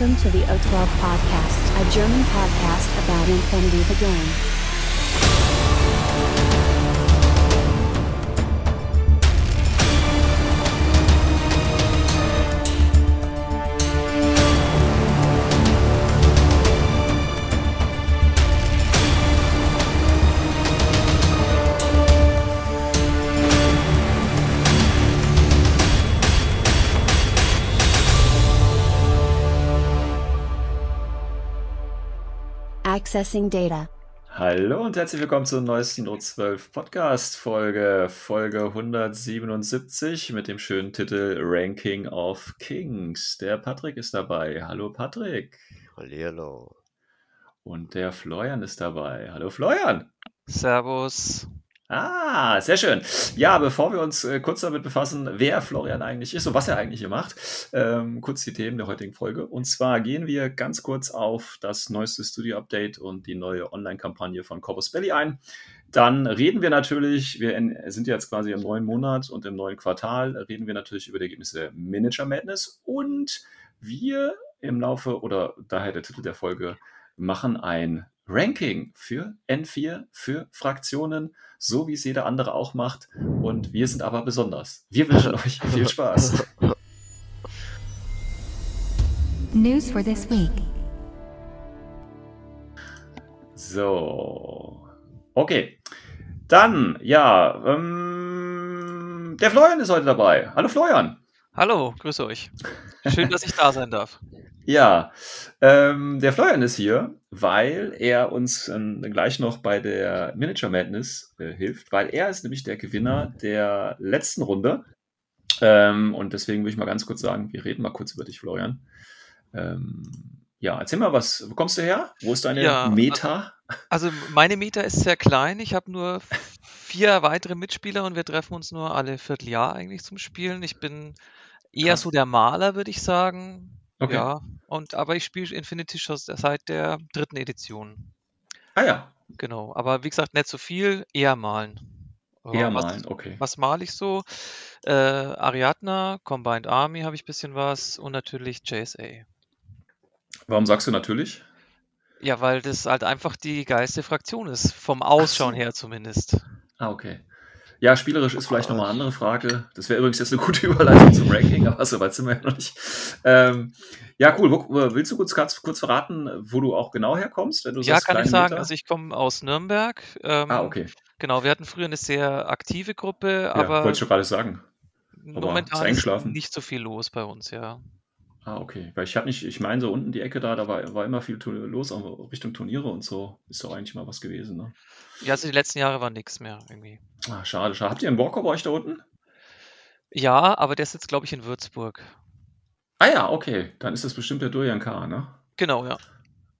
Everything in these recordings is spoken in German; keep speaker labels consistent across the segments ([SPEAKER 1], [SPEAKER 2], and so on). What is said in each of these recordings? [SPEAKER 1] Welcome to the O12 Podcast, a German podcast about Infinity the Game. Processing Data.
[SPEAKER 2] Hallo und herzlich willkommen zur neuesten O12 Podcast Folge, Folge 177 mit dem schönen Titel Ranking of Kings. Der Patrick ist dabei. Hallo Patrick.
[SPEAKER 3] Hallo.
[SPEAKER 2] Und der Florian ist dabei. Hallo Florian.
[SPEAKER 4] Servus.
[SPEAKER 2] Ah, sehr schön. Ja, bevor wir uns äh, kurz damit befassen, wer Florian eigentlich ist und was er eigentlich hier macht, ähm, kurz die Themen der heutigen Folge. Und zwar gehen wir ganz kurz auf das neueste Studio-Update und die neue Online-Kampagne von Corpus Belly ein. Dann reden wir natürlich, wir sind jetzt quasi im neuen Monat und im neuen Quartal, reden wir natürlich über die Ergebnisse der Manager Madness und wir im Laufe oder daher der Titel der Folge machen ein Ranking für N4, für Fraktionen, so wie es jeder andere auch macht. Und wir sind aber besonders. Wir wünschen euch viel Spaß. News for this week. So. Okay. Dann, ja, ähm, der Florian ist heute dabei. Hallo Florian.
[SPEAKER 4] Hallo, grüße euch. Schön, dass ich da sein darf.
[SPEAKER 2] Ja, ähm, der Florian ist hier weil er uns ähm, gleich noch bei der Miniature Madness äh, hilft, weil er ist nämlich der Gewinner mhm. der letzten Runde. Ähm, und deswegen würde ich mal ganz kurz sagen, wir reden mal kurz über dich, Florian. Ähm, ja, erzähl mal, was, wo kommst du her? Wo ist deine ja, also Meta?
[SPEAKER 4] Also meine Meta ist sehr klein. Ich habe nur vier weitere Mitspieler und wir treffen uns nur alle Vierteljahr eigentlich zum Spielen. Ich bin eher Krass. so der Maler, würde ich sagen. Okay. Ja, und aber ich spiele Infinity schon seit der dritten Edition.
[SPEAKER 2] Ah ja.
[SPEAKER 4] Genau, aber wie gesagt, nicht so viel, eher malen.
[SPEAKER 2] Eher was, malen, okay.
[SPEAKER 4] Was male ich so? Äh, Ariadna, Combined Army habe ich ein bisschen was und natürlich JSA.
[SPEAKER 2] Warum sagst du natürlich?
[SPEAKER 4] Ja, weil das halt einfach die geilste Fraktion ist, vom Ausschauen so. her zumindest.
[SPEAKER 2] Ah, okay. Ja, spielerisch ist vielleicht nochmal eine andere Frage. Das wäre übrigens jetzt eine gute Überleitung zum Ranking, aber so weit sind wir ja noch nicht. Ähm, ja, cool. Wo, willst du kurz, kurz, verraten, wo du auch genau herkommst?
[SPEAKER 4] Wenn
[SPEAKER 2] du
[SPEAKER 4] ja, kann ich sagen. Meter? Also ich komme aus Nürnberg. Ähm, ah, okay. Genau, wir hatten früher eine sehr aktive Gruppe, aber. Ja,
[SPEAKER 2] wollte ich schon gerade sagen. Aber
[SPEAKER 4] momentan ist, ist nicht so viel los bei uns, ja.
[SPEAKER 2] Ah, okay. Weil ich habe nicht, ich meine, so unten die Ecke da, da war, war immer viel los, auch Richtung Turniere und so. Ist doch eigentlich mal was gewesen, ne?
[SPEAKER 4] Ja, also die letzten Jahre war nichts mehr irgendwie.
[SPEAKER 2] Ah, schade, schade. Habt ihr einen Walker bei euch da unten?
[SPEAKER 4] Ja, aber der ist jetzt, glaube ich, in Würzburg.
[SPEAKER 2] Ah ja, okay. Dann ist das bestimmt der Dorian K., ne?
[SPEAKER 4] Genau, ja.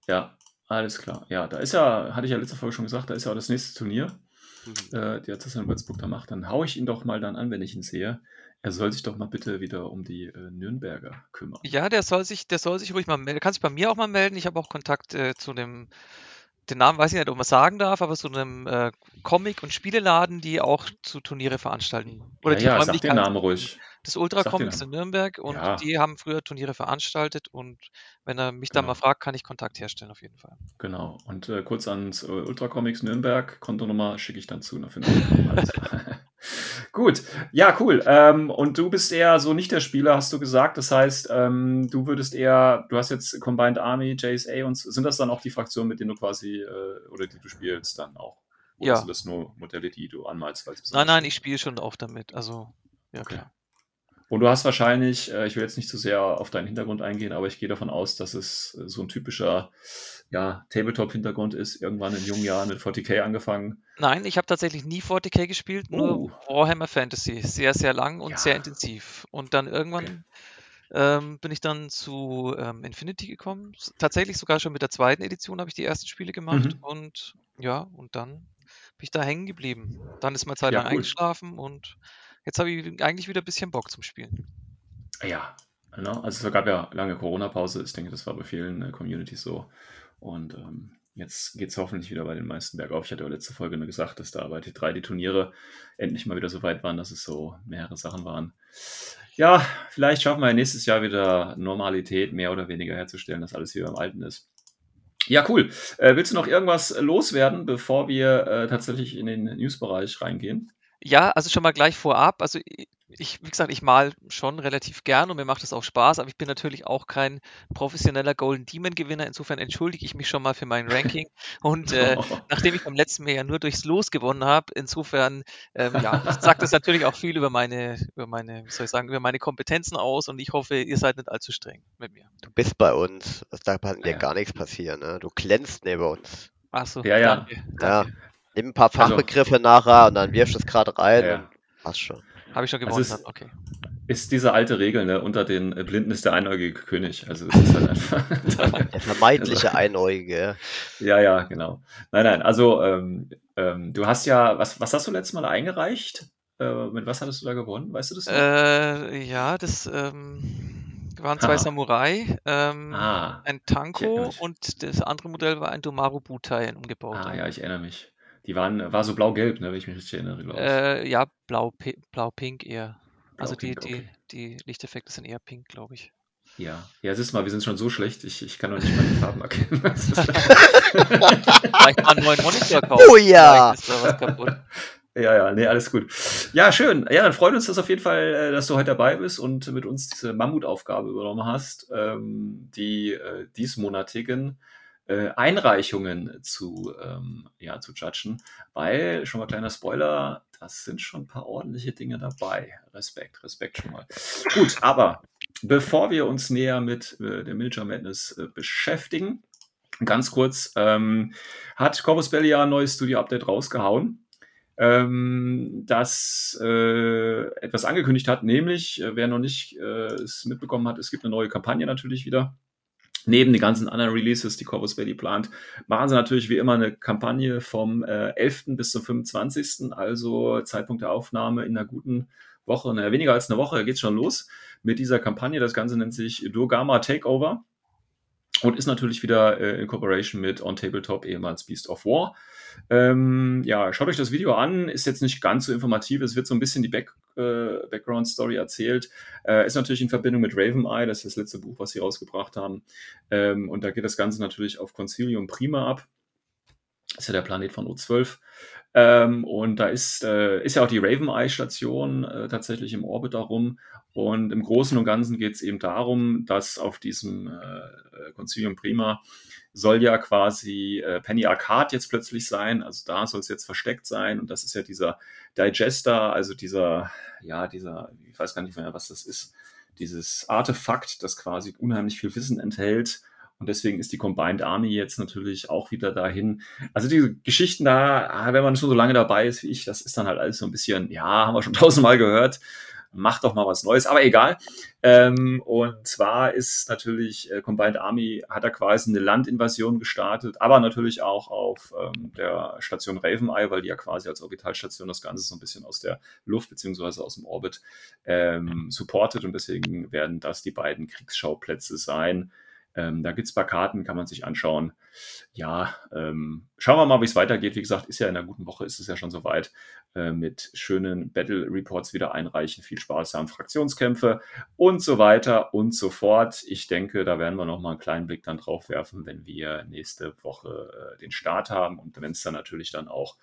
[SPEAKER 2] Ja, alles klar. Ja, da ist ja, hatte ich ja letzte Folge schon gesagt, da ist ja auch das nächste Turnier, mhm. äh, der das in Würzburg da macht. Dann haue ich ihn doch mal dann an, wenn ich ihn sehe. Er soll sich doch mal bitte wieder um die äh, Nürnberger kümmern.
[SPEAKER 4] Ja, der soll sich, der soll sich ruhig mal melden. Der kann sich bei mir auch mal melden. Ich habe auch Kontakt äh, zu dem, den Namen weiß ich nicht, ob man sagen darf, aber zu einem äh, Comic- und Spieleladen, die auch zu Turniere veranstalten.
[SPEAKER 2] Oder ja, ja sag den Namen ruhig
[SPEAKER 4] des Ultra Comics in Nürnberg und ja. die haben früher Turniere veranstaltet und wenn er mich genau. da mal genau. fragt, kann ich Kontakt herstellen auf jeden Fall.
[SPEAKER 2] Genau. Und äh, kurz ans äh, Ultra Comics Nürnberg, Kontonummer schicke ich dann zu. Dann Gut, ja, cool. Ähm, und du bist eher so nicht der Spieler, hast du gesagt. Das heißt, ähm, du würdest eher, du hast jetzt Combined Army, JSA und sind das dann auch die Fraktionen, mit denen du quasi äh, oder die du spielst dann auch?
[SPEAKER 4] Oder ja. sind
[SPEAKER 2] das nur Modelle, die du anmalst?
[SPEAKER 4] Nein, nein, ich spiele schon auch damit. Also, ja, okay. klar.
[SPEAKER 2] Und du hast wahrscheinlich, äh, ich will jetzt nicht zu so sehr auf deinen Hintergrund eingehen, aber ich gehe davon aus, dass es äh, so ein typischer ja, Tabletop-Hintergrund ist, irgendwann in jungen Jahren mit 40k angefangen.
[SPEAKER 4] Nein, ich habe tatsächlich nie 40k gespielt, oh. nur Warhammer Fantasy, sehr, sehr lang und ja. sehr intensiv. Und dann irgendwann okay. ähm, bin ich dann zu ähm, Infinity gekommen. Tatsächlich sogar schon mit der zweiten Edition habe ich die ersten Spiele gemacht mhm. und ja, und dann bin ich da hängen geblieben. Dann ist mal Zeit ja, lang cool. eingeschlafen und Jetzt habe ich eigentlich wieder ein bisschen Bock zum Spielen.
[SPEAKER 2] Ja, genau. Also es gab ja lange Corona-Pause. Ich denke, das war bei vielen äh, Communities so. Und ähm, jetzt geht es hoffentlich wieder bei den meisten bergauf. Ich hatte ja letzte Folge nur gesagt, dass da bei T3 die Turniere endlich mal wieder so weit waren, dass es so mehrere Sachen waren. Ja, vielleicht schaffen wir nächstes Jahr wieder Normalität mehr oder weniger herzustellen, dass alles wie beim Alten ist. Ja, cool. Äh, willst du noch irgendwas loswerden, bevor wir äh, tatsächlich in den News-Bereich reingehen?
[SPEAKER 4] Ja, also schon mal gleich vorab. Also ich, wie gesagt, ich mal schon relativ gern und mir macht das auch Spaß, aber ich bin natürlich auch kein professioneller Golden Demon Gewinner. Insofern entschuldige ich mich schon mal für mein Ranking. Und äh, oh. nachdem ich beim letzten Mal ja nur durchs Los gewonnen habe, insofern ähm, ja, sagt das natürlich auch viel über meine, über meine, wie soll ich sagen, über meine Kompetenzen aus. Und ich hoffe, ihr seid nicht allzu streng mit mir.
[SPEAKER 3] Du bist bei uns, also da kann dir ja. gar nichts passieren. Ne? Du glänzt neben uns.
[SPEAKER 2] Ach so,
[SPEAKER 3] ja, ja. Danke, ja. Nimm ein paar also, Fachbegriffe also, nachher und dann wirfst du es gerade rein ja. passt
[SPEAKER 4] schon. Habe ich schon also gewonnen,
[SPEAKER 2] also ist, okay. Ist diese alte Regel, ne? unter den äh, Blinden ist der einäugige König. Also es ist halt
[SPEAKER 3] einfach. der vermeintliche also, Einäugige.
[SPEAKER 2] Ja, ja, genau. Nein, nein, also ähm, ähm, du hast ja, was, was hast du letztes Mal eingereicht? Äh, mit was hattest du da gewonnen? Weißt du das?
[SPEAKER 4] Äh, ja, das. Ähm waren zwei ah. Samurai, ähm, ah. ein Tanko und das andere Modell war ein Domaru Butai, ein umgebauter.
[SPEAKER 2] Ah ja, ich erinnere mich. Die waren, war so blau-gelb, ne, wenn ich mich richtig erinnere,
[SPEAKER 4] glaube ich. Äh, ja, blau-pink blau eher. Blau also die, die, okay. die Lichteffekte sind eher pink, glaube ich.
[SPEAKER 2] Ja, ja, siehst du mal, wir sind schon so schlecht, ich, ich kann noch nicht mal die Farben erkennen. Vielleicht
[SPEAKER 4] mal einen neuen Monitor kaufen.
[SPEAKER 2] Oh ja! Ist da was kaputt. Ja, ja, nee, alles gut. Ja, schön. Ja, dann freut uns das auf jeden Fall, äh, dass du heute dabei bist und mit uns diese Mammutaufgabe übernommen hast, ähm, die äh, diesmonatigen äh, Einreichungen zu, ähm, ja, zu judgen, weil, schon mal kleiner Spoiler, das sind schon ein paar ordentliche Dinge dabei. Respekt, Respekt schon mal. Gut, aber bevor wir uns näher mit äh, der Milcher Madness äh, beschäftigen, ganz kurz, ähm, hat Corvus Belli ja ein neues Studio-Update rausgehauen ähm, das äh, etwas angekündigt hat, nämlich, äh, wer noch nicht äh, es mitbekommen hat, es gibt eine neue Kampagne natürlich wieder neben den ganzen anderen Releases, die Corvus Belli plant, machen sie natürlich wie immer eine Kampagne vom äh, 11. bis zum 25. Also Zeitpunkt der Aufnahme in einer guten Woche, naja, weniger als eine Woche geht es schon los mit dieser Kampagne. Das Ganze nennt sich Dogama Takeover und ist natürlich wieder äh, in Kooperation mit On Tabletop, ehemals Beast of War. Ähm, ja, schaut euch das Video an, ist jetzt nicht ganz so informativ, es wird so ein bisschen die Back äh, Background Story erzählt. Äh, ist natürlich in Verbindung mit Raven Eye, das ist das letzte Buch, was sie rausgebracht haben. Ähm, und da geht das Ganze natürlich auf Concilium Prima ab. Das ist ja der Planet von O12. Ähm, und da ist, äh, ist ja auch die Raven Eye Station äh, tatsächlich im Orbit darum. Und im Großen und Ganzen geht es eben darum, dass auf diesem äh, Concilium Prima soll ja quasi äh, Penny Arcade jetzt plötzlich sein. Also da soll es jetzt versteckt sein. Und das ist ja dieser Digester, also dieser, ja, dieser, ich weiß gar nicht mehr, was das ist, dieses Artefakt, das quasi unheimlich viel Wissen enthält. Und deswegen ist die Combined Army jetzt natürlich auch wieder dahin. Also diese Geschichten da, ah, wenn man schon so lange dabei ist wie ich, das ist dann halt alles so ein bisschen, ja, haben wir schon tausendmal gehört mach doch mal was Neues, aber egal. Ähm, und zwar ist natürlich äh, Combined Army, hat er quasi eine Landinvasion gestartet, aber natürlich auch auf ähm, der Station Raven Eye, weil die ja quasi als Orbitalstation das Ganze so ein bisschen aus der Luft beziehungsweise aus dem Orbit ähm, supportet und deswegen werden das die beiden Kriegsschauplätze sein, ähm, da gibt es paar Karten, kann man sich anschauen. Ja, ähm, schauen wir mal, wie es weitergeht. Wie gesagt, ist ja in einer guten Woche, ist es ja schon soweit. Äh, mit schönen Battle Reports wieder einreichen. Viel Spaß haben, Fraktionskämpfe und so weiter und so fort. Ich denke, da werden wir nochmal einen kleinen Blick dann drauf werfen, wenn wir nächste Woche äh, den Start haben und wenn es dann natürlich dann auch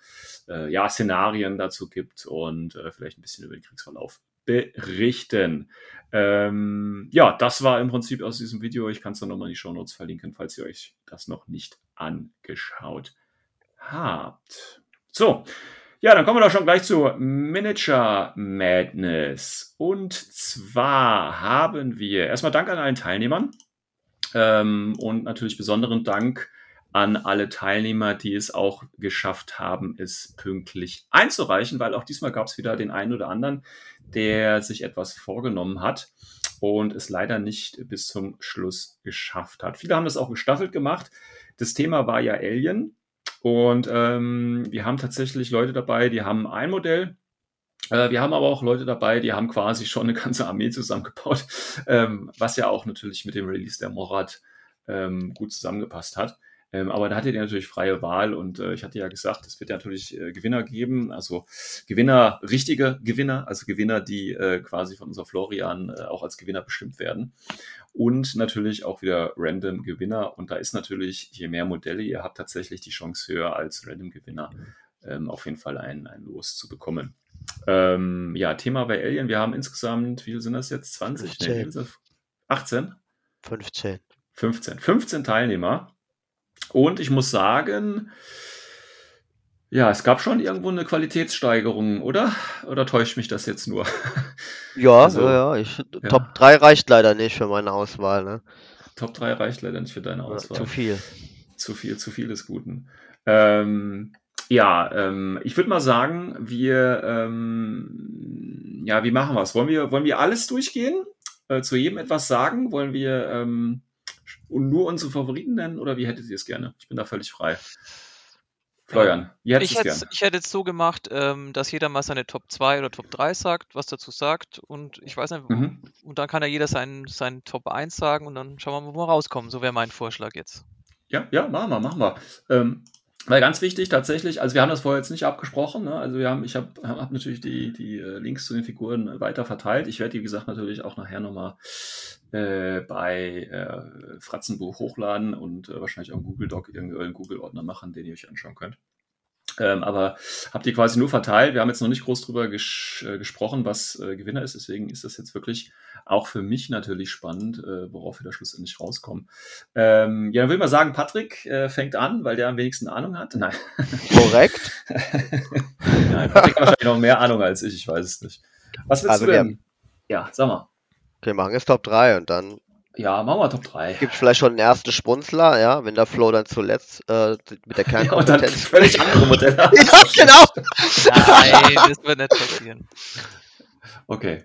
[SPEAKER 2] äh, ja, Szenarien dazu gibt und äh, vielleicht ein bisschen über den Kriegsverlauf berichten. Ähm, ja, das war im Prinzip aus diesem Video. Ich kann es dann nochmal in die Show Notes verlinken, falls ihr euch das noch nicht angeschaut habt. So, ja, dann kommen wir doch schon gleich zu Miniature Madness. Und zwar haben wir erstmal Dank an allen Teilnehmern ähm, und natürlich besonderen Dank an alle Teilnehmer, die es auch geschafft haben, es pünktlich einzureichen, weil auch diesmal gab es wieder den einen oder anderen, der sich etwas vorgenommen hat und es leider nicht bis zum Schluss geschafft hat. Viele haben das auch gestaffelt gemacht. Das Thema war ja Alien und ähm, wir haben tatsächlich Leute dabei, die haben ein Modell, äh, wir haben aber auch Leute dabei, die haben quasi schon eine ganze Armee zusammengebaut, ähm, was ja auch natürlich mit dem Release der Morat ähm, gut zusammengepasst hat. Ähm, aber da hattet ihr natürlich freie Wahl und äh, ich hatte ja gesagt, es wird ja natürlich äh, Gewinner geben, also Gewinner, richtige Gewinner, also Gewinner, die äh, quasi von unser Florian äh, auch als Gewinner bestimmt werden. Und natürlich auch wieder random Gewinner. Und da ist natürlich, je mehr Modelle ihr habt, tatsächlich die Chance höher als random Gewinner ähm, auf jeden Fall ein, ein Los zu bekommen. Ähm, ja, Thema bei Alien. Wir haben insgesamt, wie viel sind das jetzt? 20?
[SPEAKER 4] 15.
[SPEAKER 2] Nee, 18?
[SPEAKER 4] 15.
[SPEAKER 2] 15. 15 Teilnehmer. Und ich muss sagen, ja, es gab schon irgendwo eine Qualitätssteigerung, oder? Oder täuscht mich das jetzt nur?
[SPEAKER 3] Ja, also, ja, ich, ja. Top 3 reicht leider nicht für meine Auswahl. Ne?
[SPEAKER 2] Top 3 reicht leider nicht für deine Auswahl. Ja,
[SPEAKER 3] zu viel.
[SPEAKER 2] Zu viel, zu viel des Guten. Ähm, ja, ähm, ich würde mal sagen, wir, ähm, ja, wie machen wir es? Wollen wir, wollen wir alles durchgehen? Äh, zu jedem etwas sagen? Wollen wir, ähm, und nur unsere Favoriten nennen oder wie hättet ihr es gerne? Ich bin da völlig frei.
[SPEAKER 4] Florian, wie jetzt ich, hätte, ich hätte es so gemacht, ähm, dass jeder mal seine Top 2 oder Top 3 sagt, was dazu sagt und ich weiß nicht, mhm. und dann kann ja jeder seinen, seinen Top 1 sagen und dann schauen wir mal, wo wir rauskommen. So wäre mein Vorschlag jetzt.
[SPEAKER 2] Ja, ja, machen wir, machen wir. Ähm, weil ganz wichtig tatsächlich, also wir haben das vorher jetzt nicht abgesprochen, ne? also wir haben, ich habe hab natürlich die, die äh, Links zu den Figuren weiter verteilt. Ich werde die, wie gesagt, natürlich auch nachher nochmal äh, bei äh, Fratzenbuch hochladen und äh, wahrscheinlich auch im Google Doc irgendeinen Google-Ordner machen, den ihr euch anschauen könnt. Ähm, aber habt ihr quasi nur verteilt. Wir haben jetzt noch nicht groß drüber ges äh, gesprochen, was äh, Gewinner ist. Deswegen ist das jetzt wirklich auch für mich natürlich spannend, äh, worauf wir da schlussendlich rauskommen. Ähm, ja, dann würde ich mal sagen, Patrick äh, fängt an, weil der am wenigsten Ahnung hat. Nein.
[SPEAKER 3] Korrekt.
[SPEAKER 2] Nein, Patrick hat wahrscheinlich noch mehr Ahnung als ich, ich weiß es nicht.
[SPEAKER 3] Was willst also du denn?
[SPEAKER 4] Ja, sag mal.
[SPEAKER 3] Okay, machen jetzt Top 3 und dann
[SPEAKER 4] ja, machen wir Top 3.
[SPEAKER 3] Gibt vielleicht schon einen ersten Spunzler, ja, wenn der Flow dann zuletzt äh, mit der Kernkompetenz. Ja, und dann
[SPEAKER 4] völlig andere Modelle. ja,
[SPEAKER 3] genau.
[SPEAKER 4] Nein, das wird nicht passieren.
[SPEAKER 2] Okay.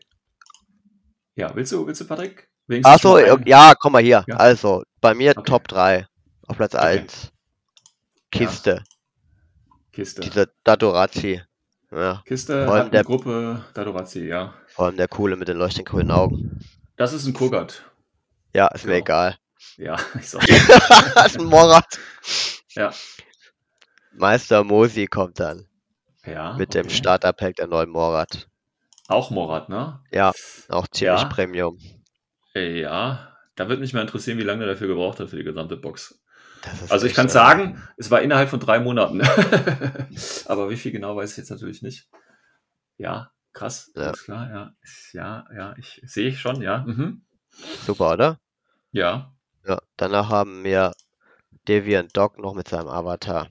[SPEAKER 2] Ja, willst du, willst du Patrick?
[SPEAKER 3] Achso, ja, komm mal hier. Ja. Also, bei mir okay. Top 3 auf Platz okay. 1. Kiste. Ja.
[SPEAKER 2] Kiste.
[SPEAKER 3] Diese Dadorazzi.
[SPEAKER 2] Ja. Kiste, vor allem der Gruppe Dadorazzi, ja. Vor
[SPEAKER 3] allem der coole mit den leuchtenden grünen Augen.
[SPEAKER 2] Das ist ein Kurgat.
[SPEAKER 3] Ja, ist mir egal.
[SPEAKER 2] Ja, ich
[SPEAKER 3] das ist ein Morat.
[SPEAKER 2] Ja.
[SPEAKER 3] Meister Mosi kommt dann.
[SPEAKER 2] Ja.
[SPEAKER 3] Mit okay. dem Starter-Pack der neuen Morat.
[SPEAKER 2] Auch Morat, ne?
[SPEAKER 3] Ja, auch ziemlich
[SPEAKER 2] ja.
[SPEAKER 3] Premium.
[SPEAKER 2] Äh, ja, da würde mich mal interessieren, wie lange er dafür gebraucht hat für die gesamte Box. Also ich kann sagen, es war innerhalb von drei Monaten. Aber wie viel genau weiß ich jetzt natürlich nicht. Ja, krass, ja. alles klar, ja. Ja, ja, ich sehe ich schon, ja. Mhm.
[SPEAKER 3] Super, oder?
[SPEAKER 2] Ja.
[SPEAKER 3] Ja, danach haben wir Deviant Dog noch mit seinem Avatar.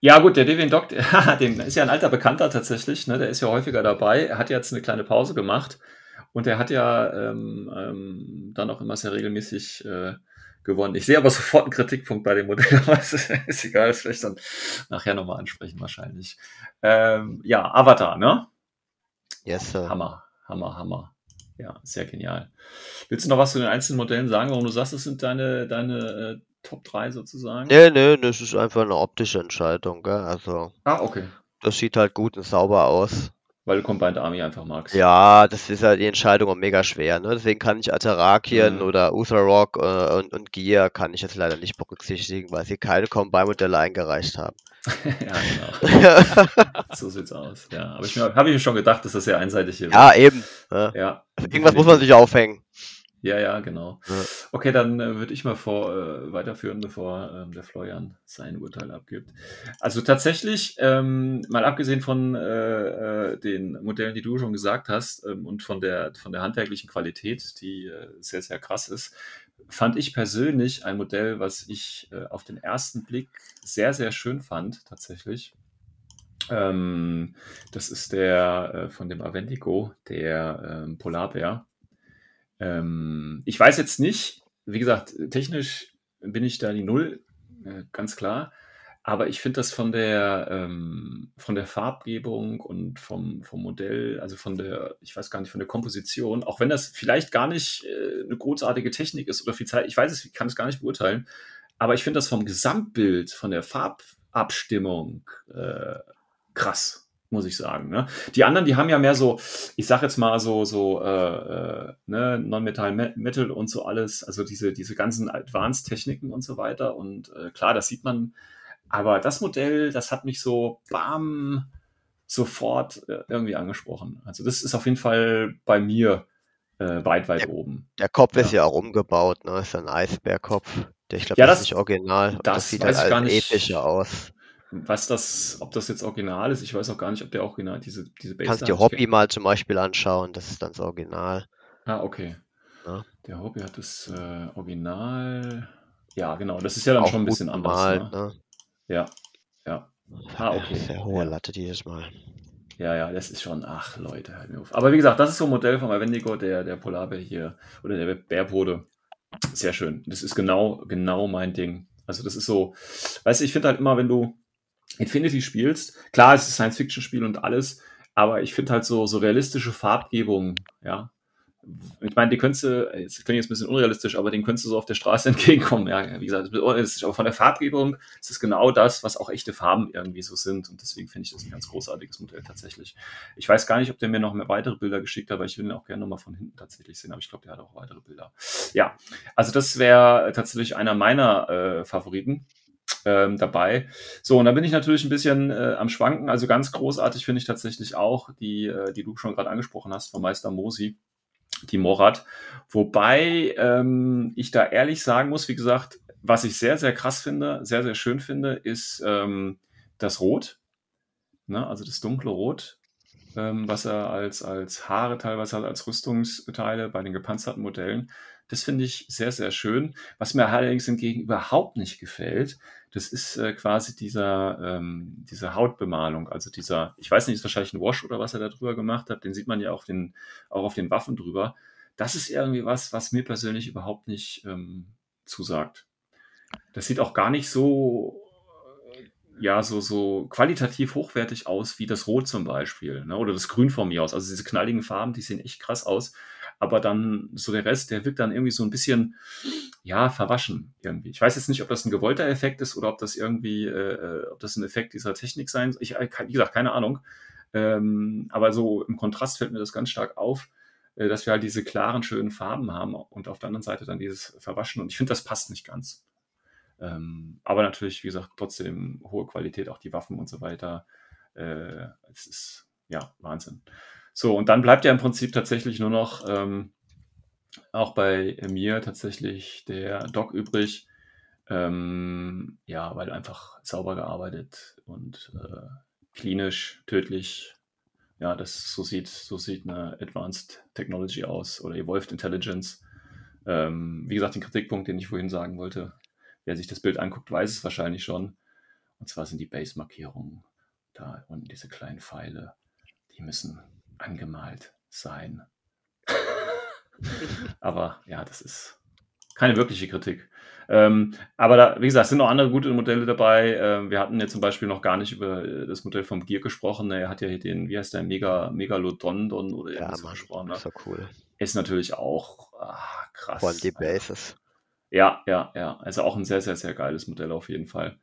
[SPEAKER 2] Ja, gut, der Deviant Dog, den ist ja ein alter Bekannter tatsächlich, ne? der ist ja häufiger dabei, er hat jetzt eine kleine Pause gemacht und er hat ja ähm, ähm, dann auch immer sehr regelmäßig äh, gewonnen. Ich sehe aber sofort einen Kritikpunkt bei dem Modell, aber es ist, egal, das werde dann nachher nochmal ansprechen wahrscheinlich. Ähm, ja, Avatar, ne? Yes, sir. Hammer, Hammer, Hammer ja, sehr genial. Willst du noch was zu den einzelnen Modellen sagen, warum du sagst, das sind deine, deine äh, Top 3 sozusagen?
[SPEAKER 3] Nee, nee, das ist einfach eine optische Entscheidung, gell? Also.
[SPEAKER 2] Ah, okay.
[SPEAKER 3] Das sieht halt gut und sauber aus.
[SPEAKER 2] Weil du Combined Army einfach magst.
[SPEAKER 3] Ja, das ist ja halt die Entscheidung auch mega schwer. Ne? Deswegen kann ich Atarakien mhm. oder Utherrock äh, und, und Gear kann ich jetzt leider nicht berücksichtigen, weil sie keine combined modelle eingereicht haben. ja, genau.
[SPEAKER 2] so sieht's aus. Ja, aber ich habe mir schon gedacht, dass das sehr einseitig hier
[SPEAKER 3] Ja, wird. eben. Ne?
[SPEAKER 2] Ja.
[SPEAKER 3] Also irgendwas muss man sich aufhängen.
[SPEAKER 2] Ja, ja, genau. Ja. Okay, dann äh, würde ich mal vor, äh, weiterführen, bevor ähm, der Florian sein Urteil abgibt. Also tatsächlich, ähm, mal abgesehen von äh, äh, den Modellen, die du schon gesagt hast ähm, und von der, von der handwerklichen Qualität, die äh, sehr, sehr krass ist, fand ich persönlich ein Modell, was ich äh, auf den ersten Blick sehr, sehr schön fand, tatsächlich. Ähm, das ist der äh, von dem Aventico, der ähm, Polarbär. Ähm, ich weiß jetzt nicht, wie gesagt, technisch bin ich da die Null, äh, ganz klar. Aber ich finde das von der, ähm, von der Farbgebung und vom, vom Modell, also von der, ich weiß gar nicht, von der Komposition, auch wenn das vielleicht gar nicht äh, eine großartige Technik ist oder viel Zeit, ich weiß es, ich kann es gar nicht beurteilen, aber ich finde das vom Gesamtbild, von der Farbabstimmung äh, krass muss ich sagen. Ne? Die anderen, die haben ja mehr so, ich sag jetzt mal so, so äh, äh ne, Non-Metal Metal und so alles, also diese, diese ganzen Advanced-Techniken und so weiter. Und äh, klar, das sieht man. Aber das Modell, das hat mich so bam sofort äh, irgendwie angesprochen. Also das ist auf jeden Fall bei mir äh, weit, weit
[SPEAKER 3] der,
[SPEAKER 2] oben.
[SPEAKER 3] Der Kopf ja. ist ja auch umgebaut, ne? Ist ein Eisbärkopf. Der, Ich glaube,
[SPEAKER 2] ja, das, das, ist nicht original.
[SPEAKER 3] Das, das sieht halt als epischer aus
[SPEAKER 2] was das, ob das jetzt original ist, ich weiß auch gar nicht, ob der original diese, diese
[SPEAKER 3] Bassline Kannst dir Hobby mal zum Beispiel anschauen, das ist dann das Original.
[SPEAKER 2] Ah, okay. Ja. Der Hobby hat das äh, Original. Ja, genau, das ist ja dann auch schon ein bisschen anders. Gemalt, ne? Ne? Ja, ja.
[SPEAKER 3] Ah, okay. Sehr hohe ja. dieses Mal.
[SPEAKER 2] Ja, ja, das ist schon, ach Leute, halt mir auf. Aber wie gesagt, das ist so ein Modell von Avendigo, der, der Polarbär hier, oder der Bärbode. Sehr schön. Das ist genau, genau mein Ding. Also das ist so, weißt du, ich finde halt immer, wenn du, Infinity spielst, klar, es ist Science-Fiction-Spiel und alles, aber ich finde halt so, so realistische Farbgebungen, ja. Ich meine, die könntest du, jetzt klingt jetzt ein bisschen unrealistisch, aber den könntest du so auf der Straße entgegenkommen, ja. Wie gesagt, unrealistisch, aber von der Farbgebung ist es genau das, was auch echte Farben irgendwie so sind und deswegen finde ich das ein ganz großartiges Modell tatsächlich. Ich weiß gar nicht, ob der mir noch mehr weitere Bilder geschickt hat, weil ich will ihn auch gerne nochmal von hinten tatsächlich sehen, aber ich glaube, der hat auch weitere Bilder. Ja, also das wäre tatsächlich einer meiner äh, Favoriten ähm, dabei. So, und da bin ich natürlich ein bisschen äh, am Schwanken. Also ganz großartig finde ich tatsächlich auch die, äh, die du schon gerade angesprochen hast, von Meister Mosi, die Morat. Wobei ähm, ich da ehrlich sagen muss, wie gesagt, was ich sehr, sehr krass finde, sehr, sehr schön finde, ist ähm, das Rot. Ne? Also das dunkle Rot, ähm, was er als, als Haare teilweise hat, als Rüstungsteile bei den gepanzerten Modellen. Das finde ich sehr, sehr schön. Was mir allerdings hingegen überhaupt nicht gefällt, das ist äh, quasi dieser, ähm, diese Hautbemalung, also dieser, ich weiß nicht, ist wahrscheinlich ein Wash oder was er da drüber gemacht hat, den sieht man ja auch, den, auch auf den Waffen drüber. Das ist irgendwie was, was mir persönlich überhaupt nicht ähm, zusagt. Das sieht auch gar nicht so äh, ja, so, so qualitativ hochwertig aus, wie das Rot zum Beispiel, ne? oder das Grün von mir aus. Also diese knalligen Farben, die sehen echt krass aus aber dann so der Rest, der wirkt dann irgendwie so ein bisschen, ja, verwaschen irgendwie. Ich weiß jetzt nicht, ob das ein gewollter Effekt ist oder ob das irgendwie, äh, äh ob das ein Effekt dieser Technik sein soll. Ich, äh, wie gesagt, keine Ahnung. Ähm, aber so im Kontrast fällt mir das ganz stark auf, äh, dass wir halt diese klaren, schönen Farben haben und auf der anderen Seite dann dieses Verwaschen. Und ich finde, das passt nicht ganz. Ähm, aber natürlich, wie gesagt, trotzdem hohe Qualität, auch die Waffen und so weiter. Äh, es ist ja Wahnsinn. So, und dann bleibt ja im Prinzip tatsächlich nur noch ähm, auch bei mir tatsächlich der Doc übrig. Ähm, ja, weil einfach sauber gearbeitet und äh, klinisch, tödlich. Ja, das so sieht, so sieht eine Advanced Technology aus oder Evolved Intelligence. Ähm, wie gesagt, den Kritikpunkt, den ich vorhin sagen wollte, wer sich das Bild anguckt, weiß es wahrscheinlich schon. Und zwar sind die Base-Markierungen da unten, diese kleinen Pfeile, die müssen angemalt sein. aber ja, das ist keine wirkliche Kritik. Ähm, aber da, wie gesagt, es sind noch andere gute Modelle dabei. Ähm, wir hatten ja zum Beispiel noch gar nicht über äh, das Modell vom Gear gesprochen. Er hat ja hier den, wie heißt der, Mega, Megalodondon oder ja, Mann, gesprochen. Ist
[SPEAKER 3] ja ne? cool.
[SPEAKER 2] Ist natürlich auch ah, krass.
[SPEAKER 3] Von die also, Bases.
[SPEAKER 2] Ja, ja, ja. Also auch ein sehr, sehr, sehr geiles Modell auf jeden Fall.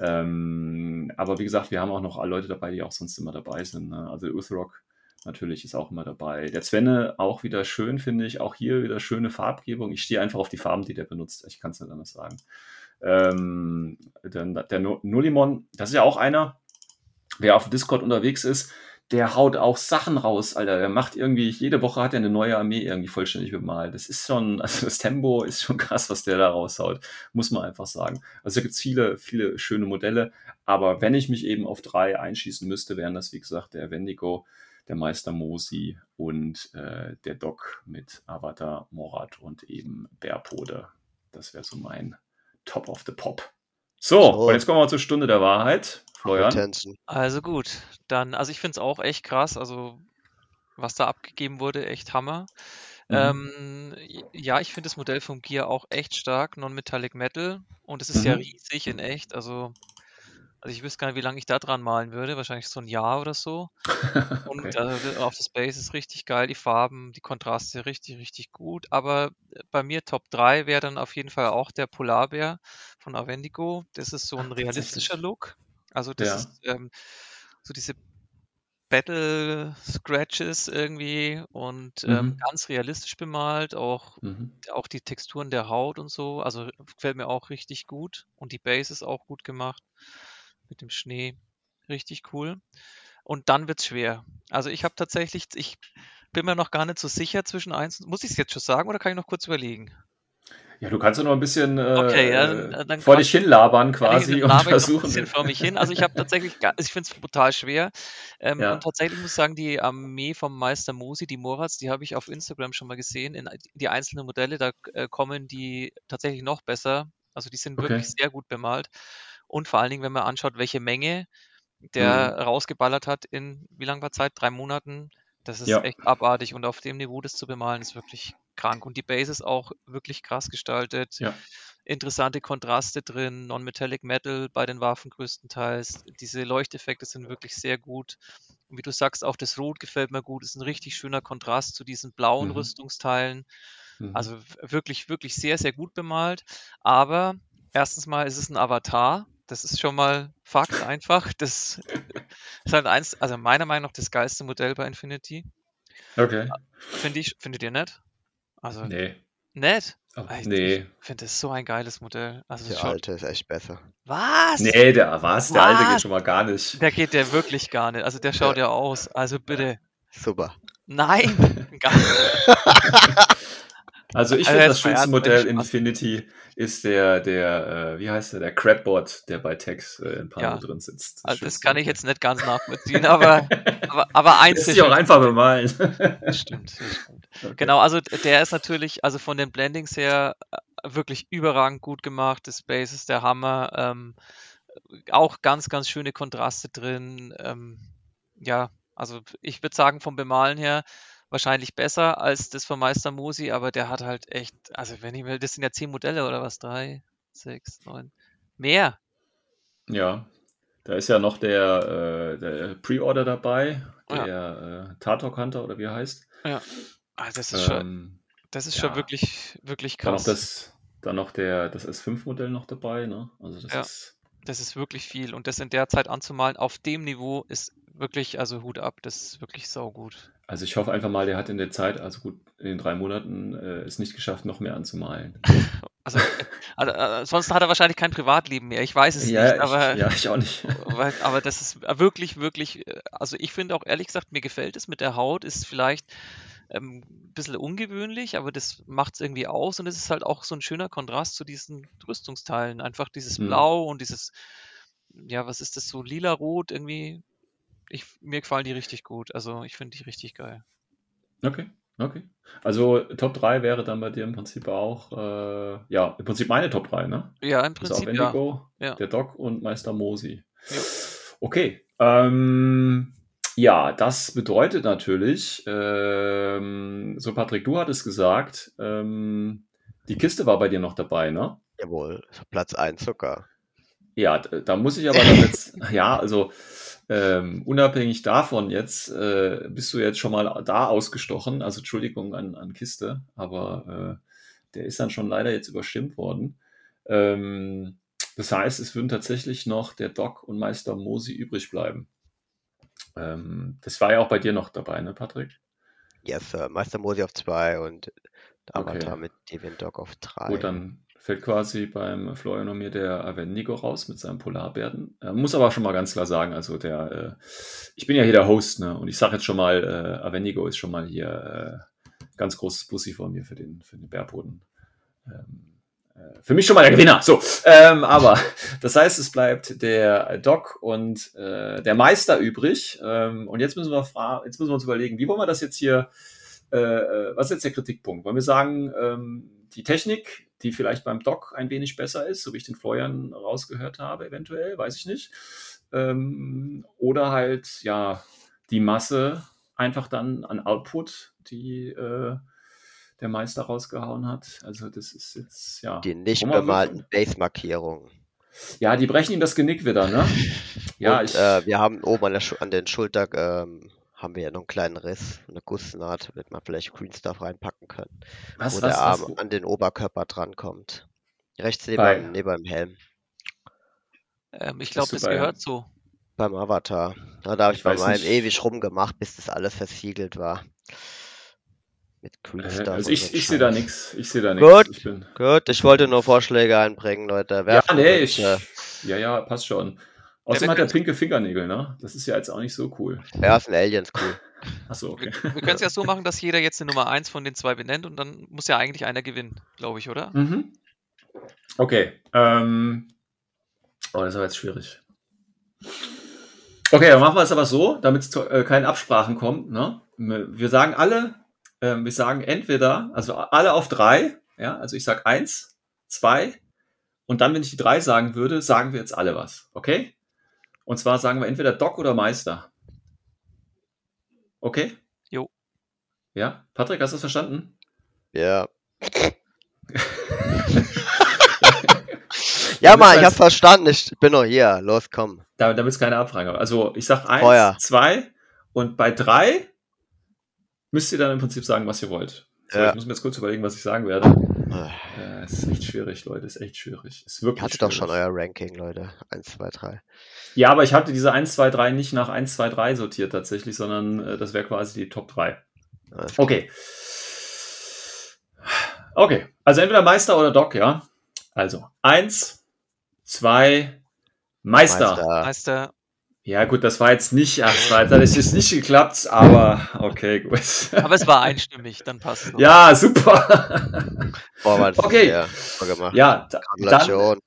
[SPEAKER 2] Ähm, aber wie gesagt, wir haben auch noch alle Leute dabei, die auch sonst immer dabei sind. Ne? Also Uthrock natürlich ist auch immer dabei. Der Zwenne auch wieder schön, finde ich. Auch hier wieder schöne Farbgebung. Ich stehe einfach auf die Farben, die der benutzt. Ich kann es nicht anders sagen. Ähm, der, der Nullimon, das ist ja auch einer, wer auf Discord unterwegs ist, der haut auch Sachen raus, Alter. Der macht irgendwie, jede Woche hat er eine neue Armee irgendwie vollständig bemalt. Das ist schon, also das Tempo ist schon krass, was der da raushaut, muss man einfach sagen. Also da gibt es viele, viele schöne Modelle, aber wenn ich mich eben auf drei einschießen müsste, wären das, wie gesagt, der Wendigo, der Meister Mosi und äh, der Doc mit Avatar Morat und eben Bärpode. Das wäre so mein Top of the Pop. So, so, und jetzt kommen wir zur Stunde der Wahrheit. Florian.
[SPEAKER 4] Also gut, dann, also ich finde es auch echt krass, also was da abgegeben wurde, echt Hammer. Mhm. Ähm, ja, ich finde das Modell vom Gear auch echt stark, Non-Metallic Metal. Und es ist mhm. ja riesig in echt. Also also ich wüsste gar nicht, wie lange ich da dran malen würde. Wahrscheinlich so ein Jahr oder so. Und okay. Äh, auf das Base ist richtig geil. Die Farben, die Kontraste richtig, richtig gut. Aber äh, bei mir Top 3 wäre dann auf jeden Fall auch der Polarbär von Avendigo. Das ist so ein Ach, realistischer Look. Also das ja. ist ähm, so diese Battle Scratches irgendwie und ähm, mhm. ähm, ganz realistisch bemalt, auch, mhm. auch die Texturen der Haut und so. Also gefällt mir auch richtig gut und die Base ist auch gut gemacht mit dem Schnee. Richtig cool. Und dann wird es schwer. Also ich habe tatsächlich, ich bin mir noch gar nicht so sicher zwischen eins und. Muss ich es jetzt schon sagen oder kann ich noch kurz überlegen?
[SPEAKER 2] Ja, du kannst ja noch ein bisschen äh, okay, ja, dann vor dich hinlabern quasi und versuchen. Ein bisschen vor
[SPEAKER 4] mich hin. Also ich habe tatsächlich, ich finde es brutal schwer. Ähm, ja. Und tatsächlich muss ich sagen, die Armee vom Meister Mosi, die Moraz, die habe ich auf Instagram schon mal gesehen. In die einzelnen Modelle, da äh, kommen die tatsächlich noch besser. Also die sind okay. wirklich sehr gut bemalt. Und vor allen Dingen, wenn man anschaut, welche Menge der mhm. rausgeballert hat in, wie lange war Zeit? Drei Monaten. Das ist ja. echt abartig. Und auf dem Niveau das zu bemalen, ist wirklich krank. Und die Base ist auch wirklich krass gestaltet.
[SPEAKER 2] Ja.
[SPEAKER 4] Interessante Kontraste drin, Non-Metallic Metal bei den Waffen größtenteils. Diese Leuchteffekte sind wirklich sehr gut. Und wie du sagst, auch das Rot gefällt mir gut. Ist ein richtig schöner Kontrast zu diesen blauen mhm. Rüstungsteilen. Mhm. Also wirklich, wirklich sehr, sehr gut bemalt. Aber erstens mal ist es ein Avatar das ist schon mal Fakt einfach. Das ist halt eins, also meiner Meinung nach das geilste Modell bei Infinity. Okay. Ah, finde ich, findet ihr nett?
[SPEAKER 2] Also. Nee.
[SPEAKER 4] Nett?
[SPEAKER 2] Oh, ich, nee.
[SPEAKER 4] finde das so ein geiles Modell.
[SPEAKER 3] Also der alte ist echt besser.
[SPEAKER 4] Was?
[SPEAKER 2] Nee, der was? Der was? alte geht schon mal gar nicht.
[SPEAKER 4] Der geht der wirklich gar nicht. Also der schaut ja, ja aus. Also bitte.
[SPEAKER 3] Super.
[SPEAKER 4] Nein.
[SPEAKER 2] Also ich also finde das schönste Modell Infinity ist der, der, äh, wie heißt der, der Crabbot, der bei Tex äh, in Palo ja. drin sitzt.
[SPEAKER 4] Das, also das kann ich jetzt nicht ganz nachvollziehen, aber,
[SPEAKER 2] aber, aber eins
[SPEAKER 3] ist. ja auch einfach bemalen.
[SPEAKER 4] stimmt, stimmt. Okay. Genau, also der ist natürlich, also von den Blendings her äh, wirklich überragend gut gemacht. Das Space ist der Hammer. Ähm, auch ganz, ganz schöne Kontraste drin. Ähm, ja, also ich würde sagen, vom Bemalen her wahrscheinlich besser als das von Meister Musi, aber der hat halt echt, also wenn ich mir, das sind ja zehn Modelle oder was? Drei, sechs, neun, mehr.
[SPEAKER 2] Ja, da ist ja noch der, äh, der Pre-Order dabei, der ja. äh, Tartok Hunter oder wie er heißt.
[SPEAKER 4] Ja, ah, das ist, ähm, schon, das ist ja. schon wirklich, wirklich krass. Dann noch, das,
[SPEAKER 2] dann noch der, das S5-Modell noch dabei, ne?
[SPEAKER 4] Also das ja. ist das
[SPEAKER 2] ist
[SPEAKER 4] wirklich viel. Und das in der Zeit anzumalen auf dem Niveau ist wirklich, also Hut ab, das ist wirklich saugut.
[SPEAKER 2] Also ich hoffe einfach mal, der hat in der Zeit, also gut, in den drei Monaten, äh, es nicht geschafft, noch mehr anzumalen.
[SPEAKER 4] Also, also, äh, ansonsten also, hat er wahrscheinlich kein Privatleben mehr. Ich weiß es ja, nicht. Aber,
[SPEAKER 2] ich, ja, ich auch nicht.
[SPEAKER 4] Aber, aber, das ist wirklich, wirklich. Äh, also, ich finde auch ehrlich gesagt, mir gefällt es mit der Haut, ist vielleicht ähm, ein bisschen ungewöhnlich, aber das macht es irgendwie aus. Und es ist halt auch so ein schöner Kontrast zu diesen Rüstungsteilen. Einfach dieses mhm. Blau hm. und dieses, ja, was ist das so, lila-rot irgendwie ich, mir gefallen die richtig gut. Also ich finde die richtig geil.
[SPEAKER 2] Okay, okay. Also Top 3 wäre dann bei dir im Prinzip auch, äh, ja, im Prinzip meine Top 3, ne?
[SPEAKER 4] Ja,
[SPEAKER 2] im also, Prinzip. Also auch Wendigo, ja. ja. der Doc und Meister Mosi. Ja. Okay. Ähm, ja, das bedeutet natürlich, ähm, so Patrick, du hattest gesagt, ähm, die Kiste war bei dir noch dabei, ne?
[SPEAKER 3] Jawohl, Platz 1 sogar.
[SPEAKER 2] Ja, da, da muss ich aber jetzt, ja, also ähm, unabhängig davon jetzt äh, bist du jetzt schon mal da ausgestochen. Also Entschuldigung an, an Kiste, aber äh, der ist dann schon leider jetzt überstimmt worden. Ähm, das heißt, es würden tatsächlich noch der Doc und Meister Mosi übrig bleiben. Ähm, das war ja auch bei dir noch dabei, ne, Patrick?
[SPEAKER 3] Yes, Sir. Meister Mosi auf 2 und Avatar okay. mit Devin Doc auf 3.
[SPEAKER 2] Gut, dann fällt quasi beim Florian und mir der Avendigo raus mit seinem Polarbärden. Äh, muss aber schon mal ganz klar sagen, also der, äh, ich bin ja hier der Host, ne? Und ich sage jetzt schon mal, äh, Avendigo ist schon mal hier äh, ganz großes Pussy von mir für den, für den Bärboden. Ähm, äh, für mich schon mal der Gewinner. So, ähm, aber das heißt, es bleibt der Doc und äh, der Meister übrig. Ähm, und jetzt müssen wir jetzt müssen wir uns überlegen, wie wollen wir das jetzt hier? was ist jetzt der Kritikpunkt? Wollen wir sagen, ähm, die Technik die vielleicht beim Doc ein wenig besser ist, so wie ich den Florian rausgehört habe, eventuell, weiß ich nicht. Ähm, oder halt, ja, die Masse einfach dann an Output, die äh, der Meister rausgehauen hat. Also das ist jetzt, ja. Die
[SPEAKER 3] nicht bemalten Base-Markierungen.
[SPEAKER 2] Ja, die brechen ihm das Genick wieder, ne?
[SPEAKER 3] ja, Und, ich, äh, wir haben oben an, an den Schulter ähm, haben wir ja noch einen kleinen Riss, eine Gussnaht, damit man vielleicht Green Stuff reinpacken kann. Was, wo was, der Arm was? an den Oberkörper drankommt. Rechts neben, Bei. neben dem Helm.
[SPEAKER 4] Ähm, ich glaube, das gehört so.
[SPEAKER 3] Beim Avatar. Na, da habe ich, ich bei meinem nicht. ewig rumgemacht, bis das alles versiegelt war.
[SPEAKER 2] Mit Green äh, Stuff. Also ich, ich sehe da nichts. Ich sehe da nichts. Gut,
[SPEAKER 4] ich bin... gut,
[SPEAKER 2] ich
[SPEAKER 4] wollte nur Vorschläge einbringen, Leute. Werfen
[SPEAKER 2] ja, nee,
[SPEAKER 4] ich, ja,
[SPEAKER 2] ja, passt schon. Außerdem hat er pinke Fingernägel, ne? Das ist ja jetzt auch nicht so cool.
[SPEAKER 3] Ja, ist ein Aliens cool.
[SPEAKER 4] Achso, okay. Wir, wir können es ja so machen, dass jeder jetzt eine Nummer 1 von den zwei benennt und dann muss ja eigentlich einer gewinnen, glaube ich, oder? Mhm.
[SPEAKER 2] Okay. Ähm. Oh, das war jetzt schwierig. Okay, dann machen wir es aber so, damit es äh, keine Absprachen kommt. Ne? ne? Wir sagen alle, äh, wir sagen entweder, also alle auf drei, ja, also ich sage eins, zwei, und dann, wenn ich die drei sagen würde, sagen wir jetzt alle was, okay? Und zwar sagen wir entweder Doc oder Meister. Okay?
[SPEAKER 4] Jo.
[SPEAKER 2] Ja? Patrick, hast du das verstanden?
[SPEAKER 3] Ja. ja, Mann, ich hab's verstanden. Ich bin noch hier. Los, komm.
[SPEAKER 2] Da, damit es keine Abfrage gibt. Also, ich sag eins, Feuer. zwei und bei drei müsst ihr dann im Prinzip sagen, was ihr wollt. So, ja. Ich muss mir jetzt kurz überlegen, was ich sagen werde. Ja, äh, äh, ist echt schwierig, Leute, ist echt schwierig. Ist wirklich
[SPEAKER 3] ihr hattet schwierig. doch schon euer Ranking, Leute. 1, 2, 3.
[SPEAKER 2] Ja, aber ich hatte diese 1, 2, 3 nicht nach 1, 2, 3 sortiert tatsächlich, sondern äh, das wäre quasi die Top 3. Okay. Okay, also entweder Meister oder Doc, ja. Also 1, 2, Meister. Meister.
[SPEAKER 4] Meister.
[SPEAKER 2] Ja, gut, das war jetzt nicht, ach, das, war, das ist jetzt nicht geklappt, aber okay, gut.
[SPEAKER 4] Aber es war einstimmig, dann passt es.
[SPEAKER 2] Ja, super. Boah, Mann, okay. Ja, ja Gratulation.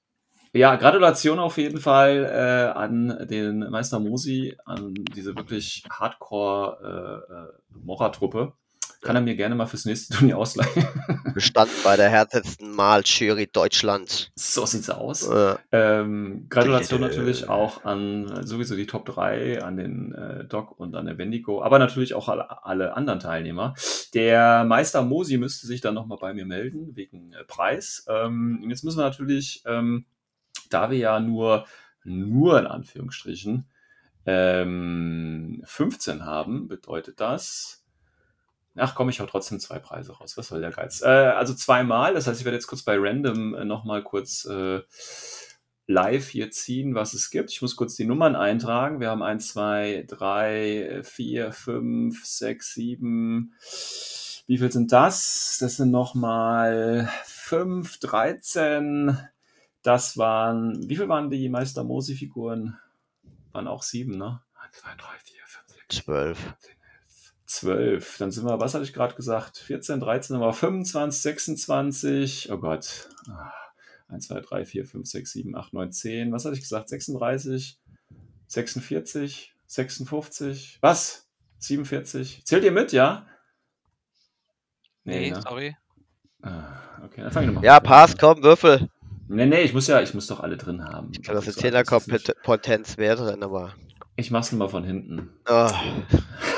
[SPEAKER 2] ja, Gratulation auf jeden Fall äh, an den Meister Mosi, an diese wirklich Hardcore äh, äh Mocha-Truppe kann er mir gerne mal fürs nächste Turnier ausleihen.
[SPEAKER 3] Bestand bei der härtesten Mal Jury Deutschland.
[SPEAKER 2] So sieht's aus. Äh, ähm, Gratulation natürlich auch an äh, sowieso die Top 3, an den äh, Doc und an der Wendigo, aber natürlich auch alle, alle anderen Teilnehmer. Der Meister Mosi müsste sich dann nochmal bei mir melden, wegen äh, Preis. Ähm, jetzt müssen wir natürlich, ähm, da wir ja nur, nur in Anführungsstrichen, 15 ähm, haben, bedeutet das, Ach komm, ich hau trotzdem zwei Preise raus. Was soll der Geiz? Äh, also zweimal, das heißt, ich werde jetzt kurz bei Random äh, nochmal kurz äh, live hier ziehen, was es gibt. Ich muss kurz die Nummern eintragen. Wir haben 1, 2, 3, 4, 5, 6, 7. Wie viel sind das? Das sind nochmal 5, 13. Das waren, wie viel waren die Meister Mosi-Figuren? Waren auch sieben, ne?
[SPEAKER 3] 1, 2, 3, 4, 5, 6,
[SPEAKER 2] 12. 7, 12. Dann sind wir, was hatte ich gerade gesagt? 14, 13, aber 25, 26. Oh Gott. 1, 2, 3, 4, 5, 6, 7, 8, 9, 10. Was hatte ich gesagt? 36, 46, 56. Was? 47. Zählt ihr mit, ja?
[SPEAKER 4] Nee,
[SPEAKER 3] nee ne?
[SPEAKER 4] sorry.
[SPEAKER 3] Ah, okay, dann fange ich nochmal Ja, Pass, komm, Würfel.
[SPEAKER 2] Nee, nee, ich muss ja, ich muss doch alle drin haben. Ich glaube,
[SPEAKER 3] das ist 10 er wäre drin, aber.
[SPEAKER 2] Ich mach's mal von hinten.
[SPEAKER 3] Oh,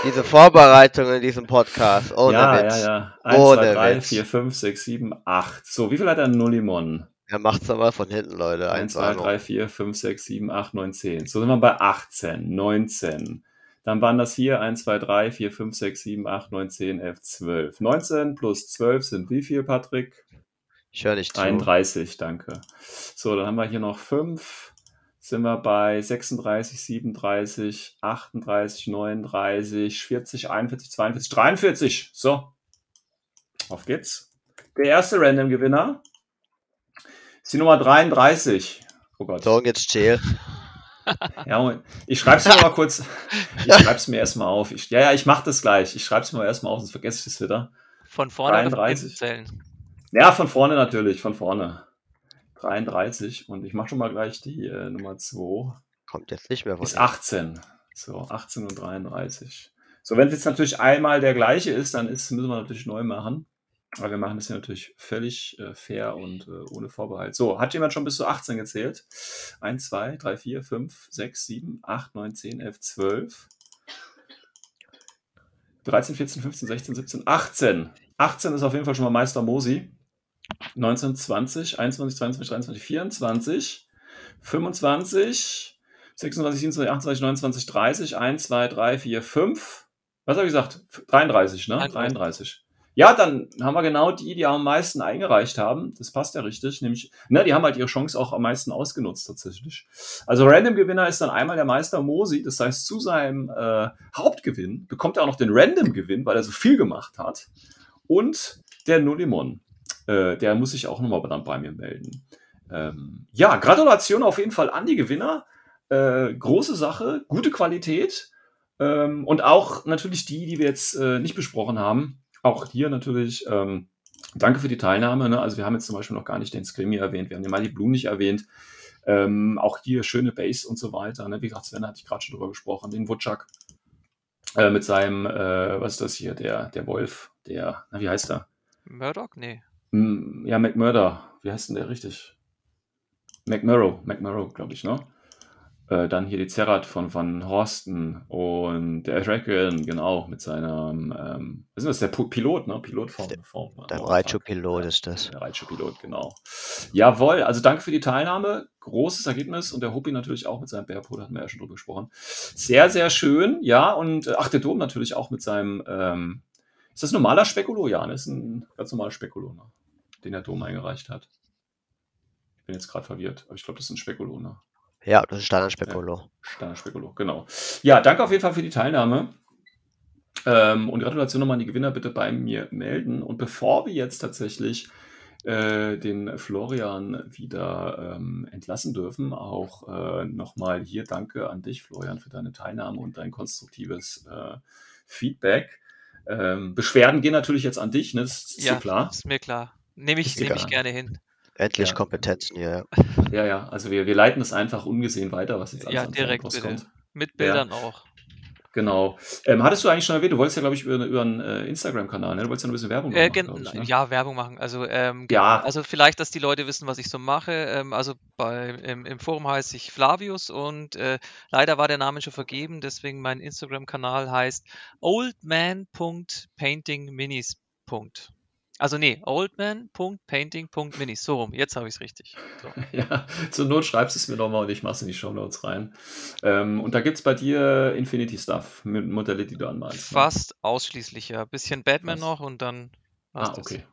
[SPEAKER 3] diese Vorbereitung in diesem Podcast. Ohne ja, Witz. ja, ja. 1,
[SPEAKER 2] 2, 3, 4, 5, 6, 7, 8. So, wie viel hat er Nullimon?
[SPEAKER 3] Er macht's aber von hinten, Leute. 1, 2,
[SPEAKER 2] 3, 4, 5, 6, 7, 8, 9, 10. So sind wir bei 18, 19. Dann waren das hier 1, 2, 3, 4, 5, 6, 7, 8, 9, 10, 11, 12. 19 plus 12 sind wie viel, Patrick?
[SPEAKER 3] Ich höre dich
[SPEAKER 2] zu. 31, danke. So, dann haben wir hier noch 5 sind wir bei 36, 37, 38, 39, 40, 41, 42, 43. So, auf geht's. Der erste Random-Gewinner ist die Nummer 33. Oh Gott. So,
[SPEAKER 3] jetzt chill.
[SPEAKER 2] Ja, ich schreibe es mir mal kurz. Ich schreibe es mir erstmal auf. Ich, ja, ja, ich mache das gleich. Ich schreibe es mir erstmal auf, sonst vergesse ich es wieder.
[SPEAKER 4] Von vorne
[SPEAKER 2] 33.
[SPEAKER 4] zählen.
[SPEAKER 2] Ja, von vorne natürlich, von vorne. 33 und ich mache schon mal gleich die äh, Nummer 2.
[SPEAKER 3] Kommt jetzt nicht mehr
[SPEAKER 2] von. Ist 18. So, 18 und 33. So, wenn es jetzt natürlich einmal der gleiche ist, dann ist, müssen wir natürlich neu machen. Aber wir machen das hier natürlich völlig äh, fair und äh, ohne Vorbehalt. So, hat jemand schon bis zu 18 gezählt? 1, 2, 3, 4, 5, 6, 7, 8, 9, 10, 11, 12. 13, 14, 15, 16, 17, 18. 18 ist auf jeden Fall schon mal Meister Mosi. 19, 20, 21, 22, 23, 24, 25, 26, 27, 28, 29, 30, 1, 2, 3, 4, 5. Was habe ich gesagt? 33, ne? 33. Ja, dann haben wir genau die, die am meisten eingereicht haben. Das passt ja richtig. Nämlich, ne, die haben halt ihre Chance auch am meisten ausgenutzt tatsächlich. Also Random-Gewinner ist dann einmal der Meister Mosi. Das heißt, zu seinem äh, Hauptgewinn bekommt er auch noch den Random-Gewinn, weil er so viel gemacht hat. Und der Nullimon. Äh, der muss sich auch nochmal dann bei mir melden. Ähm, ja, Gratulation auf jeden Fall an die Gewinner. Äh, große Sache, gute Qualität. Ähm, und auch natürlich die, die wir jetzt äh, nicht besprochen haben. Auch hier natürlich ähm, danke für die Teilnahme. Ne? Also wir haben jetzt zum Beispiel noch gar nicht den Screamy erwähnt, wir haben den Mali Blue nicht erwähnt. Ähm, auch hier schöne Base und so weiter. Ne? Wie gesagt, Sven hatte ich gerade schon drüber gesprochen. Den Wutschak äh, mit seinem, äh, was ist das hier, der, der Wolf, der, na, wie heißt er? Murdoch? Nee. Hm, ja, McMurder. Wie heißt denn der richtig? McMurrow, McMurrow, glaube ich, ne? Äh, dann hier die Zerrat von Van Horsten und der Dragon, genau, mit seinem, ähm, was ist das, der P Pilot, ne? Pilot vom, vom Der Reitschuh-Pilot ist das. Der Reitschuh-Pilot, genau. Jawohl, also danke für die Teilnahme, großes Ergebnis und der Hopi natürlich auch mit seinem Bärpot, hatten wir ja schon drüber gesprochen. Sehr, sehr schön, ja, und äh, ach, der Dom natürlich auch mit seinem, ähm, ist das ein normaler Spekulo, das Ist ein ganz normaler Spekulo, ne? den der Dom eingereicht hat. Ich bin jetzt gerade verwirrt, aber ich glaube, das ist ein Spekulo, ne? Ja, das ist Standardspekulo. Ja, Standardspekulo, genau. Ja, danke auf jeden Fall für die Teilnahme. Ähm, und Gratulation nochmal an die Gewinner, bitte bei mir melden. Und bevor wir jetzt tatsächlich äh, den Florian wieder ähm, entlassen dürfen, auch äh, nochmal hier danke an dich, Florian, für deine Teilnahme und dein konstruktives äh, Feedback. Ähm, Beschwerden gehen natürlich jetzt an dich, ne?
[SPEAKER 4] Das ist ja, klar. Ist mir klar. Nehme ich, nehm ich gerne hin.
[SPEAKER 3] Endlich ja. Kompetenzen, ja.
[SPEAKER 2] Ja, ja, also wir, wir leiten es einfach ungesehen weiter, was jetzt alles Ja, direkt bitte. Mit Bildern ja. auch. Genau. Ähm, hattest du eigentlich schon erwähnt, du wolltest ja, glaube ich, über, über einen äh, Instagram-Kanal, ne? Du
[SPEAKER 4] wolltest
[SPEAKER 2] ja noch ein bisschen
[SPEAKER 4] Werbung äh, machen. Äh, ich, ne? Ja, Werbung machen. Also, ähm, genau. ja. also vielleicht, dass die Leute wissen, was ich so mache. Ähm, also bei, im, im, Forum heiße ich Flavius und äh, leider war der Name schon vergeben, deswegen mein Instagram-Kanal heißt oldman.paintingminis. Also nee, oldman.painting.mini. So rum, jetzt habe ich es richtig.
[SPEAKER 2] So. ja, zur Not schreibst du es mir nochmal und ich mache es in die Show Notes rein. Ähm, und da gibt es bei dir Infinity Stuff mit Modelle, die du anmalst.
[SPEAKER 4] Ne? Fast ne? ausschließlich, ja. Bisschen Batman Was? noch und dann. Ah,
[SPEAKER 2] okay. Das.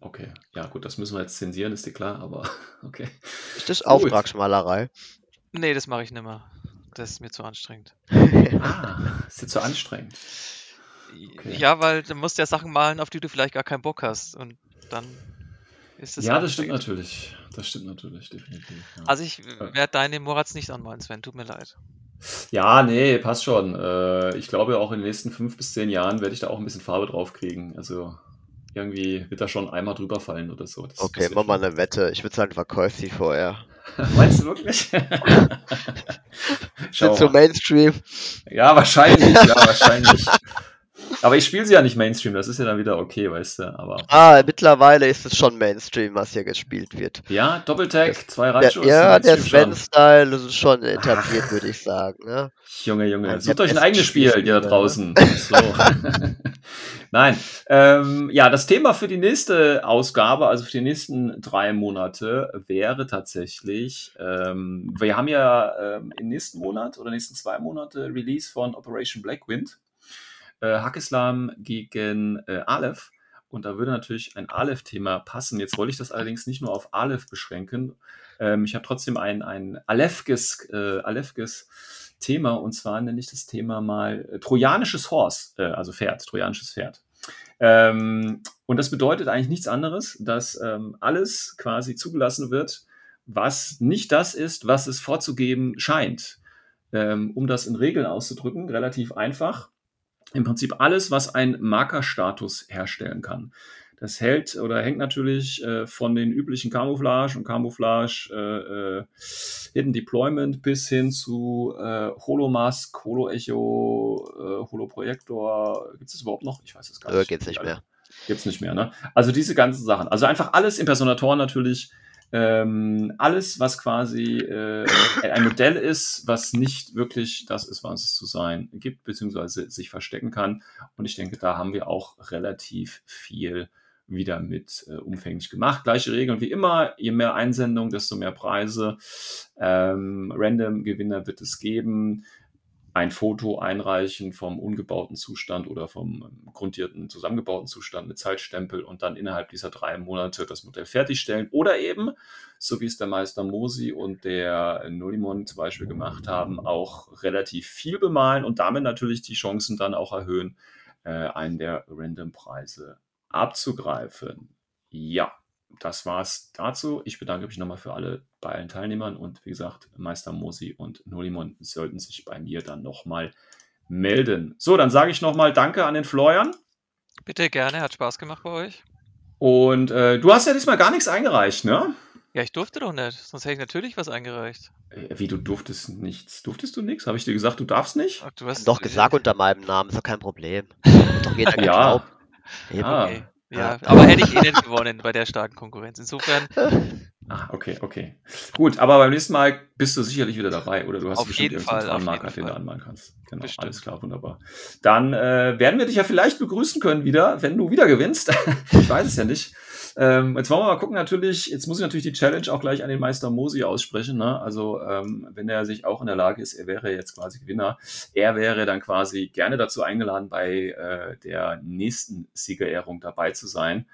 [SPEAKER 2] Okay, ja gut, das müssen wir jetzt zensieren, ist dir klar, aber okay.
[SPEAKER 3] Ist das Auftragsmalerei?
[SPEAKER 4] Nee, das mache ich nicht mehr. Das ist mir zu anstrengend. ah,
[SPEAKER 2] ist dir zu anstrengend.
[SPEAKER 4] Okay. Ja, weil du musst ja Sachen malen, auf die du vielleicht gar keinen Bock hast. Und dann
[SPEAKER 2] ist es. Ja, das stimmt natürlich. Das stimmt natürlich, definitiv.
[SPEAKER 4] Ja. Also ich werde deine Morats nicht anmalen, Sven, tut mir leid.
[SPEAKER 2] Ja, nee, passt schon. Äh, ich glaube, auch in den nächsten fünf bis zehn Jahren werde ich da auch ein bisschen Farbe drauf kriegen. Also irgendwie wird da schon einmal drüber fallen oder so.
[SPEAKER 3] Das okay, mach mal eine Wette. Ich würde sagen, verkäuf sie vorher. Meinst du wirklich? Sind
[SPEAKER 2] so Mainstream. Ja, wahrscheinlich, ja, wahrscheinlich. Aber ich spiele sie ja nicht Mainstream, das ist ja dann wieder okay, weißt du. Aber
[SPEAKER 3] ah, mittlerweile ist es schon Mainstream, was hier gespielt wird.
[SPEAKER 2] Ja, Doppeltag, zwei Rachos. Ja, der Sven-Style ist schon etabliert, würde ich sagen. Ne? Junge, Junge, Man sucht euch ein eigenes Spiel, Spiel ihr da draußen. So. Nein, ähm, ja, das Thema für die nächste Ausgabe, also für die nächsten drei Monate, wäre tatsächlich, ähm, wir haben ja ähm, im nächsten Monat oder nächsten zwei Monate Release von Operation Blackwind äh, Hackislam gegen äh, Aleph. Und da würde natürlich ein Aleph-Thema passen. Jetzt wollte ich das allerdings nicht nur auf Aleph beschränken. Ähm, ich habe trotzdem ein, ein Alefkes, äh, Alefkes Thema. Und zwar nenne ich das Thema mal äh, trojanisches Horse, äh, also Pferd, trojanisches Pferd. Ähm, und das bedeutet eigentlich nichts anderes, dass ähm, alles quasi zugelassen wird, was nicht das ist, was es vorzugeben scheint. Ähm, um das in Regeln auszudrücken, relativ einfach im Prinzip alles, was einen Markerstatus herstellen kann. Das hält oder hängt natürlich äh, von den üblichen Camouflage und Camouflage äh, äh, Hidden Deployment bis hin zu äh, Holomask, Holoecho, äh, Holoprojektor. Gibt es das überhaupt noch? Ich weiß es gar äh, nicht. Äh, es nicht mehr. Gibt's nicht mehr, ne? Also diese ganzen Sachen. Also einfach alles im Personator natürlich ähm, alles, was quasi äh, ein Modell ist, was nicht wirklich das ist, was es zu sein gibt, beziehungsweise sich verstecken kann. Und ich denke, da haben wir auch relativ viel wieder mit äh, umfänglich gemacht. Gleiche Regeln wie immer, je mehr Einsendungen, desto mehr Preise. Ähm, Random-Gewinner wird es geben ein Foto einreichen vom ungebauten Zustand oder vom ähm, grundierten zusammengebauten Zustand mit Zeitstempel und dann innerhalb dieser drei Monate das Modell fertigstellen. Oder eben, so wie es der Meister Mosi und der äh, Nullimon zum Beispiel gemacht haben, auch relativ viel bemalen und damit natürlich die Chancen dann auch erhöhen, äh, einen der Random-Preise abzugreifen. Ja das war's dazu. Ich bedanke mich nochmal für alle bei allen Teilnehmern und wie gesagt, Meister Mosi und Nolimon sollten sich bei mir dann nochmal melden. So, dann sage ich nochmal Danke an den Florian.
[SPEAKER 4] Bitte gerne, hat Spaß gemacht bei euch.
[SPEAKER 2] Und äh, du hast ja diesmal gar nichts eingereicht, ne?
[SPEAKER 4] Ja, ich durfte doch nicht, sonst hätte ich natürlich was eingereicht.
[SPEAKER 2] Äh, wie, du durftest nichts? Durftest du nichts? Habe ich dir gesagt, du darfst nicht?
[SPEAKER 3] Ach, du hast doch gesagt unter meinem Namen, ist doch kein Problem. doch jeder ja. Ah. Eben.
[SPEAKER 2] Ah, okay.
[SPEAKER 3] Ja,
[SPEAKER 2] aber hätte ich eh nicht gewonnen bei der starken Konkurrenz. Insofern. Ah, okay, okay. Gut, aber beim nächsten Mal bist du sicherlich wieder dabei, oder du hast auf bestimmt irgendeinen Fall, Anmarker, den du anmalen kannst. Genau, bestimmt. alles klar, wunderbar. Dann äh, werden wir dich ja vielleicht begrüßen können wieder, wenn du wieder gewinnst. ich weiß es ja nicht. Ähm, jetzt wollen wir mal gucken, natürlich, jetzt muss ich natürlich die Challenge auch gleich an den Meister Mosi aussprechen. Ne? Also, ähm, wenn er sich auch in der Lage ist, er wäre jetzt quasi Gewinner. Er wäre dann quasi gerne dazu eingeladen, bei äh, der nächsten Siegerehrung dabei zu sein.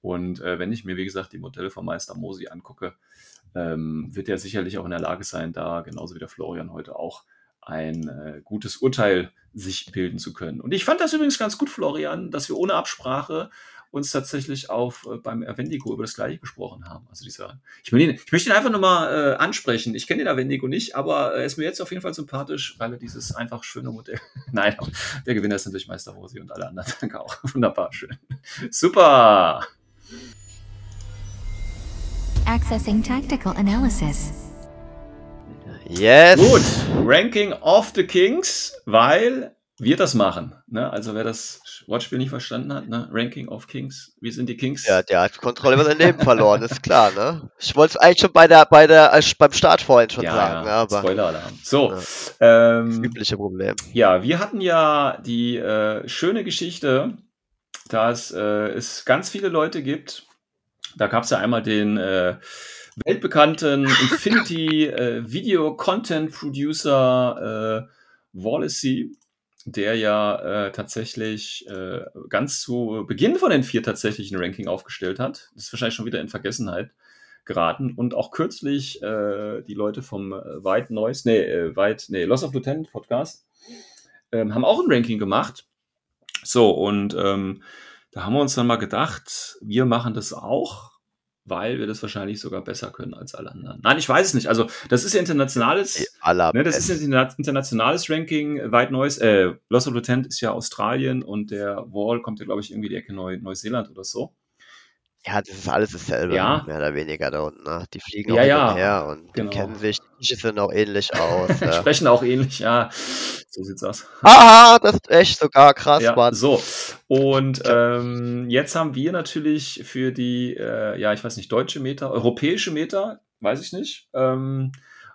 [SPEAKER 2] Und äh, wenn ich mir, wie gesagt, die Modelle von Meister Mosi angucke, ähm, wird er sicherlich auch in der Lage sein, da genauso wie der Florian heute auch ein äh, gutes Urteil sich bilden zu können. Und ich fand das übrigens ganz gut, Florian, dass wir ohne Absprache uns tatsächlich auf äh, beim Avendigo über das gleiche gesprochen haben. Also dieser, ich, meine, ich möchte ihn einfach nur mal äh, ansprechen. Ich kenne den Avendigo nicht, aber er ist mir jetzt auf jeden Fall sympathisch, weil er dieses einfach schöne Modell. Nein, der Gewinner ist natürlich Meister Rosi und alle anderen danke auch. Wunderbar, schön. Super! Accessing Tactical Analysis. Yes. Gut, Ranking of the Kings, weil wir das machen. Ne? Also wer das Wortspiel nicht verstanden hat, ne? Ranking of Kings, wie sind die Kings. Ja, der hat Kontrolle über sein Leben
[SPEAKER 3] verloren, ist klar. Ne? Ich wollte es eigentlich schon bei der, bei der, beim Start vorhin schon ja,
[SPEAKER 2] sagen.
[SPEAKER 3] Ja, ne, aber, Spoiler-Alarm. So.
[SPEAKER 2] Ja, ähm, das übliche Problem. Ja, wir hatten ja die äh, schöne Geschichte, dass äh, es ganz viele Leute gibt. Da gab es ja einmal den äh, weltbekannten Infinity äh, Video Content Producer äh, Wallacey der ja äh, tatsächlich äh, ganz zu Beginn von den vier tatsächlich ein Ranking aufgestellt hat. Das ist wahrscheinlich schon wieder in Vergessenheit geraten. Und auch kürzlich äh, die Leute vom äh, White Noise, nee, äh, White, nee, Loss of Lieutenant Podcast, ähm, haben auch ein Ranking gemacht. So, und ähm, da haben wir uns dann mal gedacht, wir machen das auch weil wir das wahrscheinlich sogar besser können als alle anderen. Nein, ich weiß es nicht. Also, das ist ja internationales, ne, das ist internationales Ranking, weit Neues. Äh, Lost of Lieutenant ist ja Australien und der Wall kommt ja, glaube ich, irgendwie die Ecke Neu Neuseeland oder so. Ja, das ist alles dasselbe, Ja. mehr oder weniger da unten. Ne? Die fliegen auch Ja, hin und ja, und genau. kennen sich, die Tische sehen auch ähnlich aus. Ja. Sprechen auch ähnlich, ja. So sieht's aus. Aha, das ist echt sogar krass, Ja, Mann. so. Und ähm, jetzt haben wir natürlich für die, äh, ja, ich weiß nicht, deutsche Meter, europäische Meter, weiß ich nicht, ähm,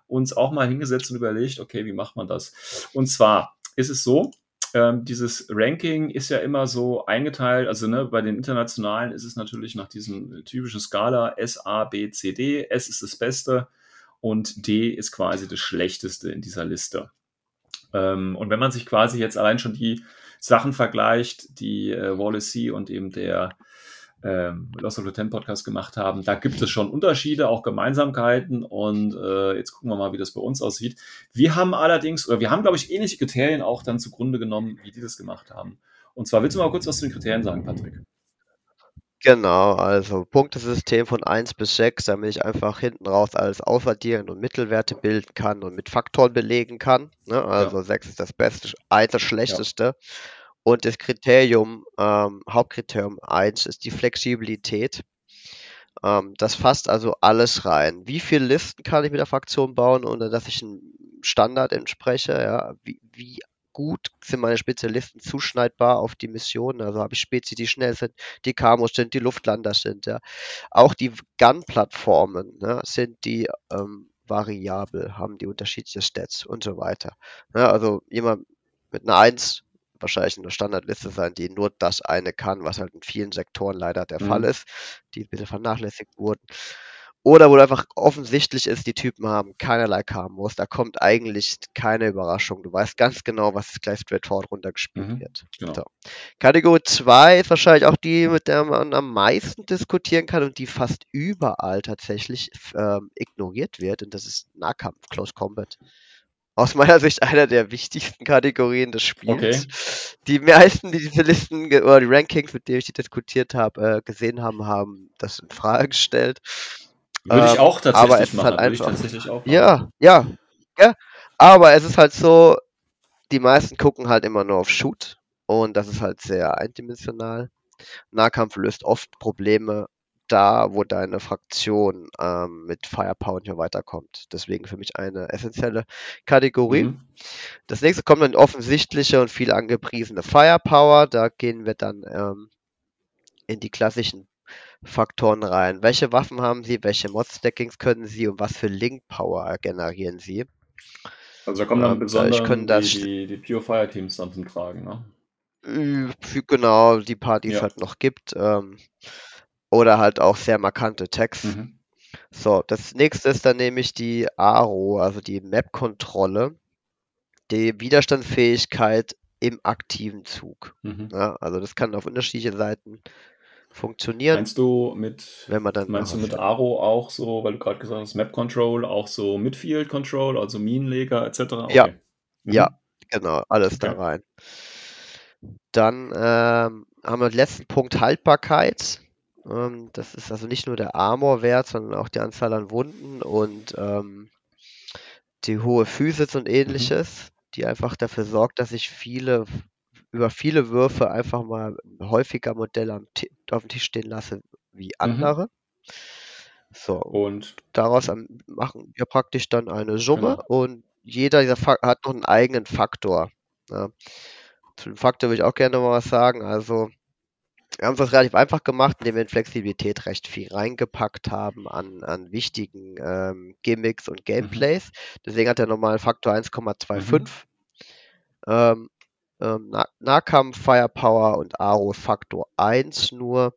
[SPEAKER 2] uns auch mal hingesetzt und überlegt, okay, wie macht man das? Und zwar ist es so, ähm, dieses Ranking ist ja immer so eingeteilt, also ne, bei den internationalen ist es natürlich nach diesem typischen Skala S, A, B, C, D. S ist das Beste und D ist quasi das Schlechteste in dieser Liste. Ähm, und wenn man sich quasi jetzt allein schon die Sachen vergleicht, die äh, Wallacey und eben der ähm, Lost of the Ten Podcast gemacht haben. Da gibt es schon Unterschiede, auch Gemeinsamkeiten und äh, jetzt gucken wir mal, wie das bei uns aussieht. Wir haben allerdings, oder wir haben, glaube ich, ähnliche Kriterien auch dann zugrunde genommen, wie die das gemacht haben. Und zwar willst du mal kurz was zu den Kriterien sagen, Patrick?
[SPEAKER 3] Genau, also Punktesystem von 1 bis 6, damit ich einfach hinten raus alles aussortieren und Mittelwerte bilden kann und mit Faktoren belegen kann. Ne? Also ja. 6 ist das Beste, 1 das Schlechteste. Ja. Und das Kriterium, ähm, Hauptkriterium 1 ist die Flexibilität. Ähm, das fasst also alles rein. Wie viele Listen kann ich mit der Fraktion bauen, ohne dass ich einem Standard entspreche? Ja? Wie, wie gut sind meine Spezialisten zuschneidbar auf die Missionen? Also habe ich Spezies, die schnell sind, die Kamos sind, die Luftlander sind. Ja? Auch die Gun-Plattformen ne, sind die ähm, variabel, haben die unterschiedliche Stats und so weiter. Ja, ne, also jemand mit einer 1 wahrscheinlich eine Standardliste sein, die nur das eine kann, was halt in vielen Sektoren leider der mhm. Fall ist, die ein bisschen vernachlässigt wurden. Oder wo einfach offensichtlich ist, die Typen haben keinerlei KMOs, da kommt eigentlich keine Überraschung. Du weißt ganz genau, was gleich straightforward runtergespielt mhm. wird. Genau. So. Kategorie 2 ist wahrscheinlich auch die, mit der man am meisten diskutieren kann und die fast überall tatsächlich ähm, ignoriert wird. Und das ist Nahkampf, Close Combat aus meiner Sicht einer der wichtigsten Kategorien des Spiels. Okay. Die meisten, die diese Listen oder die Rankings, mit denen ich die diskutiert habe, äh, gesehen haben, haben das in Frage gestellt. Würde ähm, ich auch tatsächlich aber es machen. Halt einfach, tatsächlich auch machen. Ja, ja, ja. Aber es ist halt so, die meisten gucken halt immer nur auf Shoot und das ist halt sehr eindimensional. Nahkampf löst oft Probleme da, wo deine Fraktion ähm, mit Firepower hier weiterkommt. Deswegen für mich eine essentielle Kategorie. Mhm. Das nächste kommt dann offensichtliche und viel angepriesene Firepower. Da gehen wir dann ähm, in die klassischen Faktoren rein. Welche Waffen haben sie? Welche Mod-Stackings können sie? Und was für Link-Power generieren sie? Also da kommen dann ähm, besonders die, die, die Pure Fire Teams dann zum Tragen, ne? Genau, die Partys ja. halt noch gibt. Ähm, oder halt auch sehr markante Tags. Mhm. So, das nächste ist dann nämlich die ARO, also die Map-Kontrolle, die Widerstandsfähigkeit im aktiven Zug. Mhm. Ja, also das kann auf unterschiedliche Seiten funktionieren.
[SPEAKER 2] Meinst du mit, wenn man dann meinst du mit Aro auch so, weil du gerade gesagt hast, Map Control, auch so Midfield Control, also Minenleger etc.? Okay.
[SPEAKER 3] Ja, mhm. ja, genau, alles okay. da rein. Dann ähm, haben wir den letzten Punkt Haltbarkeit. Ähm, das ist also nicht nur der Armor-Wert, sondern auch die Anzahl an Wunden und ähm, die hohe Physis und mhm. ähnliches, mhm. die einfach dafür sorgt, dass ich viele über viele Würfe einfach mal häufiger Modelle auf dem Tisch stehen lasse wie mhm. andere. Mhm. So, und daraus machen wir praktisch dann eine Summe genau. und jeder dieser Fak hat noch einen eigenen Faktor. Ja. Ne? Zu dem Faktor würde ich auch gerne mal was sagen. Also wir haben es relativ einfach gemacht, indem wir in Flexibilität recht viel reingepackt haben an, an wichtigen ähm, Gimmicks und mhm. Gameplays. Deswegen hat er nochmal einen Faktor 1,25. Mhm. Ähm, ähm, Nahkampf, Firepower und Aro Faktor 1 nur.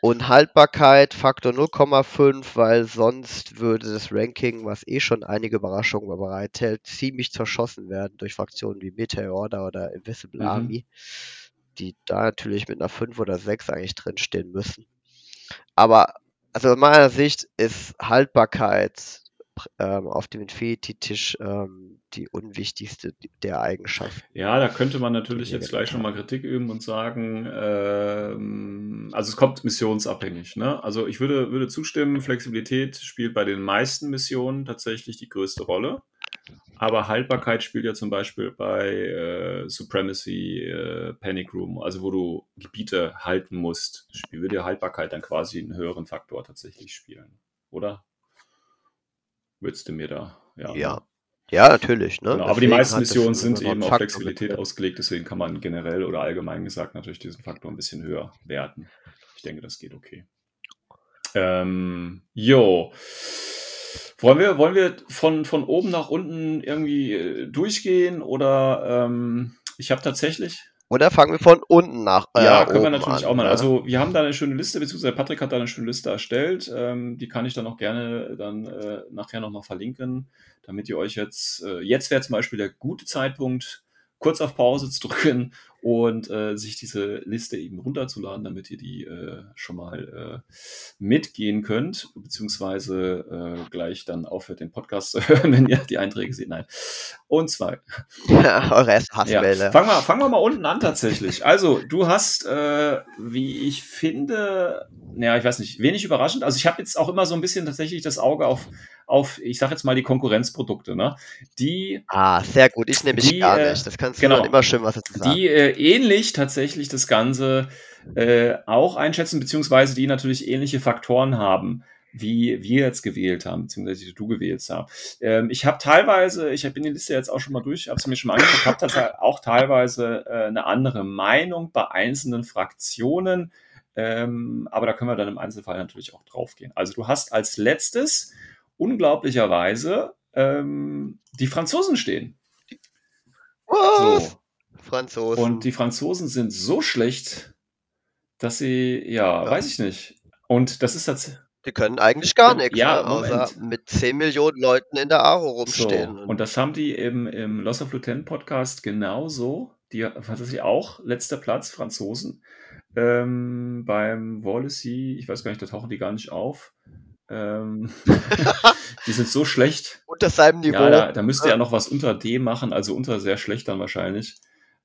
[SPEAKER 3] Und Haltbarkeit Faktor 0,5, weil sonst würde das Ranking, was eh schon einige Überraschungen bereithält, ziemlich zerschossen werden durch Fraktionen wie Meteor oder Invisible mhm. Army die da natürlich mit einer 5 oder 6 eigentlich drinstehen müssen. Aber also aus meiner Sicht ist Haltbarkeit ähm, auf dem Infinity-Tisch ähm, die unwichtigste der Eigenschaften.
[SPEAKER 2] Ja, da könnte man natürlich jetzt gleich genau nochmal Kritik üben und sagen, ähm, also es kommt missionsabhängig. Ne? Also ich würde, würde zustimmen, Flexibilität spielt bei den meisten Missionen tatsächlich die größte Rolle. Aber Haltbarkeit spielt ja zum Beispiel bei äh, Supremacy, äh, Panic Room, also wo du Gebiete halten musst, spielt dir Haltbarkeit dann quasi einen höheren Faktor tatsächlich spielen, oder? Würdest du mir da,
[SPEAKER 3] ja. Ja, ja natürlich.
[SPEAKER 2] Ne? Genau, aber die meisten Missionen sind eben auf Flexibilität ausgelegt, deswegen kann man generell oder allgemein gesagt natürlich diesen Faktor ein bisschen höher werten. Ich denke, das geht okay. Ähm, jo. Wollen wir, wollen wir von, von oben nach unten irgendwie äh, durchgehen oder ähm, ich habe tatsächlich.
[SPEAKER 3] Oder fangen wir von unten nach. Äh, ja, können
[SPEAKER 2] wir natürlich an, auch mal. Ne? Also wir haben da eine schöne Liste, beziehungsweise Patrick hat da eine schöne Liste erstellt. Ähm, die kann ich dann auch gerne dann äh, nachher nochmal verlinken, damit ihr euch jetzt, äh, jetzt wäre zum Beispiel der gute Zeitpunkt, kurz auf Pause zu drücken und äh, sich diese Liste eben runterzuladen, damit ihr die äh, schon mal äh, mitgehen könnt, beziehungsweise äh, gleich dann aufhört, den Podcast zu hören, wenn ihr die Einträge seht. Nein. Und zwei. Ja, eure erste Hasswelle. Ja. Fangen, wir, fangen wir mal unten an tatsächlich. Also, du hast, äh, wie ich finde, naja, ich weiß nicht, wenig überraschend. Also, ich habe jetzt auch immer so ein bisschen tatsächlich das Auge auf auf, ich sage jetzt mal, die Konkurrenzprodukte. Ne? Die, ah, sehr gut. Ich nehme mich die, gar äh, nicht. Das kannst du genau, immer schön was dazu sagen. Die äh, ähnlich tatsächlich das Ganze äh, auch einschätzen, beziehungsweise die natürlich ähnliche Faktoren haben wie wir jetzt gewählt haben, beziehungsweise du gewählt hast. Ähm, ich habe teilweise, ich bin die Liste jetzt auch schon mal durch, habe es mir schon mal angeguckt, habe halt auch teilweise äh, eine andere Meinung bei einzelnen Fraktionen, ähm, aber da können wir dann im Einzelfall natürlich auch drauf gehen. Also du hast als letztes unglaublicherweise ähm, die Franzosen stehen. Was? So. Franzosen. Und die Franzosen sind so schlecht, dass sie, ja, ja. weiß ich nicht.
[SPEAKER 3] Und das ist tatsächlich. Die können eigentlich gar nichts, ja, ne, außer mit 10 Millionen Leuten in der Aro rumstehen.
[SPEAKER 2] So. und das haben die eben im Loss of Lieutenant Podcast genauso. Die tatsächlich auch letzter Platz, Franzosen. Ähm, beim Wallacey, ich weiß gar nicht, da tauchen die gar nicht auf. Ähm, die sind so schlecht. Unter seinem Niveau. Ja, da, da müsste er ja. noch was unter D machen, also unter sehr schlecht dann wahrscheinlich.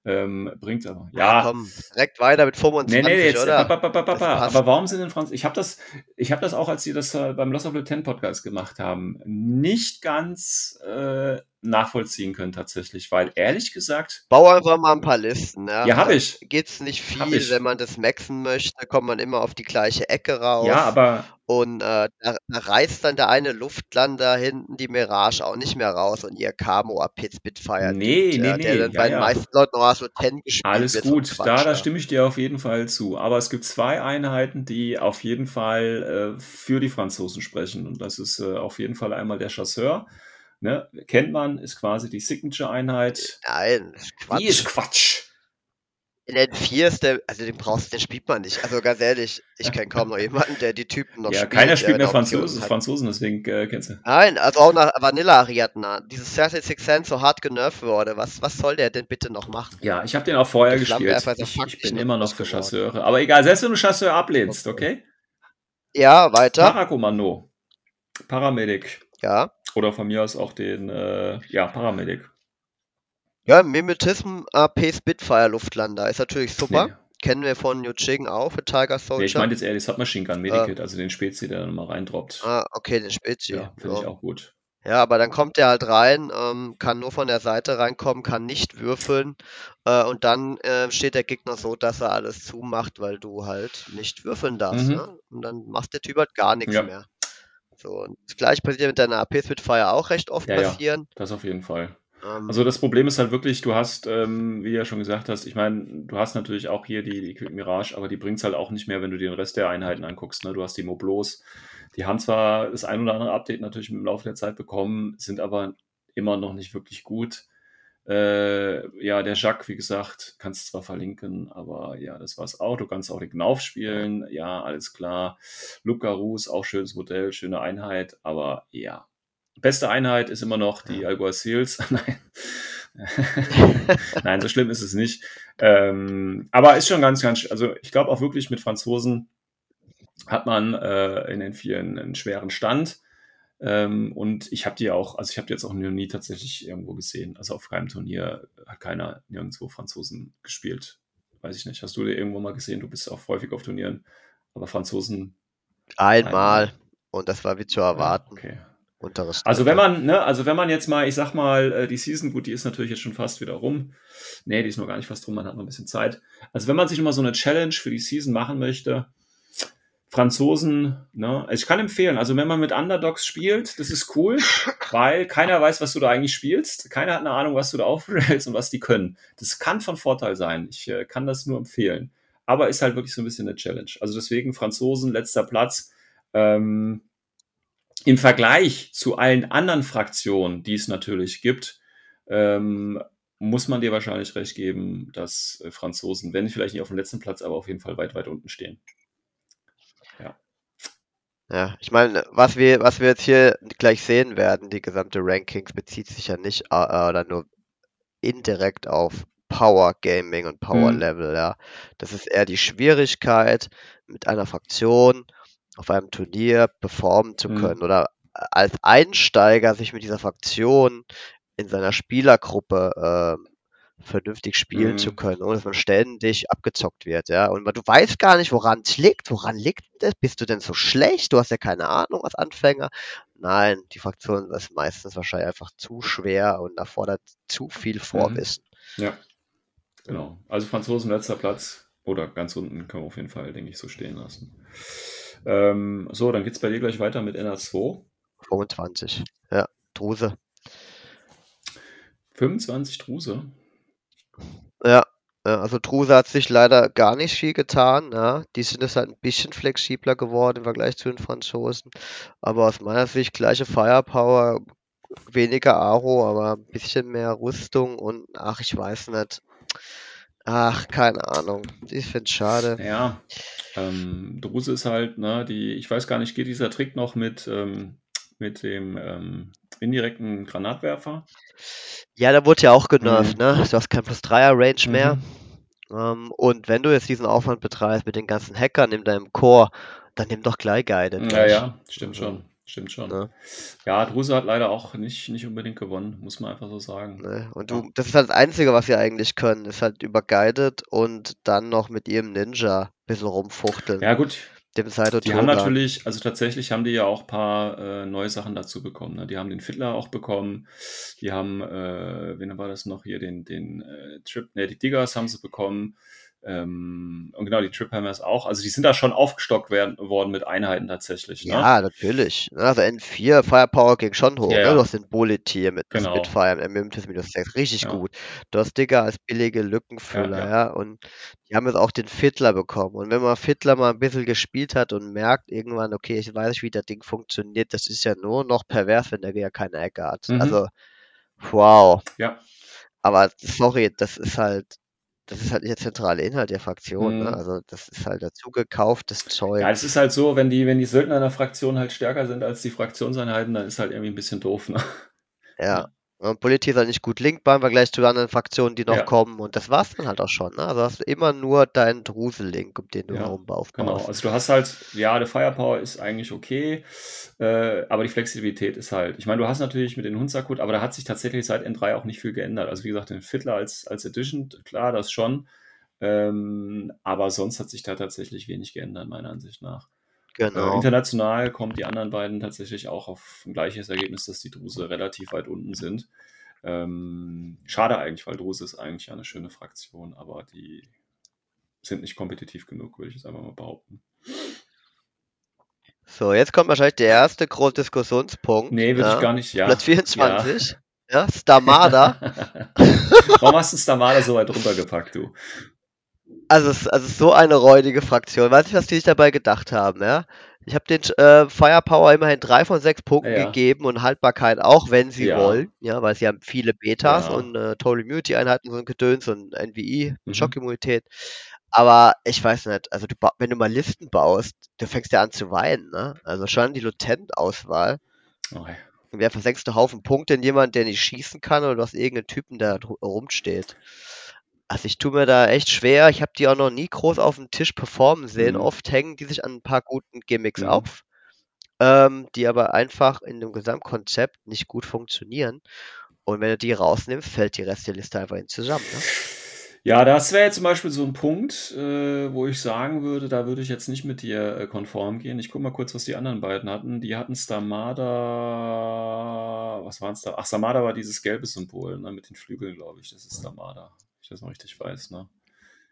[SPEAKER 2] Ähm, bringt aber. Ja, ja. Komm, direkt weiter mit 25, nee, nee, jetzt, oder? Ba, ba, ba, aber warum sind denn Franz... Ich habe das, hab das auch, als sie das äh, beim Loss of the Ten Podcast gemacht haben, nicht ganz... Äh, nachvollziehen können tatsächlich, weil ehrlich gesagt.
[SPEAKER 3] Bau einfach mal ein paar Listen. Ja,
[SPEAKER 2] ja habe also
[SPEAKER 3] ich. Geht's nicht viel, wenn man das maxen möchte, kommt man immer auf die gleiche Ecke raus.
[SPEAKER 2] Ja, aber.
[SPEAKER 3] Und äh, da, da, reißt dann der eine Luftlander hinten die Mirage auch nicht mehr raus und ihr Camo ab Pit Spitfire. Nee, nee, nee. Der nee, dann ja, bei den
[SPEAKER 2] meisten Leuten noch so 10 gespielt Alles gut, Quatsch, da, da stimme ich dir auf jeden Fall zu. Aber es gibt zwei Einheiten, die auf jeden Fall äh, für die Franzosen sprechen. Und das ist äh, auf jeden Fall einmal der Chasseur Ne? Kennt man, ist quasi die Signature-Einheit. Nein, Quatsch. Die ist Quatsch.
[SPEAKER 3] In N4 ist der, also den brauchst du, den spielt man nicht. Also ganz ehrlich, ich kenne kaum noch jemanden, der die Typen
[SPEAKER 2] noch ja, spielt. Ja, keiner spielt mehr Franzosen, Franzosen, deswegen äh, kennst du. Nein, also auch
[SPEAKER 3] nach Vanilla Ariadna. Dieses 36 Cent so hart genervt wurde. Was, was soll der denn bitte noch machen?
[SPEAKER 2] Ja, ich habe den auch vorher gespielt. Ich, ich, bin immer noch für Chasseure. Aber egal, selbst wenn du Chasseur ablehnst, okay?
[SPEAKER 3] Ja, weiter. Parakommando.
[SPEAKER 2] Paramedic. Ja. Oder von mir aus auch den äh, ja, Paramedic.
[SPEAKER 3] Ja, Mimetism AP Spitfire Luftlander ist natürlich super. Nee. Kennen wir von New Chicken auch für Tiger
[SPEAKER 2] Soldier. Nee, ich meinte jetzt eher die Submachine Gun ah. Medikit, äh, also den Spezi, der dann mal reindroppt. Ah, okay, den Spezi.
[SPEAKER 3] Ja, finde so. ich auch gut. Ja, aber dann kommt der halt rein, ähm, kann nur von der Seite reinkommen, kann nicht würfeln äh, und dann äh, steht der Gegner so, dass er alles zumacht, weil du halt nicht würfeln darfst. Mhm. Ne? Und dann macht der Typ halt gar nichts ja. mehr. So, und das gleiche passiert ja mit deiner AP Spitfire auch recht oft ja, passieren. Ja,
[SPEAKER 2] das auf jeden Fall. Ähm, also das Problem ist halt wirklich, du hast, ähm, wie du ja schon gesagt hast, ich meine, du hast natürlich auch hier die, die Quick Mirage, aber die bringt es halt auch nicht mehr, wenn du dir den Rest der Einheiten anguckst. Ne? Du hast die Moblos, die haben zwar das ein oder andere Update natürlich im Laufe der Zeit bekommen, sind aber immer noch nicht wirklich gut. Äh, ja, der Jacques, wie gesagt, kannst zwar verlinken, aber ja, das war's auch. Du kannst auch den Knauf spielen. Ja, alles klar. Luca Rus, auch schönes Modell, schöne Einheit, aber ja. Beste Einheit ist immer noch die ja. Alguacils. Nein. Nein, so schlimm ist es nicht. Ähm, aber ist schon ganz, ganz, also ich glaube auch wirklich mit Franzosen hat man äh, in den vielen einen schweren Stand. Ähm, und ich habe die auch, also ich habe die jetzt auch noch nie tatsächlich irgendwo gesehen. Also auf keinem Turnier hat keiner nirgendwo Franzosen gespielt. Weiß ich nicht. Hast du die irgendwo mal gesehen? Du bist auch häufig auf Turnieren, aber Franzosen.
[SPEAKER 3] Einmal. Einmal. Und das war wie zu erwarten. Ja, okay.
[SPEAKER 2] Also wenn man, ne, also wenn man jetzt mal, ich sag mal, äh, die Season, gut, die ist natürlich jetzt schon fast wieder rum. Nee, die ist noch gar nicht fast rum, man hat noch ein bisschen Zeit. Also wenn man sich nochmal so eine Challenge für die Season machen möchte, Franzosen, ne? ich kann empfehlen, also wenn man mit Underdogs spielt, das ist cool, weil keiner weiß, was du da eigentlich spielst. Keiner hat eine Ahnung, was du da aufstellst und was die können. Das kann von Vorteil sein. Ich äh, kann das nur empfehlen. Aber ist halt wirklich so ein bisschen eine Challenge. Also deswegen Franzosen, letzter Platz. Ähm, Im Vergleich zu allen anderen Fraktionen, die es natürlich gibt, ähm, muss man dir wahrscheinlich recht geben, dass äh, Franzosen, wenn vielleicht nicht auf dem letzten Platz, aber auf jeden Fall weit, weit unten stehen.
[SPEAKER 3] Ja. ich meine, was wir, was wir jetzt hier gleich sehen werden, die gesamte Rankings bezieht sich ja nicht äh, äh oder nur indirekt auf Power Gaming und Power mhm. Level, ja. Das ist eher die Schwierigkeit, mit einer Fraktion auf einem Turnier performen zu mhm. können oder als Einsteiger sich mit dieser Fraktion in seiner Spielergruppe äh, vernünftig spielen mhm. zu können, ohne dass man ständig abgezockt wird, ja. Und du weißt gar nicht, woran es liegt, woran liegt das? Bist du denn so schlecht? Du hast ja keine Ahnung als Anfänger. Nein, die Fraktion ist meistens wahrscheinlich einfach zu schwer und erfordert zu viel Vorwissen. Mhm. Ja.
[SPEAKER 2] Genau. Also Franzosen letzter Platz oder ganz unten können wir auf jeden Fall, denke ich, so stehen lassen. Ähm, so, dann geht es bei dir gleich weiter mit NR2. 25, ja, Druse. 25 Druse?
[SPEAKER 3] Ja, ja, äh, also Truse hat sich leider gar nicht viel getan. Ja. Die sind es halt ein bisschen flexibler geworden im Vergleich zu den Franzosen. Aber aus meiner Sicht gleiche Firepower, weniger Aro, aber ein bisschen mehr Rüstung und ach, ich weiß nicht. Ach, keine Ahnung. Ich finde es schade. Ja, ähm,
[SPEAKER 2] Druse ist halt, ne, die, ich weiß gar nicht, geht dieser Trick noch mit, ähm, mit dem ähm, indirekten Granatwerfer.
[SPEAKER 3] Ja, da wurde ja auch genervt, mhm. ne? Du hast kein plus 3er Range mhm. mehr. Ähm, und wenn du jetzt diesen Aufwand betreibst mit den ganzen Hackern in deinem Core, dann nimm doch gleich Guided.
[SPEAKER 2] Ja, ja, stimmt also. schon. Stimmt schon. Ne? Ja, Druse hat leider auch nicht, nicht unbedingt gewonnen, muss man einfach so sagen. Ne?
[SPEAKER 3] Und du, das ist halt das Einzige, was wir eigentlich können, ist halt über Guided und dann noch mit ihrem Ninja ein bisschen rumfuchteln.
[SPEAKER 2] Ja, gut,
[SPEAKER 3] dem
[SPEAKER 2] Saito Die Toga. haben natürlich, also tatsächlich haben die ja auch ein paar äh, neue Sachen dazu bekommen. Ne? Die haben den Fiddler auch bekommen. Die haben, äh, wen war das noch hier, den, den äh, Trip, ne, die Diggers haben sie bekommen. Ähm, und genau, die Triphammers auch. Also die sind da schon aufgestockt werden, worden mit Einheiten tatsächlich. Ne?
[SPEAKER 3] Ja, natürlich. Also N4, Firepower ging schon hoch. Ja, ne? ja. Du hast
[SPEAKER 2] den
[SPEAKER 3] Bullet hier mit genau. Spitfire im MMTs minus 6. Richtig ja. gut. Du hast Digger als billige Lückenfüller, ja, Und die haben jetzt auch den Fiddler bekommen. Und wenn man Fiddler mal ein bisschen gespielt hat und merkt irgendwann, okay, ich weiß nicht, wie das Ding funktioniert, das ist ja nur noch pervers, wenn der ja keine Ecke hat. Mhm. Also,
[SPEAKER 2] wow. Ja.
[SPEAKER 3] Aber sorry, das ist halt das ist halt der zentrale Inhalt der Fraktion. Ne? Mhm. Ne? Also das ist halt dazu gekauftes Zeug.
[SPEAKER 2] Ja, es ist halt so, wenn die, wenn die Söldner einer Fraktion halt stärker sind als die Fraktionseinheiten, dann ist halt irgendwie ein bisschen doof. Ne?
[SPEAKER 3] Ja. Und Politik ist halt nicht gut linkbar im Vergleich zu anderen Fraktionen, die noch ja. kommen. Und das war es dann halt auch schon. Ne? Also hast du immer nur deinen Drusel-Link, um den du ja, herum aufbaust.
[SPEAKER 2] Genau. Also du hast halt, ja, der Firepower ist eigentlich okay, äh, aber die Flexibilität ist halt. Ich meine, du hast natürlich mit den Hunzakut, aber da hat sich tatsächlich seit N3 auch nicht viel geändert. Also wie gesagt, den Fiddler als, als Edition, klar, das schon. Ähm, aber sonst hat sich da tatsächlich wenig geändert, meiner Ansicht nach. Genau. Äh, international kommen die anderen beiden tatsächlich auch auf ein gleiches Ergebnis, dass die Druse relativ weit unten sind. Ähm, schade eigentlich, weil Druse ist eigentlich eine schöne Fraktion, aber die sind nicht kompetitiv genug, würde ich jetzt einfach mal behaupten.
[SPEAKER 3] So, jetzt kommt wahrscheinlich der erste große Diskussionspunkt.
[SPEAKER 2] Nee, würde ja. Ne? ich gar nicht,
[SPEAKER 3] ja. Platz 24. Ja. Ja, Stamada.
[SPEAKER 2] Warum hast du Stamada so weit runtergepackt, du?
[SPEAKER 3] Also es, also ist so eine räudige Fraktion. Weiß ich, was die sich dabei gedacht haben, ja. Ich habe den äh, Firepower immerhin drei von sechs Punkten ja. gegeben und Haltbarkeit auch, wenn sie ja. wollen, ja, weil sie haben viele Betas ja. und äh, Total Immunity Einheiten so ein Gedöns und NVI, mhm. Schockimmunität. Aber ich weiß nicht, also du, wenn du mal Listen baust, du fängst ja an zu weinen, ne? Also schon die Lutent-Auswahl. Okay. ja. Wer versenkst du Haufen Punkte in jemanden, der nicht schießen kann oder du hast irgendeinen Typen, der rumsteht. Also ich tue mir da echt schwer. Ich habe die auch noch nie groß auf dem Tisch performen sehen. Mhm. Oft hängen die sich an ein paar guten Gimmicks mhm. auf, ähm, die aber einfach in dem Gesamtkonzept nicht gut funktionieren. Und wenn du die rausnimmst, fällt die Rest der Liste einfach hin zusammen. Ne?
[SPEAKER 2] Ja, das wäre jetzt zum Beispiel so ein Punkt, äh, wo ich sagen würde, da würde ich jetzt nicht mit dir äh, konform gehen. Ich gucke mal kurz, was die anderen beiden hatten. Die hatten Stamada, was waren es da? Ach, Stamada war dieses gelbe Symbol ne, mit den Flügeln, glaube ich. Das ist Stamada ich das noch richtig weiß, ne?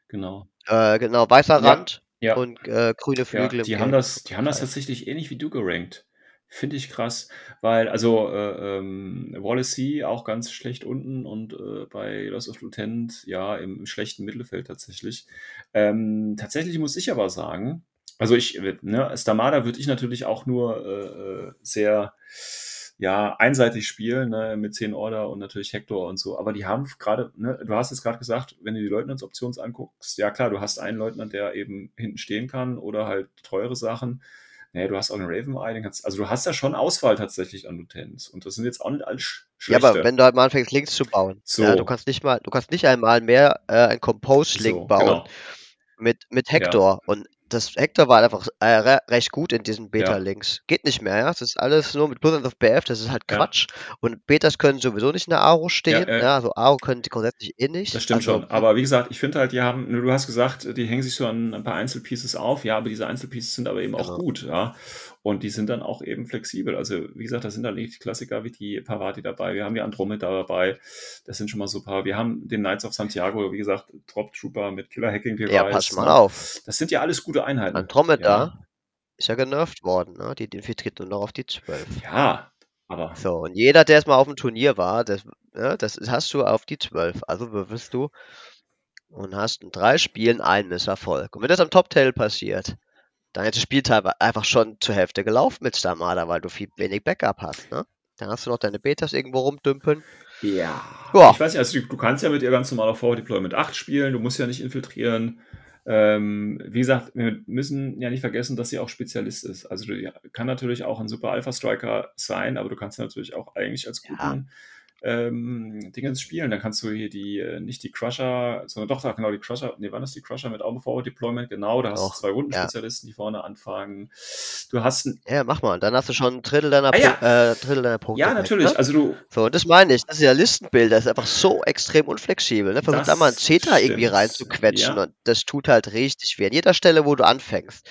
[SPEAKER 2] Genau.
[SPEAKER 3] Äh, genau, weißer ja, Rand ja. und äh, grüne Flügel. Ja,
[SPEAKER 2] die, haben das, die haben das tatsächlich ähnlich wie du gerankt. Finde ich krass, weil, also, äh, ähm, Wallacey auch ganz schlecht unten und äh, bei Lost of Lieutenant, ja, im, im schlechten Mittelfeld tatsächlich. Ähm, tatsächlich muss ich aber sagen, also ich, ne, Stamada würde ich natürlich auch nur äh, äh sehr ja einseitig spielen ne, mit 10 Order und natürlich Hector und so. Aber die haben gerade, ne, du hast jetzt gerade gesagt, wenn du die Leutnantsoptions anguckst, ja klar, du hast einen Leutnant, der eben hinten stehen kann oder halt teure Sachen. Naja, du hast auch einen Raven Eye, also du hast ja schon Auswahl tatsächlich an Lutens. Und das sind jetzt auch nicht alles sch
[SPEAKER 3] schlechte. Ja, aber wenn du halt mal anfängst, Links zu bauen, so. ja, du kannst nicht mal, du kannst nicht einmal mehr äh, ein Compose-Link so, bauen. Genau mit, mit Hector. Ja. Und das Actor war halt einfach äh, re recht gut in diesen Beta-Links. Ja. Geht nicht mehr, ja. Das ist alles nur mit Blueprint of BF, das ist halt Quatsch. Ja. Und Betas können sowieso nicht in der Aro stehen. Äh. Ja, äh, also Aro können die grundsätzlich eh nicht.
[SPEAKER 2] Das stimmt also, schon. Aber wie gesagt, ich finde halt, die haben, du hast gesagt, die hängen sich so an ein paar Einzelpieces auf, ja, aber diese Einzelpieces sind aber eben genau. auch gut, ja. Und die sind dann auch eben flexibel. Also, wie gesagt, da sind dann die Klassiker wie die Parvati dabei. Wir haben die Andromeda dabei. Das sind schon mal so paar. Wir haben den Knights of Santiago, wie gesagt, Drop Trooper mit Killer Hacking Device.
[SPEAKER 3] Ja, pass mal ne? auf.
[SPEAKER 2] Das sind ja alles gute Einheiten.
[SPEAKER 3] Andromeda ja. ist ja genervt worden, ne? Die infiltriert nur noch auf die 12.
[SPEAKER 2] Ja, aber.
[SPEAKER 3] So, und jeder, der jetzt mal auf dem Turnier war, das, ne, das hast du auf die 12. Also würfelst du und hast in drei Spielen einen Misserfolg. Und wenn das am Top-Tail passiert, dann ist das Spiel einfach schon zur Hälfte gelaufen mit Stamada, weil du viel wenig Backup hast. Ne? Dann hast du noch deine Betas irgendwo rumdümpeln.
[SPEAKER 2] Ja. ja. Ich weiß nicht, also du, du, kannst ja mit ihr ganz normaler Forward Deployment 8 spielen, du musst ja nicht infiltrieren. Ähm, wie gesagt, wir müssen ja nicht vergessen, dass sie auch Spezialist ist. Also du ja, kann natürlich auch ein super Alpha-Striker sein, aber du kannst natürlich auch eigentlich als guten ja ähm, Dingens spielen. Dann kannst du hier die, äh, nicht die Crusher, sondern doch, da genau, die Crusher, nee, wann ist die Crusher mit Augen Forward Deployment? Genau, da hast du zwei Rundenspezialisten, ja. die vorne anfangen. Du hast ein.
[SPEAKER 3] Ja, mach mal, dann hast du schon ein Drittel deiner,
[SPEAKER 2] ah, ja. äh, Drittel deiner Punkte. Ja, ne? natürlich, ne? also du. So,
[SPEAKER 3] und das meine ich, das ist ja Listenbild, das ist einfach so extrem unflexibel, ne? Versuch da mal ein Zeta irgendwie reinzuquetschen ja. und das tut halt richtig weh. An jeder Stelle, wo du anfängst.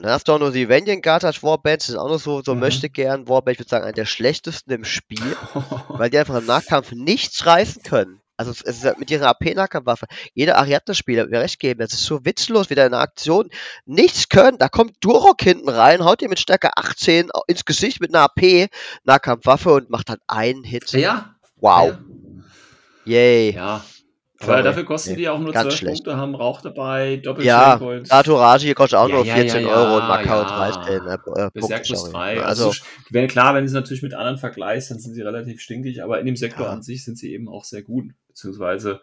[SPEAKER 3] Dann hast du auch noch die Vanyan Gartage Warbands, das ist auch noch so, so mhm. möchte gern Warband, ich würde sagen, einer der schlechtesten im Spiel, weil die einfach im Nahkampf nichts reißen können. Also es ist halt mit ihrer AP-Nahkampfwaffe. Jeder Ariadne-Spieler wird recht geben. Das ist so witzlos, wie da in der Aktion nichts können. Da kommt Durok hinten rein, haut dir mit Stärke 18 ins Gesicht mit einer AP-Nahkampfwaffe und macht dann halt einen Hit.
[SPEAKER 2] Ja. Wow. Ja. Yay. Ja. Aber dafür kosten nee, die auch nur 12 schlecht. Punkte,
[SPEAKER 3] haben Rauch dabei,
[SPEAKER 2] doppelt Ja, Naturage hier kostet auch ja, nur 14 ja, ja, Euro und Macau 13 ne, äh, Bis Punkte. 3. Also, also wenn, klar, wenn du es natürlich mit anderen vergleichst, dann sind sie relativ stinkig, aber in dem Sektor an sich sind sie eben auch sehr gut, beziehungsweise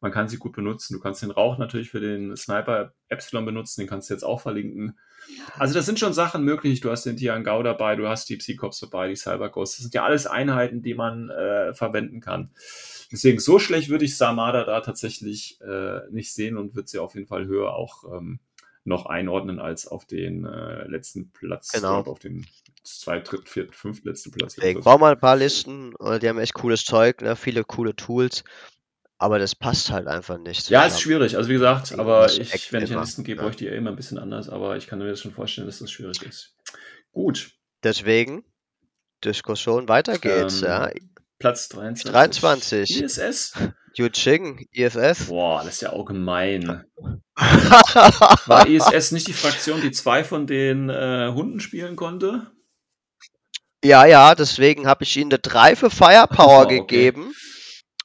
[SPEAKER 2] man kann sie gut benutzen. Du kannst den Rauch natürlich für den Sniper Epsilon benutzen, den kannst du jetzt auch verlinken. Also das sind schon Sachen möglich. Du hast den Tian Gao dabei, du hast die Psycops dabei, die Cyber Cyberghosts. Das sind ja alles Einheiten, die man äh, verwenden kann. Deswegen so schlecht würde ich Samada da tatsächlich äh, nicht sehen und würde sie auf jeden Fall höher auch ähm, noch einordnen als auf den äh, letzten Platz,
[SPEAKER 3] genau. auf
[SPEAKER 2] den zwei, dritt, viert, fünf letzten Platz.
[SPEAKER 3] Deswegen brauche mal ein paar Listen, äh, die haben echt cooles Zeug, ne? viele coole Tools, aber das passt halt einfach nicht.
[SPEAKER 2] Ja, ist schwierig, also wie gesagt, aber ich, wenn ich an Listen gebe, ja. brauche ich die ja immer ein bisschen anders, aber ich kann mir das schon vorstellen, dass das schwierig ist. Gut.
[SPEAKER 3] Deswegen, Diskussion weitergeht. Ähm, ja.
[SPEAKER 2] Platz 23.
[SPEAKER 3] 23.
[SPEAKER 2] ISS.
[SPEAKER 3] Ching, ISS.
[SPEAKER 2] Boah, das ist ja auch gemein. War ISS nicht die Fraktion, die zwei von den äh, Hunden spielen konnte?
[SPEAKER 3] Ja, ja, deswegen habe ich ihnen eine 3 für Firepower okay. gegeben.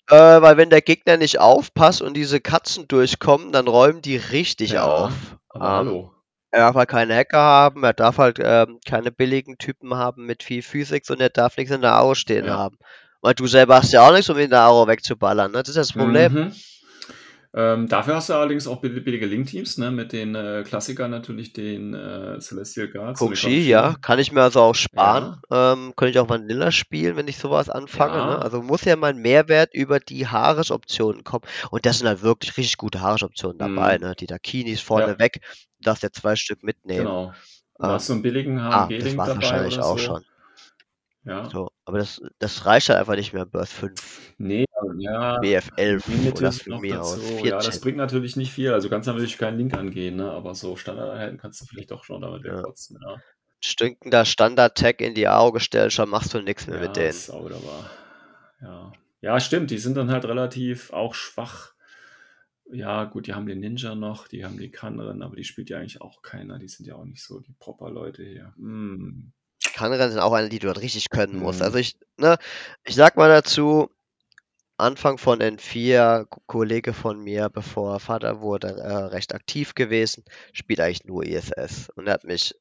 [SPEAKER 3] Äh, weil wenn der Gegner nicht aufpasst und diese Katzen durchkommen, dann räumen die richtig ja, auf. Ähm, hallo. Er darf halt keine Hacker haben, er darf halt ähm, keine billigen Typen haben mit viel Physik und er darf nichts in der Aue stehen ja. haben. Weil du selber hast ja auch nichts, um ihn da auch wegzuballern. Ne? Das ist das Problem.
[SPEAKER 2] Mhm. Ähm, dafür hast du allerdings auch billige Link-Teams, ne? mit den äh, Klassikern natürlich den äh, Celestial Guards.
[SPEAKER 3] Kongshi, ja, kann ich mir also auch sparen. Ja. Ähm, könnte ich auch Vanilla spielen, wenn ich sowas anfange. Ja. Ne? Also muss ja mein Mehrwert über die Haaresoptionen kommen. Und das sind halt wirklich richtig gute Haaresoptionen dabei. Mhm. Ne? Die Dakinis vorne ja. weg, du darfst ja zwei Stück mitnehmen. Genau.
[SPEAKER 2] Ähm, hast du einen billigen HMG-Link
[SPEAKER 3] ah, das dabei. Wahrscheinlich oder auch schon. Ja. So, aber das, das reicht halt einfach nicht mehr, Birth 5. Nee, ja. BF 11 oder
[SPEAKER 2] von mir aus. 14.
[SPEAKER 3] Ja,
[SPEAKER 2] das bringt natürlich nicht viel. Also kannst natürlich keinen Link angehen, ne? aber so Standardeinheiten kannst du vielleicht doch schon damit ja. wegkotzen. Ja.
[SPEAKER 3] Stinkender Standard-Tag in die AO gestellt, schon machst du nichts mehr ja, mit denen. Ist
[SPEAKER 2] auch Ja. ja, stimmt, die sind dann halt relativ auch schwach.
[SPEAKER 3] Ja, gut, die haben den Ninja noch, die haben die Kanren, aber die spielt ja eigentlich auch keiner. Die sind ja auch nicht so die proper Leute hier. Hm. Kanren sind auch eine, die du halt richtig können musst. Mhm. Also ich, ne, ich sag mal dazu, Anfang von N4, Kollege von mir, bevor Vater wurde, äh, recht aktiv gewesen, spielt eigentlich nur ISS. E Und er hat mich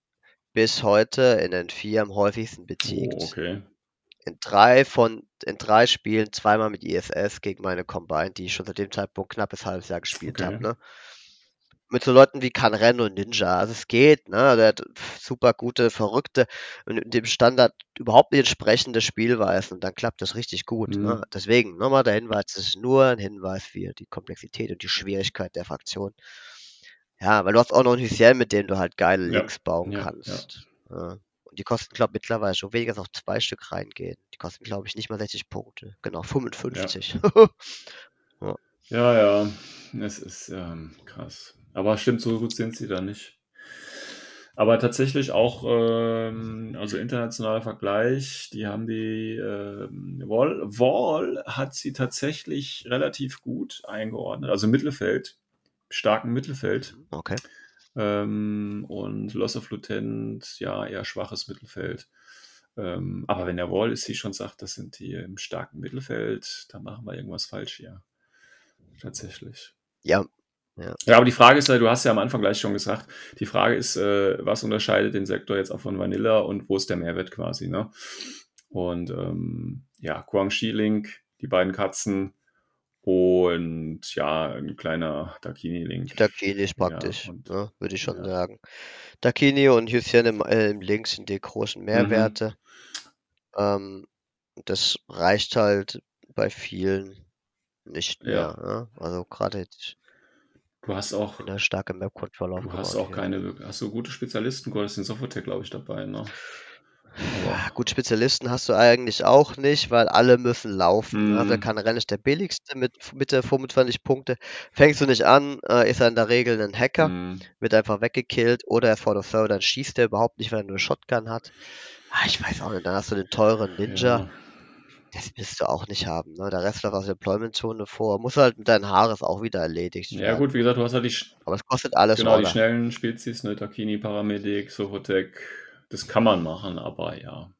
[SPEAKER 3] bis heute in N4 am häufigsten besiegt. Oh, okay. In drei von in drei Spielen zweimal mit ISS e gegen meine Combine, die ich schon seit dem Zeitpunkt knappes halbes Jahr gespielt okay. habe. Ne? mit so Leuten wie Kanren und Ninja. Also es geht, ne? Der hat super gute, verrückte und dem Standard überhaupt nicht entsprechende Spielweisen und dann klappt das richtig gut. Ne? Mhm. Ne? Deswegen nochmal der Hinweis, es ist nur ein Hinweis für die Komplexität und die Schwierigkeit der Fraktion. Ja, weil du hast auch noch ein Hyciel, mit dem du halt geile ja. Links bauen ja, kannst. Ja. Ne? Und die kosten, glaube ich, mittlerweile schon weniger als noch zwei Stück reingehen. Die kosten, glaube ich, nicht mal 60 Punkte. Genau, 55.
[SPEAKER 2] ja, ja. Es ist ähm, krass. Aber stimmt, so gut sind sie da nicht. Aber tatsächlich auch, ähm, also internationaler Vergleich, die haben die, äh, Wall, Wall hat sie tatsächlich relativ gut eingeordnet, also Mittelfeld, starken Mittelfeld.
[SPEAKER 3] Okay.
[SPEAKER 2] Ähm, und Loss of Lutent, ja, eher schwaches Mittelfeld. Ähm, aber wenn der Wall ist, sie schon sagt, das sind die im starken Mittelfeld, da machen wir irgendwas falsch hier. Tatsächlich.
[SPEAKER 3] Ja,
[SPEAKER 2] ja. ja, aber die Frage ist, du hast ja am Anfang gleich schon gesagt, die Frage ist, äh, was unterscheidet den Sektor jetzt auch von Vanilla und wo ist der Mehrwert quasi, ne? Und ähm, ja, Guangxi Link, die beiden Katzen und ja, ein kleiner Dakini-Link. Dakini
[SPEAKER 3] ist praktisch, ja, ne, würde ich schon ja. sagen. Dakini und Hyphen im, äh, im Link sind die großen mhm. Mehrwerte. Mhm. Ähm, das reicht halt bei vielen nicht mehr. Ja. Ne? Also gerade jetzt
[SPEAKER 2] Du hast auch eine
[SPEAKER 3] starke
[SPEAKER 2] map Du hast auch hier. keine, hast du gute Spezialisten, du hattest den Software, tech glaube ich, dabei, ne?
[SPEAKER 3] gut, Spezialisten hast du eigentlich auch nicht, weil alle müssen laufen. Ne? Mhm. Also kann Rennen ist der billigste mit, mit 25 Punkte. Fängst du nicht an, äh, ist er in der Regel ein Hacker, mhm. wird einfach weggekillt oder er vor der Server, dann schießt er überhaupt nicht, weil er nur Shotgun hat. Ah, ich weiß auch nicht, dann hast du den teuren Ninja. Ja. Das willst du auch nicht haben. Ne? Der Rest läuft aus der Employment-Zone vor. Muss halt mit deinen Haaren auch wieder erledigt
[SPEAKER 2] werden. Ja, gut, wie gesagt, du hast halt die.
[SPEAKER 3] Aber es kostet alles.
[SPEAKER 2] Genau, Order. die schnellen Spezies, ne? Takini, Paramedic, Sohotec. Das kann man machen, aber ja.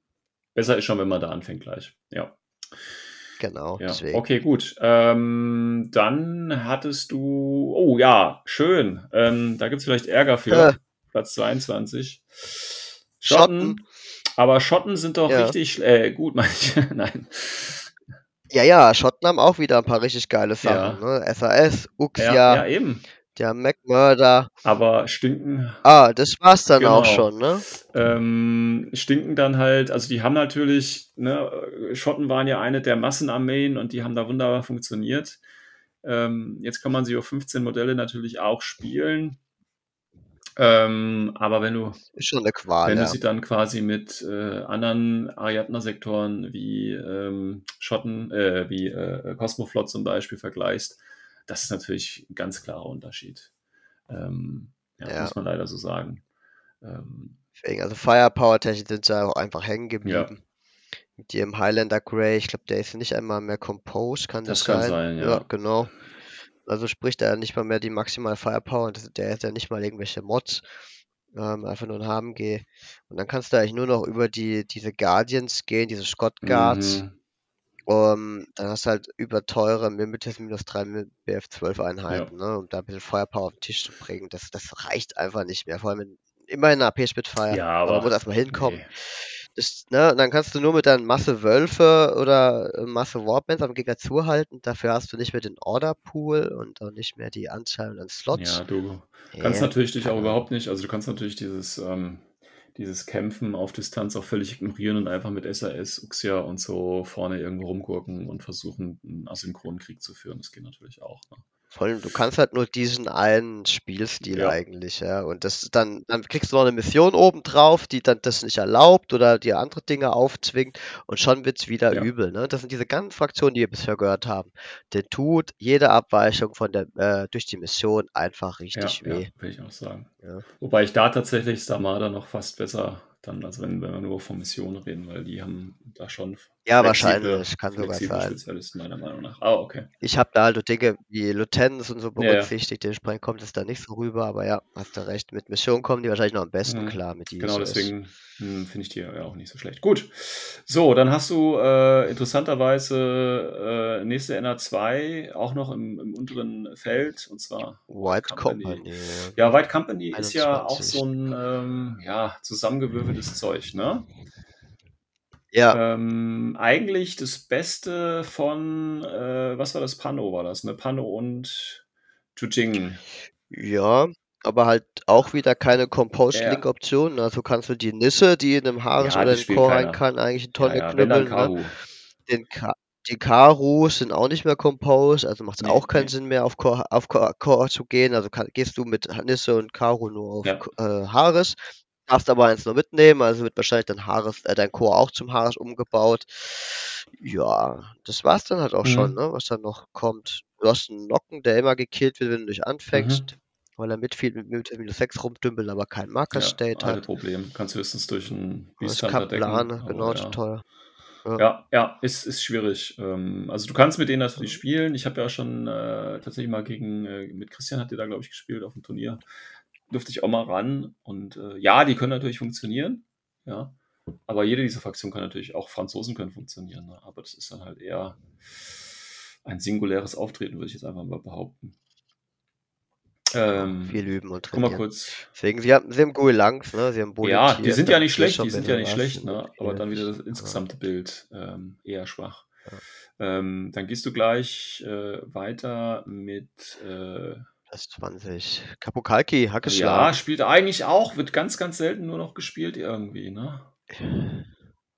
[SPEAKER 2] Besser ist schon, wenn man da anfängt gleich. Ja. Genau, ja. deswegen. Okay, gut. Ähm, dann hattest du. Oh ja, schön. Ähm, da gibt es vielleicht Ärger für. Äh. Platz 22. Schotten. Schotten. Aber Schotten sind doch ja. richtig äh, gut, meine ich. Nein.
[SPEAKER 3] Ja, ja, Schotten haben auch wieder ein paar richtig geile Sachen. Ja. Ne? SAS, Uxia. Ja, ja, eben. Der MacMurder.
[SPEAKER 2] Aber stinken.
[SPEAKER 3] Ah, das war's dann genau. auch schon, ne? Ähm,
[SPEAKER 2] stinken dann halt, also die haben natürlich, ne, Schotten waren ja eine der Massenarmeen und die haben da wunderbar funktioniert. Ähm, jetzt kann man sie auf 15 Modelle natürlich auch spielen. Ähm, aber wenn du,
[SPEAKER 3] Ist schon eine Qual,
[SPEAKER 2] wenn du sie dann quasi mit äh, anderen Ariadna-Sektoren wie ähm, Schotten, äh, wie äh, Cosmoflot zum Beispiel vergleichst, das ist natürlich ein ganz klarer Unterschied. Ähm, ja, ja. muss man leider so sagen.
[SPEAKER 3] Ähm, Deswegen, also firepower technik sind sie auch einfach hängen geblieben. Mit ihrem Highlander Grey, ich glaube, der ist nicht einmal mehr Composed, kann das, das kann sein? sein ja,
[SPEAKER 2] genau.
[SPEAKER 3] Also sprich, da nicht mal mehr die maximale Firepower und der hat ja nicht mal irgendwelche Mods. Ähm, einfach nur ein HMG. Und dann kannst du eigentlich nur noch über die, diese Guardians gehen, diese Scott Guards. Mhm. Um, dann hast du halt überteure Mimites minus 3 BF12-Einheiten, ja. ne, um da ein bisschen Firepower auf den Tisch zu bringen. Das, das reicht einfach nicht mehr. Vor allem in, immer in einer AP-Spitfire. Ja, aber, also aber muss erstmal hinkommen. Nee. Das, ne, dann kannst du nur mit deinen Masse Wölfe oder äh, Masse Warbands am Giga zuhalten. Dafür hast du nicht mehr den Order Pool und auch nicht mehr die Anzahl an Slots. Ja,
[SPEAKER 2] du kannst ja. natürlich dich auch überhaupt nicht, also du kannst natürlich dieses, ähm, dieses Kämpfen auf Distanz auch völlig ignorieren und einfach mit SAS, Uxia und so vorne irgendwo rumgurken und versuchen, einen asynchronen Krieg zu führen. Das geht natürlich auch. Ne?
[SPEAKER 3] Vor allem, du kannst halt nur diesen einen Spielstil ja. eigentlich, ja. Und das dann, dann kriegst du noch eine Mission obendrauf, die dann das nicht erlaubt oder dir andere Dinge aufzwingt und schon wird es wieder ja. übel. Ne? Das sind diese ganzen Fraktionen, die wir bisher gehört haben. Der tut jede Abweichung von der äh, durch die Mission einfach richtig ja, weh. Ja,
[SPEAKER 2] will ich auch sagen. Wobei ich da tatsächlich Samada noch fast besser dann, also wenn, wenn wir nur von Missionen reden, weil die haben da schon
[SPEAKER 3] ja, wahrscheinlich. Kann sogar sein. Spezialisten meiner Meinung nach. Ah, okay. Ich habe da halt so Dinge wie Latenz und so berücksichtigt. Ja, ja. Dementsprechend kommt es da nicht so rüber. Aber ja, hast du recht. Mit Missionen kommen die wahrscheinlich noch am besten mhm. klar mit
[SPEAKER 2] diesen. Genau, deswegen hm, finde ich die ja auch nicht so schlecht. Gut. So, dann hast du äh, interessanterweise äh, nächste NA2 auch noch im, im, unteren Feld. Und zwar
[SPEAKER 3] White Company. Company.
[SPEAKER 2] Ja, White Company 21. ist ja auch so ein ähm, ja, zusammengewürfeltes Zeug, ne? Ja. Ähm, eigentlich das Beste von, äh, was war das? Pano war das, ne? Pano und Tutingen.
[SPEAKER 3] Ja, aber halt auch wieder keine Compost-Link-Option. Also kannst du die Nisse, die in einem Haares ja, oder in Chor rein kann, eigentlich eine Tonne ja, ja, knüppeln. Ne? Den Ka die Karus sind auch nicht mehr Compost, also macht es nee, auch keinen nee. Sinn mehr auf Chor, auf Core, Core zu gehen. Also kann, gehst du mit Nisse und Karu nur auf ja. Äh, Haares darfst aber eins nur mitnehmen, also wird wahrscheinlich dein Haares, äh, dein Chor auch zum Haares umgebaut. Ja, das war's dann halt auch mhm. schon, ne, was dann noch kommt. Du hast einen Nocken, der immer gekillt wird, wenn du dich anfängst, mhm. weil er mitfiel mit, mit minus 6 rumdümpelt, aber kein Marker ja, State
[SPEAKER 2] hat.
[SPEAKER 3] Kein
[SPEAKER 2] Problem, kannst du höchstens durch einen
[SPEAKER 3] Beast Hunter decken. Plane, genau, ja. total.
[SPEAKER 2] Ja. ja, ist, ist schwierig. Ähm, also du kannst mit denen natürlich spielen. Ich habe ja schon äh, tatsächlich mal gegen, äh, mit Christian hat ihr da, glaube ich, gespielt auf dem Turnier dürfte ich auch mal ran. Und äh, ja, die können natürlich funktionieren. Ja. Aber jede dieser Fraktionen kann natürlich, auch Franzosen können funktionieren. Ne? Aber das ist dann halt eher ein singuläres Auftreten, würde ich jetzt einfach mal behaupten.
[SPEAKER 3] Ähm, Viel üben und
[SPEAKER 2] trainieren. Guck mal kurz.
[SPEAKER 3] Deswegen, sie haben, sie haben
[SPEAKER 2] Goelangs, ne? Sie haben Boletier, Ja, die sind ja nicht schlecht, die sind ja nicht schlecht, ne? Aber dann wieder das insgesamte ja. Bild ähm, eher schwach. Ja. Ähm, dann gehst du gleich äh, weiter mit
[SPEAKER 3] äh, s 20. Kapokalki, Hackeschlag.
[SPEAKER 2] Ja, spielt eigentlich auch, wird ganz, ganz selten nur noch gespielt irgendwie, ne?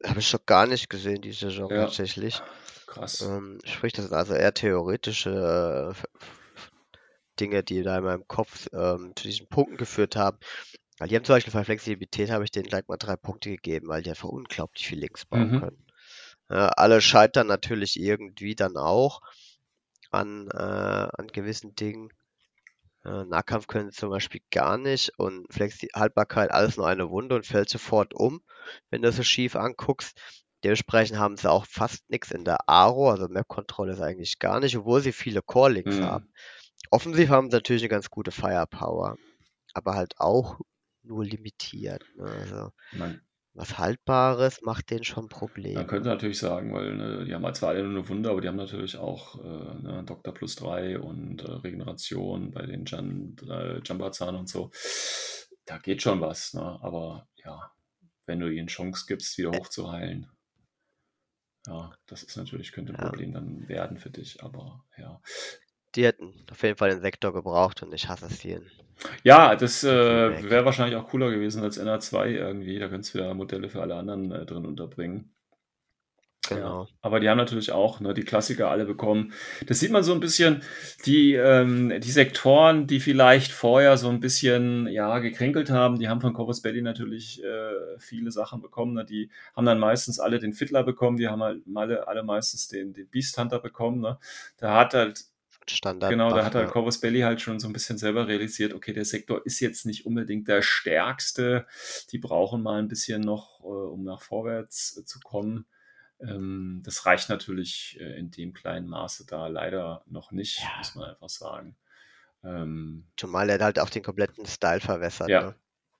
[SPEAKER 3] Habe ich schon gar nicht gesehen, die Saison ja. tatsächlich.
[SPEAKER 2] Krass. Ähm,
[SPEAKER 3] sprich, das sind also eher theoretische äh, Dinge, die da in meinem Kopf ähm, zu diesen Punkten geführt haben. Weil die haben zum Beispiel bei Flexibilität, habe ich denen gleich mal drei Punkte gegeben, weil die einfach unglaublich viel links bauen mhm. können. Äh, alle scheitern natürlich irgendwie dann auch an, äh, an gewissen Dingen. Äh, Nahkampf können sie zum Beispiel gar nicht und Flexi Haltbarkeit alles nur eine Wunde und fällt sofort um, wenn du so schief anguckst. Dementsprechend haben sie auch fast nichts in der Aro, also Map-Kontrolle ist eigentlich gar nicht, obwohl sie viele Core-Links mhm. haben. Offensiv haben sie natürlich eine ganz gute Firepower, aber halt auch nur limitiert. Ne? Also, was Haltbares macht denen schon Probleme. Man
[SPEAKER 2] könnte natürlich sagen, weil ne, die haben halt zwar alle nur eine Wunde, aber die haben natürlich auch äh, ne, Doktor plus 3 und äh, Regeneration bei den Jan, äh, Jambazan und so. Da geht schon was, ne? aber ja, wenn du ihnen Chance gibst, wieder hochzuheilen, ja, das ist natürlich, könnte ein Ja. Problem dann werden für dich, aber ja
[SPEAKER 3] die hätten auf jeden Fall den Sektor gebraucht und ich hasse es hier.
[SPEAKER 2] Ja, das äh, wäre wahrscheinlich auch cooler gewesen als NR2 irgendwie. Da könntest du wieder Modelle für alle anderen äh, drin unterbringen. Genau. Ja, aber die haben natürlich auch ne, die Klassiker alle bekommen. Das sieht man so ein bisschen, die, ähm, die Sektoren, die vielleicht vorher so ein bisschen ja, gekränkelt haben, die haben von Corvus Belli natürlich äh, viele Sachen bekommen. Ne? Die haben dann meistens alle den Fiddler bekommen, die haben halt alle, alle meistens den, den Beast Hunter bekommen. Ne? Da hat halt
[SPEAKER 3] Standard.
[SPEAKER 2] Genau, da hat halt Corvus Belli halt schon so ein bisschen selber realisiert, okay, der Sektor ist jetzt nicht unbedingt der stärkste. Die brauchen mal ein bisschen noch, äh, um nach vorwärts äh, zu kommen. Ähm, das reicht natürlich äh, in dem kleinen Maße da leider noch nicht, ja. muss man einfach sagen.
[SPEAKER 3] Ähm, Zumal er halt auch den kompletten Style verwässert. Ja. Ne?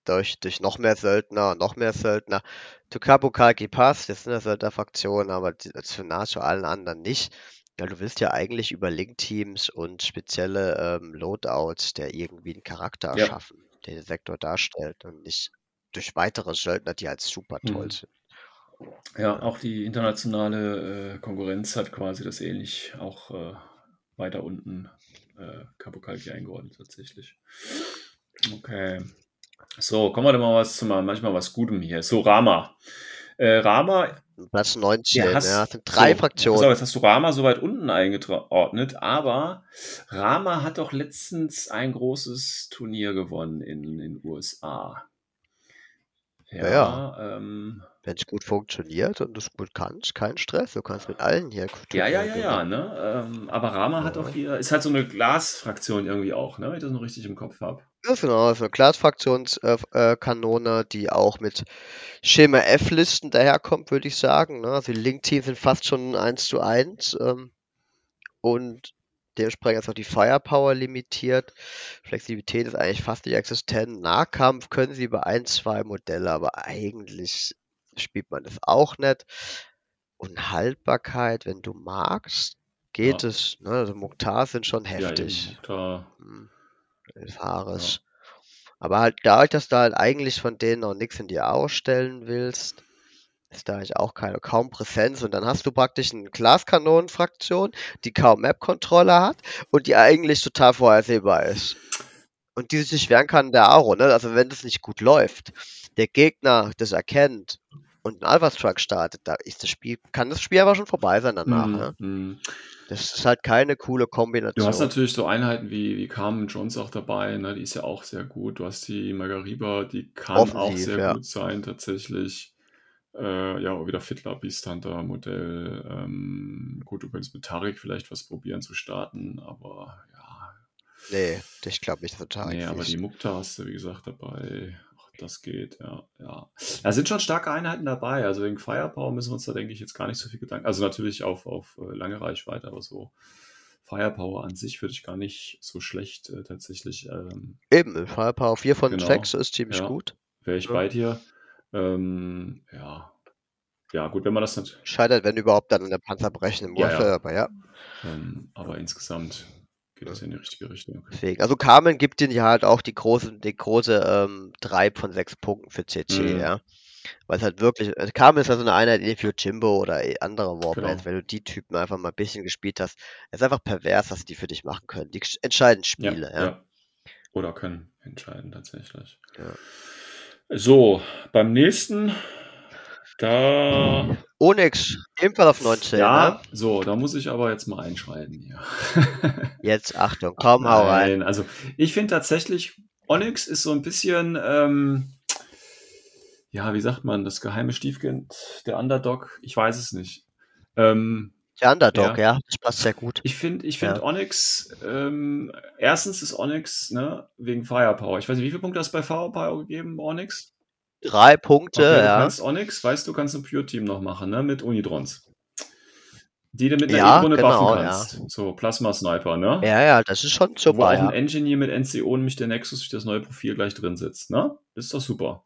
[SPEAKER 3] Durch, durch noch mehr Söldner, und noch mehr Söldner. Tukabu Kalki passt, jetzt in der Söldnerfraktion, aber zu zu allen anderen nicht. Ja, du willst ja eigentlich über Link-Teams und spezielle, ähm, Loadouts der irgendwie einen Charakter Ja. erschaffen, der den Sektor darstellt und nicht durch weitere Söldner, die halt super toll Mhm. sind.
[SPEAKER 2] Ja, auch die internationale, äh, Konkurrenz hat quasi das ähnlich auch, äh, weiter unten, äh, Capocalci eingeordnet tatsächlich. Okay. So, kommen wir doch mal was zu mal manchmal was Gutem hier. So, Rama. Äh, Rama
[SPEAKER 3] Platz 19, ja, hast, ja sind drei so, Fraktionen. So,
[SPEAKER 2] jetzt hast du Rama so weit unten eingeordnet, aber Rama hat doch letztens ein großes Turnier gewonnen in den USA.
[SPEAKER 3] Ja, ja, ja. Ähm, wenn es gut funktioniert und du es gut kannst, kein Stress. Du kannst mit allen hier.
[SPEAKER 2] Ja, ja, ja, ja. Genau. Ne? Ähm, aber Rama ja. hat auch mhm. hier, ist halt so eine Glasfraktion irgendwie auch, ne? wenn ich das noch richtig im Kopf habe. Ja,
[SPEAKER 3] genau, so eine Glasfraktionskanone, äh, äh die auch mit Schema F-Listen daherkommt, würde ich sagen. Ne? Also die Link-Teams sind fast schon 1 zu 1. Ähm, und dementsprechend ist auch die Firepower limitiert. Flexibilität ist eigentlich fast nicht existent. Nahkampf können sie bei ein, zwei Modelle, aber eigentlich spielt man das auch nicht. Und Haltbarkeit, wenn du magst, geht ja. es. Ne? Also Mukhtar sind schon heftig. Ja, eben, Mukhtar. Hm, ja. Aber halt dadurch, dass du halt eigentlich von denen noch nichts in dir ausstellen willst, ist da eigentlich auch keine, kaum Präsenz. Und dann hast du praktisch eine Glaskanonenfraktion, die kaum Map-Controller hat und die eigentlich total vorhersehbar ist. Und die sich wehren kann der Aro, ne? Also wenn das nicht gut läuft, der Gegner das erkennt und ein Alphas Truck startet, da ist das Spiel, kann das Spiel aber schon vorbei sein danach. Mm, ne? mm. Das ist halt keine coole Kombination.
[SPEAKER 2] Du hast natürlich so Einheiten wie, wie Carmen Jones auch dabei, ne? die ist ja auch sehr gut. Du hast die Margariba, die kann Offensiv, auch sehr ja. gut sein, tatsächlich. Äh, ja, wieder Fitler, Beast Hunter Modell. Ähm, gut, du könntest mit Tarik vielleicht was probieren zu starten, aber ja.
[SPEAKER 3] Nee, ich glaube nicht, dass
[SPEAKER 2] Tarik
[SPEAKER 3] Nee,
[SPEAKER 2] aber die Mukta hast du, wie gesagt, dabei das geht, ja, ja. Da sind schon starke Einheiten dabei. Also wegen Firepower müssen wir uns da, denke ich, jetzt gar nicht so viel Gedanken. Also natürlich auf, auf äh, lange Reichweite, aber so Firepower an sich würde ich gar nicht so schlecht äh, tatsächlich. Ähm,
[SPEAKER 3] Eben, Firepower 4 von genau. 6 ist ziemlich ja. gut.
[SPEAKER 2] Wäre ich ja. bei dir. Ähm, ja. Ja, gut, wenn man das nicht.
[SPEAKER 3] Scheitert, wenn überhaupt, dann in der Panzerbrechen
[SPEAKER 2] im Warfare, ja, aber ja. Ähm, aber insgesamt geht das in die richtige Richtung.
[SPEAKER 3] Deswegen. Also Carmen gibt den ja halt auch die große, die große ähm, 3 von 6 Punkten für CC, mhm. ja. Weil es halt wirklich, äh, Carmen ist ja halt so eine Einheit wie für Jimbo oder äh, andere Warplanes, genau. wenn du die Typen einfach mal ein bisschen gespielt hast. Es ist einfach pervers, was die für dich machen können. Die entscheiden Spiele, ja, ja. ja.
[SPEAKER 2] Oder können entscheiden tatsächlich. Ja. So, beim nächsten
[SPEAKER 3] da. Onyx, ebenfalls auf 19.
[SPEAKER 2] Ja, ne? so, da muss ich aber jetzt mal einschreiten hier.
[SPEAKER 3] jetzt Achtung, komm, hau rein.
[SPEAKER 2] Also, ich finde tatsächlich, Onyx ist so ein bisschen, ähm, ja, wie sagt man, das geheime Stiefkind, der Underdog, ich weiß es nicht. Ähm,
[SPEAKER 3] der Underdog, ja. ja. Das passt sehr gut.
[SPEAKER 2] Ich finde ich find ja. Onyx, ähm, erstens ist Onyx ne, wegen Firepower. Ich weiß nicht, wie viele Punkte hast du bei Firepower gegeben, Onyx?
[SPEAKER 3] Drei Punkte, okay,
[SPEAKER 2] ja. Du kannst Onyx, weißt du, kannst ein Pure-Team noch machen, ne? Mit Unidrons. Die du mit einer ja, Ebene genau, buffen kannst. Ja. So, Plasma-Sniper, ne? Ja,
[SPEAKER 3] ja, das ist schon
[SPEAKER 2] super. Wo auch ja. ein Engineer mit NCO und mich der Nexus durch das neue Profil gleich drin sitzt, ne? ist doch super.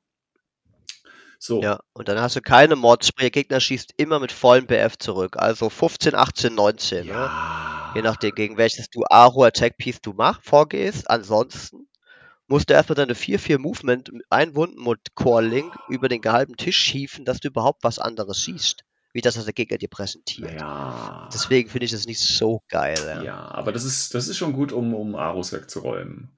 [SPEAKER 3] So. Ja, und dann hast du keine Mods, Der Gegner schießt immer mit vollem BF zurück. Also 15, 18, 19. Ja. Ne? Je nachdem, gegen welches du Aru Attack Piece du machst, vorgehst. Ansonsten musst du erstmal deine 4-4-Movement einen Wundenmund-Core-Link über den gehalben Tisch schiefen, dass du überhaupt was anderes siehst wie das, was der Gegner dir präsentiert. Ja. Deswegen finde ich das nicht so geil.
[SPEAKER 2] Ja. ja, aber das ist, das ist schon gut, um, um Aros wegzuräumen.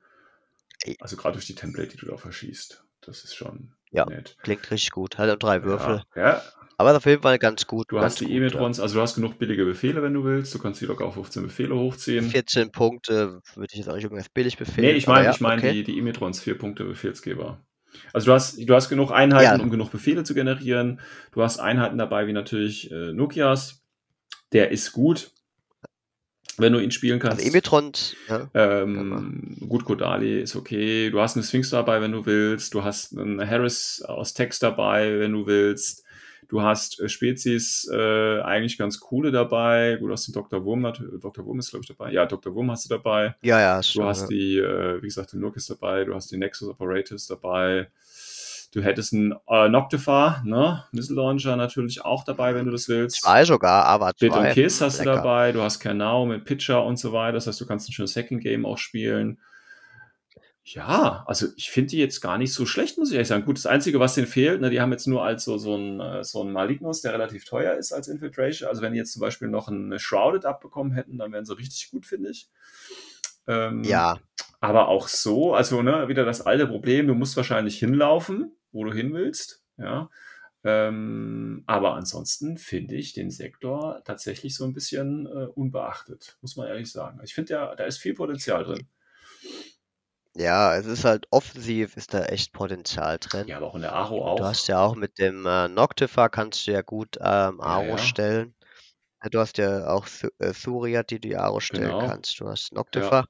[SPEAKER 2] Also gerade durch die Template, die du da verschießt. Das ist schon ja,
[SPEAKER 3] nett. Klingt richtig gut. Halt drei Würfel. Ja, ja. Aber auf jeden Fall ganz gut.
[SPEAKER 2] Du
[SPEAKER 3] ganz
[SPEAKER 2] hast die E-Metrons, ja. also du hast genug billige Befehle, wenn du willst. Du kannst die locker auf 15 Befehle hochziehen.
[SPEAKER 3] 14 Punkte würde ich jetzt auch nicht
[SPEAKER 2] irgendwas billig befehlen. Nee, ich meine ja, ich mein okay. die, die e 4 Punkte Befehlsgeber. Also du hast, du hast genug Einheiten, ja. um genug Befehle zu generieren. Du hast Einheiten dabei, wie natürlich äh, Nokias. Der ist gut, wenn du ihn spielen also kannst. Also Emetrons. Ja. Ähm, gut, Kodali ist okay. Du hast eine Sphinx dabei, wenn du willst. Du hast einen Harris aus Text dabei, wenn du willst. Du hast äh, Spezies äh, eigentlich ganz coole dabei. Gut, du hast den Dr. Wurm, äh, Dr. Wurm ist, glaube ich, dabei. Ja, Dr. Wurm hast du dabei. Ja, ja, stimmt. Du hast die, äh, wie gesagt, den Lurkis dabei, du hast die Nexus Operators dabei. Du hättest einen äh, Noctifar, ne? Missile Launcher natürlich auch dabei, wenn du das willst. Zwei sogar, aber zwei. Bit und Kiss hast Lecker. du dabei, du hast Kernau mit Pitcher und so weiter. Das heißt, du kannst ein schönes Second Game auch spielen. Ja, also ich finde die jetzt gar nicht so schlecht, muss ich ehrlich sagen. Gut, das Einzige, was denen fehlt, ne, die haben jetzt nur als so, so ein, äh, so ein Malignus, der relativ teuer ist als Infiltration. Also wenn die jetzt zum Beispiel noch einen Shrouded abbekommen hätten, dann wären sie richtig gut, finde ich. Ähm, ja. Aber auch so, also ne, wieder das alte Problem, du musst wahrscheinlich hinlaufen, wo du hin willst. Ja. Ähm, aber ansonsten finde ich den Sektor tatsächlich so ein bisschen äh, unbeachtet, muss man ehrlich sagen. Ich finde, ja, da ist viel Potenzial drin.
[SPEAKER 3] Ja, es ist halt offensiv ist da echt Potenzial drin. Ja, aber auch in der Aro Du hast ja auch mit dem, äh, Noctifer kannst du ja gut, ähm, Aro ja. stellen. Du hast ja auch Su äh, die du Aro stellen Genau. kannst. Du hast Ja. Noctifer.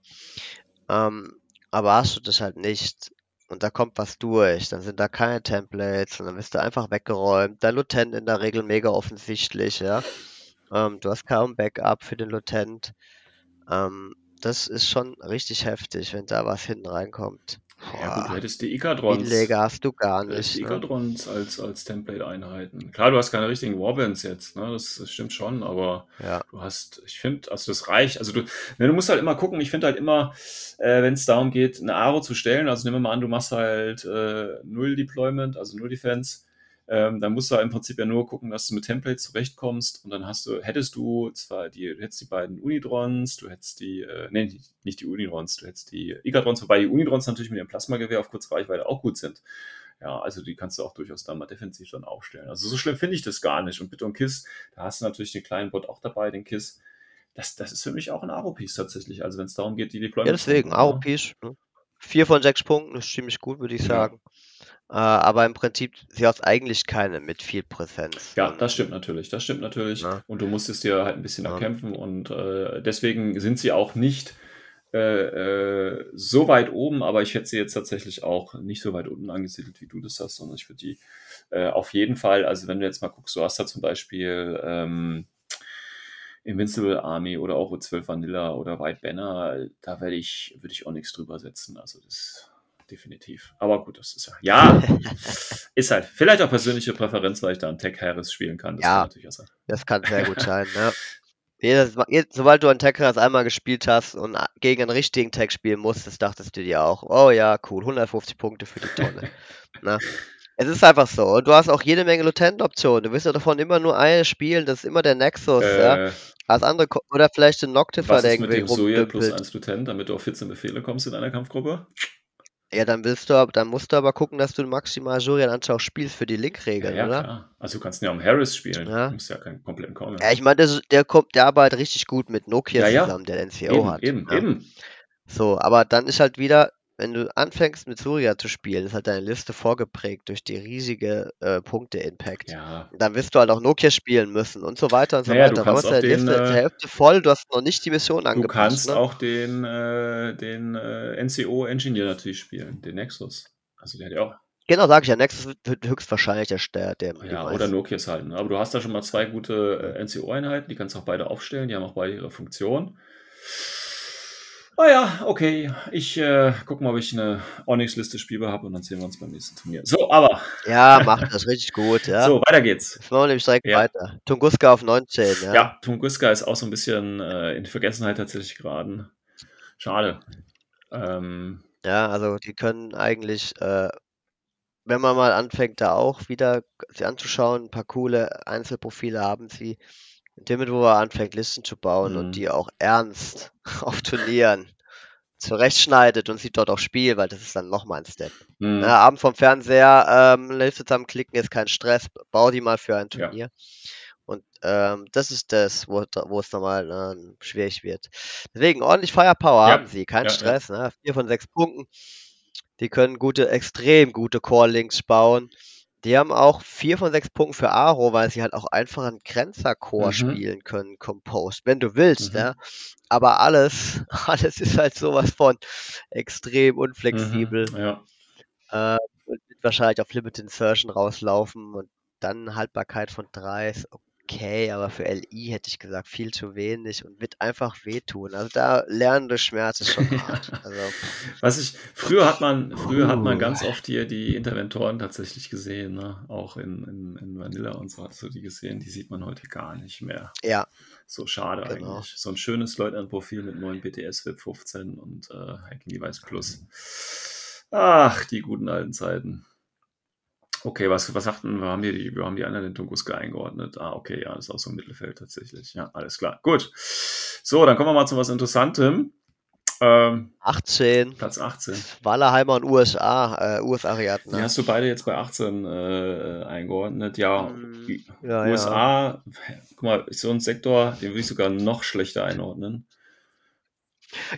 [SPEAKER 3] Ähm, aber hast du das halt nicht und da kommt was durch, dann sind da keine Templates und dann wirst du einfach weggeräumt. Der Lutent in der Regel mega offensichtlich, ja. Ähm, du hast kaum Backup für den Lutent. Ähm, das ist schon richtig heftig, wenn da was hinten reinkommt.
[SPEAKER 2] Boah, ja, gut,
[SPEAKER 3] du hättest die Ikadrons. Inleger hast du gar nicht.
[SPEAKER 2] die ne? Ikadrons ne? als, als Template-Einheiten. Klar, du hast keine richtigen Warbands jetzt, ne? das, das stimmt schon, aber ja. du hast, ich finde, also das reicht. Also du, ne, du musst halt immer gucken, ich finde halt immer, äh, wenn es darum geht, eine Aro zu stellen, also nehmen wir mal an, du machst halt äh, null Deployment, also null Defense, ähm, dann musst du halt im Prinzip ja nur gucken, dass du mit Templates zurechtkommst und dann hast du, hättest du zwar die, du hättest die beiden Unidrons, du hättest die, äh, nee, nicht die Unidrons, du hättest die Igadrons, wobei die Unidrons natürlich mit dem Plasmagewehr auf kurze Reichweite auch gut sind. Ja, also die kannst du auch durchaus dann mal defensiv dann aufstellen. Also so schlimm finde ich das gar nicht. Und bitte und Kiss, da hast du natürlich den kleinen Bot auch dabei, den Kiss. Das, das ist für mich auch ein AOPs tatsächlich. Also wenn es darum geht,
[SPEAKER 3] die Deployment. Ja, deswegen, AOPs. Ne? Vier von sechs Punkten ist ziemlich gut, würde ich sagen. Ja. Äh, aber im Prinzip sie Seahawks eigentlich keine mit viel Präsenz.
[SPEAKER 2] Ja, das stimmt natürlich, das stimmt natürlich. Ja. Ne? Und du musstest dir halt ein bisschen ja. erkämpfen und äh, deswegen sind sie auch nicht äh, äh, so weit oben, aber ich hätte sie jetzt tatsächlich auch nicht so weit unten angesiedelt, wie du das hast, sondern ich würde die äh, auf jeden Fall, also wenn du jetzt mal guckst, du hast da zum Beispiel ähm, Invincible Army oder auch O12 Vanilla oder White Banner, da werde ich, würde ich auch nichts drüber setzen. Also das definitiv. Aber gut, das ist ja. Ja, ist halt vielleicht auch persönliche Präferenz, weil ich da einen Tech Harris spielen kann.
[SPEAKER 3] Das ja, kann natürlich auch sein. Das kann sehr gut sein, ne? sobald du einen Tech Harris einmal gespielt hast und äh, gegen einen richtigen Tech spielen musstest, dachtest du dir auch, oh ja, cool, 150 Punkte für die Tonne. ne? Es ist einfach so. Und du hast auch jede Menge Lutent-Optionen. Du wirst ja davon immer nur eine spielen, das ist immer der Nexus, äh, ja. Als andere oder vielleicht den Noctifer,
[SPEAKER 2] der
[SPEAKER 3] irgendwie.
[SPEAKER 2] Was ist mit dem Soja plus 1 Lutent, damit du auf 14 Befehle kommst in einer Kampfgruppe?
[SPEAKER 3] Ja, dann willst du aber, dann musst du aber gucken, dass du maximal Julian Anschau spielst für die Linkregeln,
[SPEAKER 2] ja, ja, oder? Klar. Also du kannst ja um Harris spielen.
[SPEAKER 3] Ja. Du musst
[SPEAKER 2] ja
[SPEAKER 3] keinen kompletten Corner. Ja, ich meine, der, kommt, der arbeitet richtig gut mit Nokia ja, zusammen, der NCO eben, hat. Eben, eben. So, aber dann ist halt wieder, wenn du anfängst, mit Surya zu spielen, ist halt deine Liste vorgeprägt durch die riesige äh, Punkte-Impact. Ja. Dann wirst du halt auch Nokia spielen müssen und so weiter und so naja, weiter. Du hast deine Liste äh, Hälfte voll, du hast noch nicht die Mission angepasst. Du kannst ne?
[SPEAKER 2] auch den, äh, den äh, NCO-Engineer natürlich spielen, den
[SPEAKER 3] Nexus. Also der hat ja auch. Genau, sage ich ja, Nexus wird höchstwahrscheinlich der,
[SPEAKER 2] der, der Ja, oder Nokias halt. Ne? Aber du hast da schon mal zwei gute äh, NCO-Einheiten, die kannst auch beide aufstellen, die haben auch beide ihre Funktion. Ah ja, okay. Ich äh, gucke mal, ob ich eine Onyx-Liste spielbar habe und dann sehen wir uns beim nächsten Turnier. So, aber.
[SPEAKER 3] Ja, macht das richtig gut. Ja. So,
[SPEAKER 2] weiter geht's.
[SPEAKER 3] Jetzt machen wir nämlich direkt ja. weiter. Tunguska auf 19.
[SPEAKER 2] Ja, ja Tunguska ist auch so ein bisschen äh, in Vergessenheit tatsächlich geraten. Schade.
[SPEAKER 3] Ähm, ja, also die können eigentlich, äh, wenn man mal anfängt, da auch wieder sie anzuschauen, ein paar coole Einzelprofile haben sie in dem Moment, wo er anfängt, Listen zu bauen mhm. und die auch ernst auf Turnieren zurechtschneidet und sieht dort auch Spiel, weil das ist dann nochmal ein Step. Mhm. Na, ne, Abend vom Fernseher, ähm, Liste zusammenklicken ist kein Stress, bau die mal für ein Turnier. Ja. Und ähm, das ist das, wo, wo es nochmal äh, schwierig wird. Deswegen ordentlich Firepower ja. haben sie, kein ja, Stress. Ne? Vier von sechs Punkten. Die können gute, extrem gute Core-Links bauen. Die haben auch vier von sechs Punkten für Aro, weil sie halt auch einfach einen Grenzerchor mhm. spielen können, Composed, wenn du willst, mhm. ne? Aber alles, alles ist halt sowas von extrem mhm. unflexibel. Mhm, ja. äh, und wahrscheinlich auf Limited Insertion rauslaufen und dann Haltbarkeit von Dreis. Oh okay, aber für LI hätte ich gesagt viel zu wenig und wird einfach wehtun. Also da lernende Schmerz ist schon hart.
[SPEAKER 2] Also, Was ich, früher hat man, früher uh, hat man uh. ganz oft hier die Interventoren tatsächlich gesehen, ne? auch in, in, in Vanilla und so hat du die gesehen, die sieht man heute gar nicht mehr. Ja. So schade genau. eigentlich. So ein schönes Leutnant-Profil mit neuen BTS Web 15 und äh, Hacking Device Plus. Ach, die guten alten Zeiten. Okay, was, was sagten wir? Haben die, wir haben die anderen den Tunguska eingeordnet. Ah, okay, ja, das ist auch so ein Mittelfeld tatsächlich. Ja, alles klar. Gut. So, dann kommen wir mal zu was Interessantem.
[SPEAKER 3] Ähm, 18.
[SPEAKER 2] Platz 18.
[SPEAKER 3] Wallerheimer und USA, äh, UF-Ariaten. Ne? Die
[SPEAKER 2] hast du beide jetzt bei 18 äh, eingeordnet. Ja, hm, ja USA, ja. guck mal, ist so ein Sektor, den würde ich sogar noch schlechter einordnen.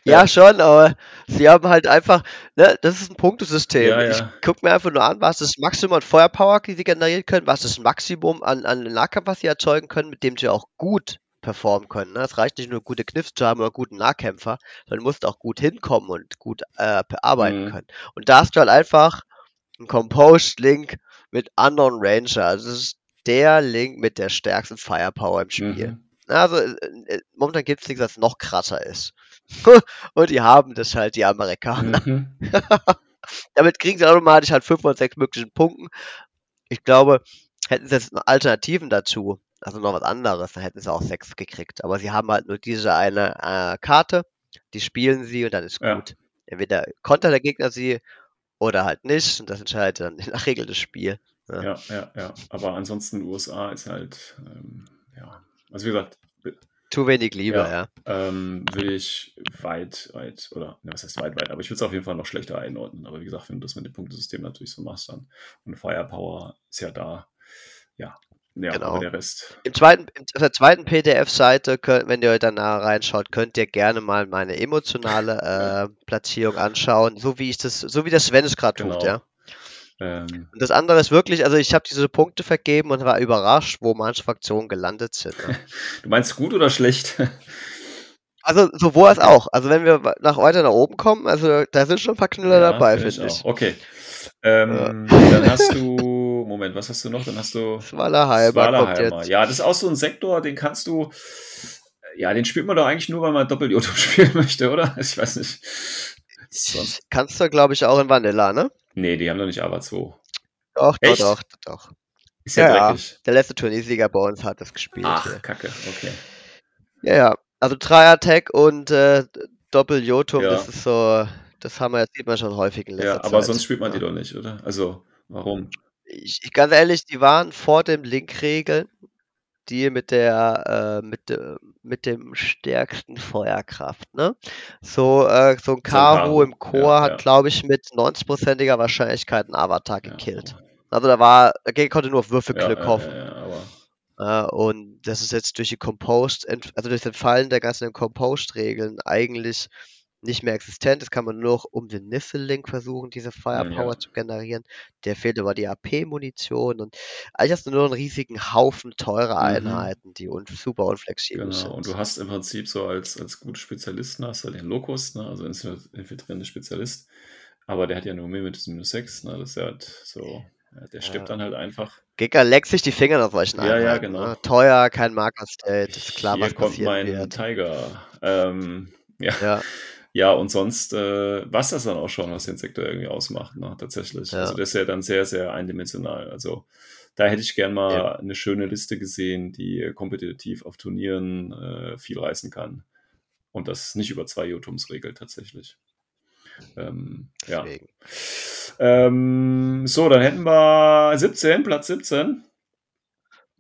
[SPEAKER 3] Ja, schon, aber sie haben halt einfach, ne, das ist ein Punktesystem. Ja, ja. Ich gucke mir einfach nur an, was das Maximum an Feuerpower, die sie generieren können, was das Maximum an, an Nahkampf, was sie erzeugen können, mit dem sie auch gut performen können. Ne? Es ne? reicht nicht nur gute Kniffs zu haben oder guten Nahkämpfer, sondern musst auch gut hinkommen und gut äh, arbeiten mhm. können. Und da hast du halt einfach einen Composed-Link mit anderen Ranger. Also das ist der Link mit der stärksten Firepower im Spiel. Mhm. Also äh, äh momentan gibt es nichts, was noch krasser ist. und die haben das halt, die Amerikaner. Mhm. Damit kriegen sie automatisch halt 5 von 6 möglichen Punkten. Ich glaube, hätten sie jetzt noch Alternativen dazu, also noch was anderes, dann hätten sie auch 6 gekriegt. Aber sie haben halt nur diese eine äh, Karte, die spielen sie und dann ist ja. gut. Entweder kontert der Gegner sie oder halt nicht und das entscheidet dann nach Regel das Spiel.
[SPEAKER 2] Ja, ne? ja, ja. ja. Aber ansonsten USA ist halt, ähm, ja, also wie gesagt,
[SPEAKER 3] zu wenig Liebe,
[SPEAKER 2] ja. ja. Ähm, würde ich weit, weit, oder ne, was heißt weit, weit, aber ich würde es auf jeden Fall noch schlechter einordnen. Aber wie gesagt, wenn du das mit dem Punktesystem natürlich so machst, dann und Firepower ist ja da, ja.
[SPEAKER 3] Ja, genau. der Rest. Im zweiten, auf der zweiten PDF-Seite, wenn ihr euch danach reinschaut, könnt ihr gerne mal meine emotionale äh, Platzierung anschauen, so wie ich das, so wie das Sven es gerade genau. tut, ja. Ähm, und das andere ist wirklich, also ich habe diese Punkte vergeben und war überrascht, wo manche Fraktionen gelandet
[SPEAKER 2] sind. Ne? du meinst gut oder schlecht?
[SPEAKER 3] Also sowohl als auch. Also wenn wir nach heute nach oben kommen, also da sind schon ein paar Knüller ja, dabei,
[SPEAKER 2] finde ich.
[SPEAKER 3] ich.
[SPEAKER 2] Okay. Ähm, ja. Dann hast du, Moment, was hast du noch? Dann hast du Swalerheimer. Ja, das ist auch so ein Sektor, den kannst du, ja, den spielt man doch eigentlich nur, weil man doppelt jotum spielen möchte, oder? Ich weiß nicht
[SPEAKER 3] kannst du, glaube ich, auch in Vanilla, ne? Nee,
[SPEAKER 2] die haben doch nicht Ava
[SPEAKER 3] 2. Doch, Echt? doch, doch, doch. Ist ja, ja dreckig. Der letzte Turniersieger bei uns hat das gespielt. Ach, hier. Kacke, okay. Ja, ja. Also Dreier-Tag und äh, Doppel-Jotum, ja. das ist so, das haben wir, das sieht man schon häufig
[SPEAKER 2] in letzter
[SPEAKER 3] Ja,
[SPEAKER 2] aber Zeit. sonst spielt man die doch nicht, oder? Also, warum?
[SPEAKER 3] Ich, ganz ehrlich, die waren vor dem Link-Regeln die mit der äh, mit, äh, mit dem stärksten Feuerkraft. Ne? So, äh, so ein Karo so im Chor ja, hat, ja. glaube ich, mit 90%iger Wahrscheinlichkeit einen Avatar ja. gekillt. Oh. Also da war, er konnte nur auf Würfelglück hoffen. Äh, und das ist jetzt durch die Compost also durch den Fallen der ganzen Compost regeln eigentlich nicht mehr existent. Das kann man nur noch um den Missile-Link versuchen, diese Firepower ja. zu generieren. Der fehlt aber die AP-Munition und eigentlich also hast du nur einen riesigen Haufen teurer mhm. Einheiten, die un super unflexibel genau. sind.
[SPEAKER 2] Und du hast im Prinzip so als, als gut Spezialisten hast du halt den Locus, ne? also infiltrierende Spezialist. Aber der hat ja nur mehr mit minus 6, ne? das ist halt so, äh, der stirbt ja. dann halt einfach.
[SPEAKER 3] Gegner leckt sich die Finger nach solchen Ja, Einheiten, ja, genau. Ne? Teuer, kein Marker-State,
[SPEAKER 2] ist klar, Hier was kommt mein wird. Tiger. Ähm, ja. ja ja, und sonst äh, war das dann auch schon, was den Sektor irgendwie ausmacht, ne, tatsächlich. Ja. Also das ist ja dann sehr, sehr eindimensional. Also da hätte ich gern mal ja. eine schöne Liste gesehen, die kompetitiv auf Turnieren äh, viel reißen kann. Und das nicht über zwei Jotums regelt tatsächlich. Ähm, ja. Ähm, so, dann hätten wir 17, Platz 17.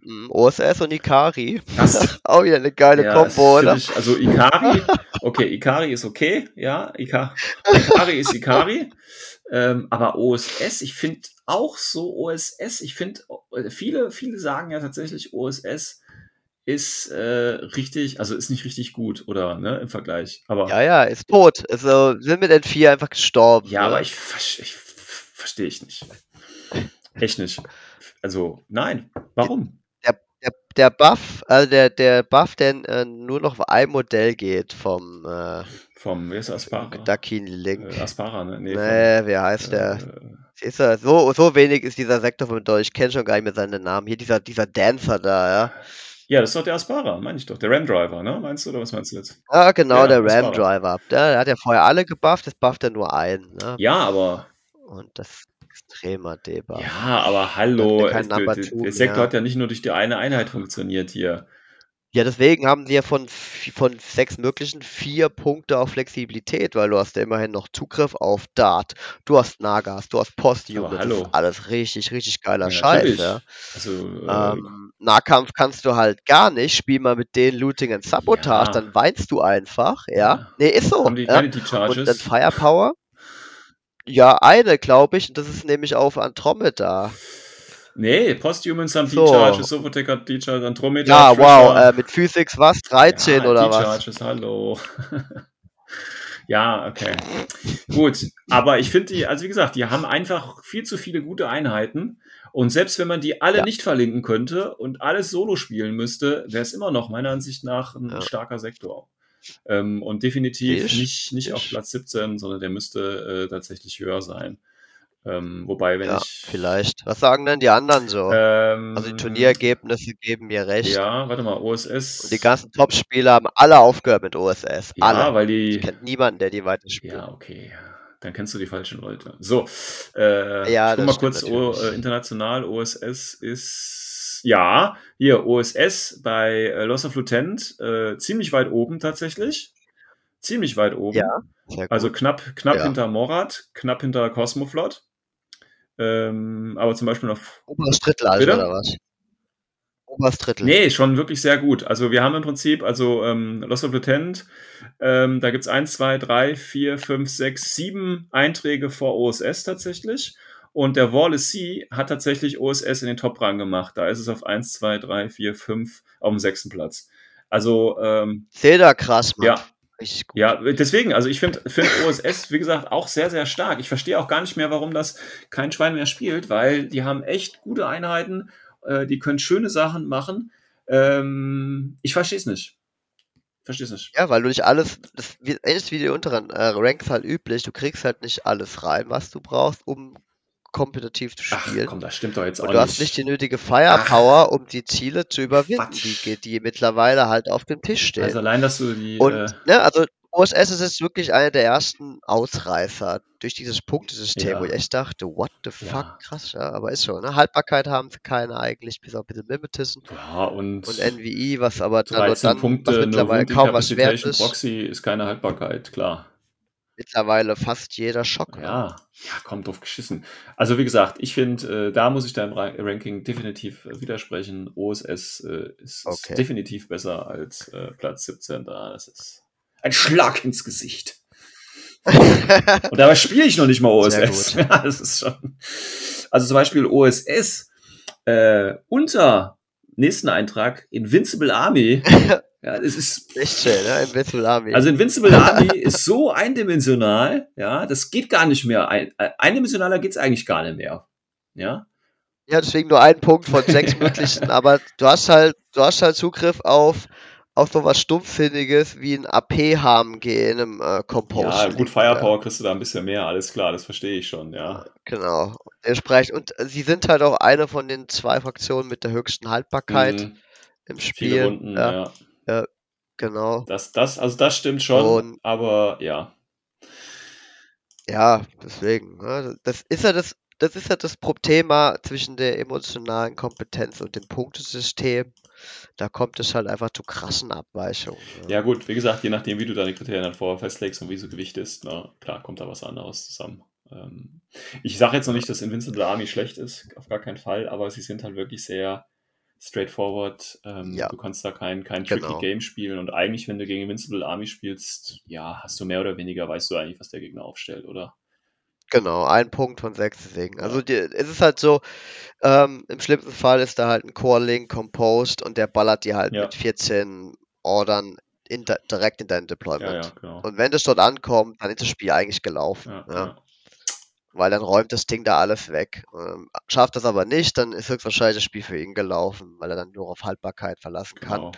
[SPEAKER 3] Mhm. OSS und Ikari.
[SPEAKER 2] Das, auch wieder eine geile ja, Kombo, oder? Ich, also Ikari Okay, Ikari ist okay, ja, Ika Ikari ist Ikari. Ähm, aber OSS, ich finde auch so OSS, ich finde, äh, viele, viele sagen ja tatsächlich, OSS ist äh, richtig, also ist nicht richtig gut, oder, ne, im Vergleich. Aber,
[SPEAKER 3] ja, ja, ist tot. Also sind mit N4 einfach gestorben.
[SPEAKER 2] Ja, ne? aber ich, ich verstehe ich nicht. Echt nicht. Also, nein. Warum?
[SPEAKER 3] der Buff, also der, der Buff, der äh, nur noch ein Modell geht vom äh,
[SPEAKER 2] vom
[SPEAKER 3] wie ist Aspara? Dakin Link. Äh, Aspara, ne? Nee, nee von, wer heißt der? Äh, ist er, so, so wenig ist dieser Sektor von Deutsch. Ich kenne schon gar nicht mehr seinen Namen. Hier dieser, dieser Dancer da, ja.
[SPEAKER 2] Ja, das ist doch
[SPEAKER 3] der
[SPEAKER 2] Aspara,
[SPEAKER 3] meine ich doch. Der Ram Driver, ne? Meinst du, oder was meinst du jetzt? Ah, genau, ja, der Ram Driver. Der, der, hat ja vorher alle gebufft, jetzt bufft er nur einen.
[SPEAKER 2] Ne? Ja, aber.
[SPEAKER 3] Und das extremer Deber.
[SPEAKER 2] Ja, aber hallo, es, der Sektor hat ja nicht nur durch die eine Einheit funktioniert hier.
[SPEAKER 3] Ja, deswegen haben sie ja von, von sechs möglichen vier Punkte auf Flexibilität, weil du hast ja immerhin noch Zugriff auf Dart, du hast Nagas, du hast Postium, das hallo. ist alles richtig, richtig geiler ja, Scheiß. Ja. Also, äh, ähm, Nahkampf kannst du halt gar nicht, spiel mal mit denen Looting und Sabotage, ja. dann weinst du einfach, ja. ja. Nee, ist so. Haben die, ja. die Charges? Und dann Firepower. Ja, eine, glaube ich. Das ist nämlich auf Andromeda.
[SPEAKER 2] Nee, Posthuman
[SPEAKER 3] Sun so. D-Charges, Sophotec D-Charges, Andromeda. Ja, wow, äh, mit Physics was? 13 ja, oder was?
[SPEAKER 2] hallo. ja, okay. Gut, aber ich finde die, also wie gesagt, die haben einfach viel zu viele gute Einheiten. Und selbst wenn man die alle ja. nicht verlinken könnte und alles solo spielen müsste, wäre es immer noch meiner Ansicht nach ein ja. starker Sektor. Ähm, und definitiv ich, nicht, nicht ich. auf Platz 17, sondern der müsste äh, tatsächlich höher sein. Ähm, wobei, wenn ja, ich.
[SPEAKER 3] Vielleicht. Was sagen denn die anderen so?
[SPEAKER 2] Ähm, also die Turnierergebnisse geben mir recht. Ja,
[SPEAKER 3] warte mal, OSS. Und die ganzen Topspieler haben alle aufgehört mit OSS. Ja, alle.
[SPEAKER 2] weil die.
[SPEAKER 3] Ich kenne niemanden, der die weiter spielt.
[SPEAKER 2] Ja, okay. Dann kennst du die falschen Leute. So. Äh, ja, ich guck mal kurz o, äh, international. OSS ist ja, hier OSS bei äh, Loss of Lutent, äh, ziemlich weit oben tatsächlich. Ziemlich weit oben. Ja, also knapp, knapp ja. hinter Morat, knapp hinter Cosmoflot. Ähm, aber zum Beispiel noch. Oberes Drittel, also, oder was? oberes Drittel. Nee, schon wirklich sehr gut. Also wir haben im Prinzip, also ähm, Loss of Lutent, ähm, da gibt es 1, 2, 3, 4, 5, 6, 7 Einträge vor OSS tatsächlich. Und der Wall Wallace C hat tatsächlich OSS in den Top-Rang gemacht. Da ist es auf 1, 2, 3, 4, 5 auf dem sechsten Platz. Also.
[SPEAKER 3] Ähm, Zelda krass,
[SPEAKER 2] Mann. Ja. Ja, deswegen, also ich finde find OSS, wie gesagt, auch sehr, sehr stark. Ich verstehe auch gar nicht mehr, warum das kein Schwein mehr spielt, weil die haben echt gute Einheiten, äh, die können schöne Sachen machen. Ähm, ich verstehe es nicht.
[SPEAKER 3] Verstehe es nicht? Ja, weil du nicht alles, das ist wie die unteren äh, Ranks halt üblich, du kriegst halt nicht alles rein, was du brauchst, um kompetitiv zu spielen. Ach,
[SPEAKER 2] komm, das stimmt doch jetzt auch
[SPEAKER 3] und du nicht. hast nicht die nötige Firepower, Ach. um die Ziele zu überwinden, die, die mittlerweile halt auf dem Tisch stehen. Also
[SPEAKER 2] allein, dass du die.
[SPEAKER 3] Und, äh... ne, also OSS ist jetzt wirklich einer der ersten Ausreifer durch dieses Punktesystem, ja. wo ich echt dachte, what the fuck, ja. krass, ja, aber ist so, ne? Haltbarkeit haben für keine eigentlich, bis auf bisschen
[SPEAKER 2] Mimetism. Ja, und, und NVI,
[SPEAKER 3] was aber
[SPEAKER 2] dann, dann Punkte, was mittlerweile kaum was wert ist. Proxy ist keine Haltbarkeit, klar
[SPEAKER 3] mittlerweile fast jeder Schock.
[SPEAKER 2] Ne? Ja, ja kommt drauf geschissen. Also wie gesagt, ich finde, äh, da muss ich deinem Ra Ranking definitiv äh, widersprechen. OSS äh, ist, okay. ist, definitiv besser als äh, Platz 17 da. Das ist ein Schlag ins Gesicht. Und dabei spiele ich noch nicht mal OSS. Ja, das ist schon. Also zum Beispiel OSS äh, unter nächsten Eintrag Invincible Army
[SPEAKER 3] Ja, es ist echt schön, ja, ne? Invincible Army. Also Invincible Army ist so eindimensional, ja, das geht gar nicht mehr. Äh, eindimensionaler geht es eigentlich gar nicht mehr. Ja. Ja, deswegen nur ein Punkt von sechs möglichen, aber du hast halt, du hast halt Zugriff auf auf so was Stumpfsinniges wie ein AP-HMG in einem
[SPEAKER 2] äh, Compose. Ja, gut, Firepower ja. kriegst du da ein bisschen mehr, alles klar, das verstehe ich schon, ja.
[SPEAKER 3] Genau, entsprechend. Und äh, sie sind halt auch eine von den zwei Fraktionen mit der höchsten Haltbarkeit mhm. im Spiel. Viele
[SPEAKER 2] Runden, ja. ja ja, genau. Das, das, also das stimmt schon, und, aber ja.
[SPEAKER 3] Ja, deswegen. Ne? Das ist ja das, das ist ja das Thema zwischen der emotionalen Kompetenz und dem Punktesystem. Da kommt es halt einfach zu krassen Abweichungen.
[SPEAKER 2] Ne? Ja, gut, wie gesagt, je nachdem, wie du deine Kriterien dann vorher festlegst und wie du gewichtest, na, ne? klar, kommt da was anderes zusammen. Ähm, ich sage jetzt noch nicht, dass Invincible Army schlecht ist, auf gar keinen Fall, aber sie sind halt wirklich sehr straightforward. Ähm, ja. Du kannst da kein, kein tricky genau. Game spielen. Und eigentlich, wenn du gegen Invincible Army spielst, ja, hast du mehr oder weniger, weißt du eigentlich, was der Gegner aufstellt, oder?
[SPEAKER 3] Genau, ein Punkt von sechs deswegen. Also die, es ist halt so, ähm, im schlimmsten Fall ist da halt ein Core-Link composed und der ballert dir halt ja. mit 14 Ordern in, direkt in dein Deployment. Ja, ja, genau. Und wenn das dort ankommt, dann ist das Spiel eigentlich gelaufen. Ja, weil dann räumt das Ding da alles weg. Ähm, schafft das aber nicht, dann ist höchstwahrscheinlich das Spiel für ihn gelaufen, weil er dann nur auf Haltbarkeit verlassen kann. Genau.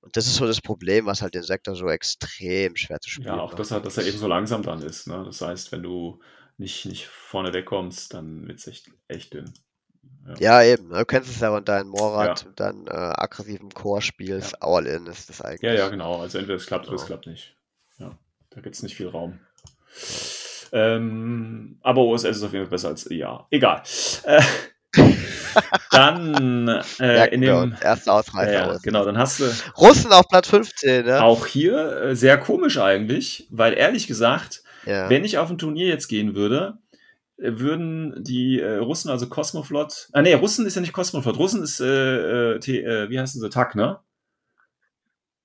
[SPEAKER 3] Und das ist so das Problem, was halt den Sektor so extrem schwer zu spielen Ja,
[SPEAKER 2] auch, dass er, dass er eben so langsam dann ist. Ne? Das heißt, wenn du nicht, nicht vorne wegkommst, dann wird es echt, echt dünn.
[SPEAKER 3] Ja. ja, eben. Ne? Du kennst es ja von deinem Morat, ja. dann äh, aggressiven Chorspiels,
[SPEAKER 2] ja. All-In ist das eigentlich. Ja, ja, genau. Also entweder es klappt genau. oder es genau. klappt nicht. Ja, da gibt es nicht viel Raum. Genau. Ähm, aber OSS ist auf jeden Fall besser als ja. E Egal.
[SPEAKER 3] Äh, dann
[SPEAKER 2] äh, in genau. dem ersten Ausreißer. Ja, genau, dann hast du
[SPEAKER 3] Russen auf Platz 15.
[SPEAKER 2] Ne? Auch hier äh, sehr komisch eigentlich, weil ehrlich gesagt, ja. wenn ich auf ein Turnier jetzt gehen würde, äh, würden die äh, Russen, also Cosmoflot, ah nee, Russen ist ja nicht Cosmoflot, Russen ist, äh, äh T, äh, wie heißen sie, TAC, ne?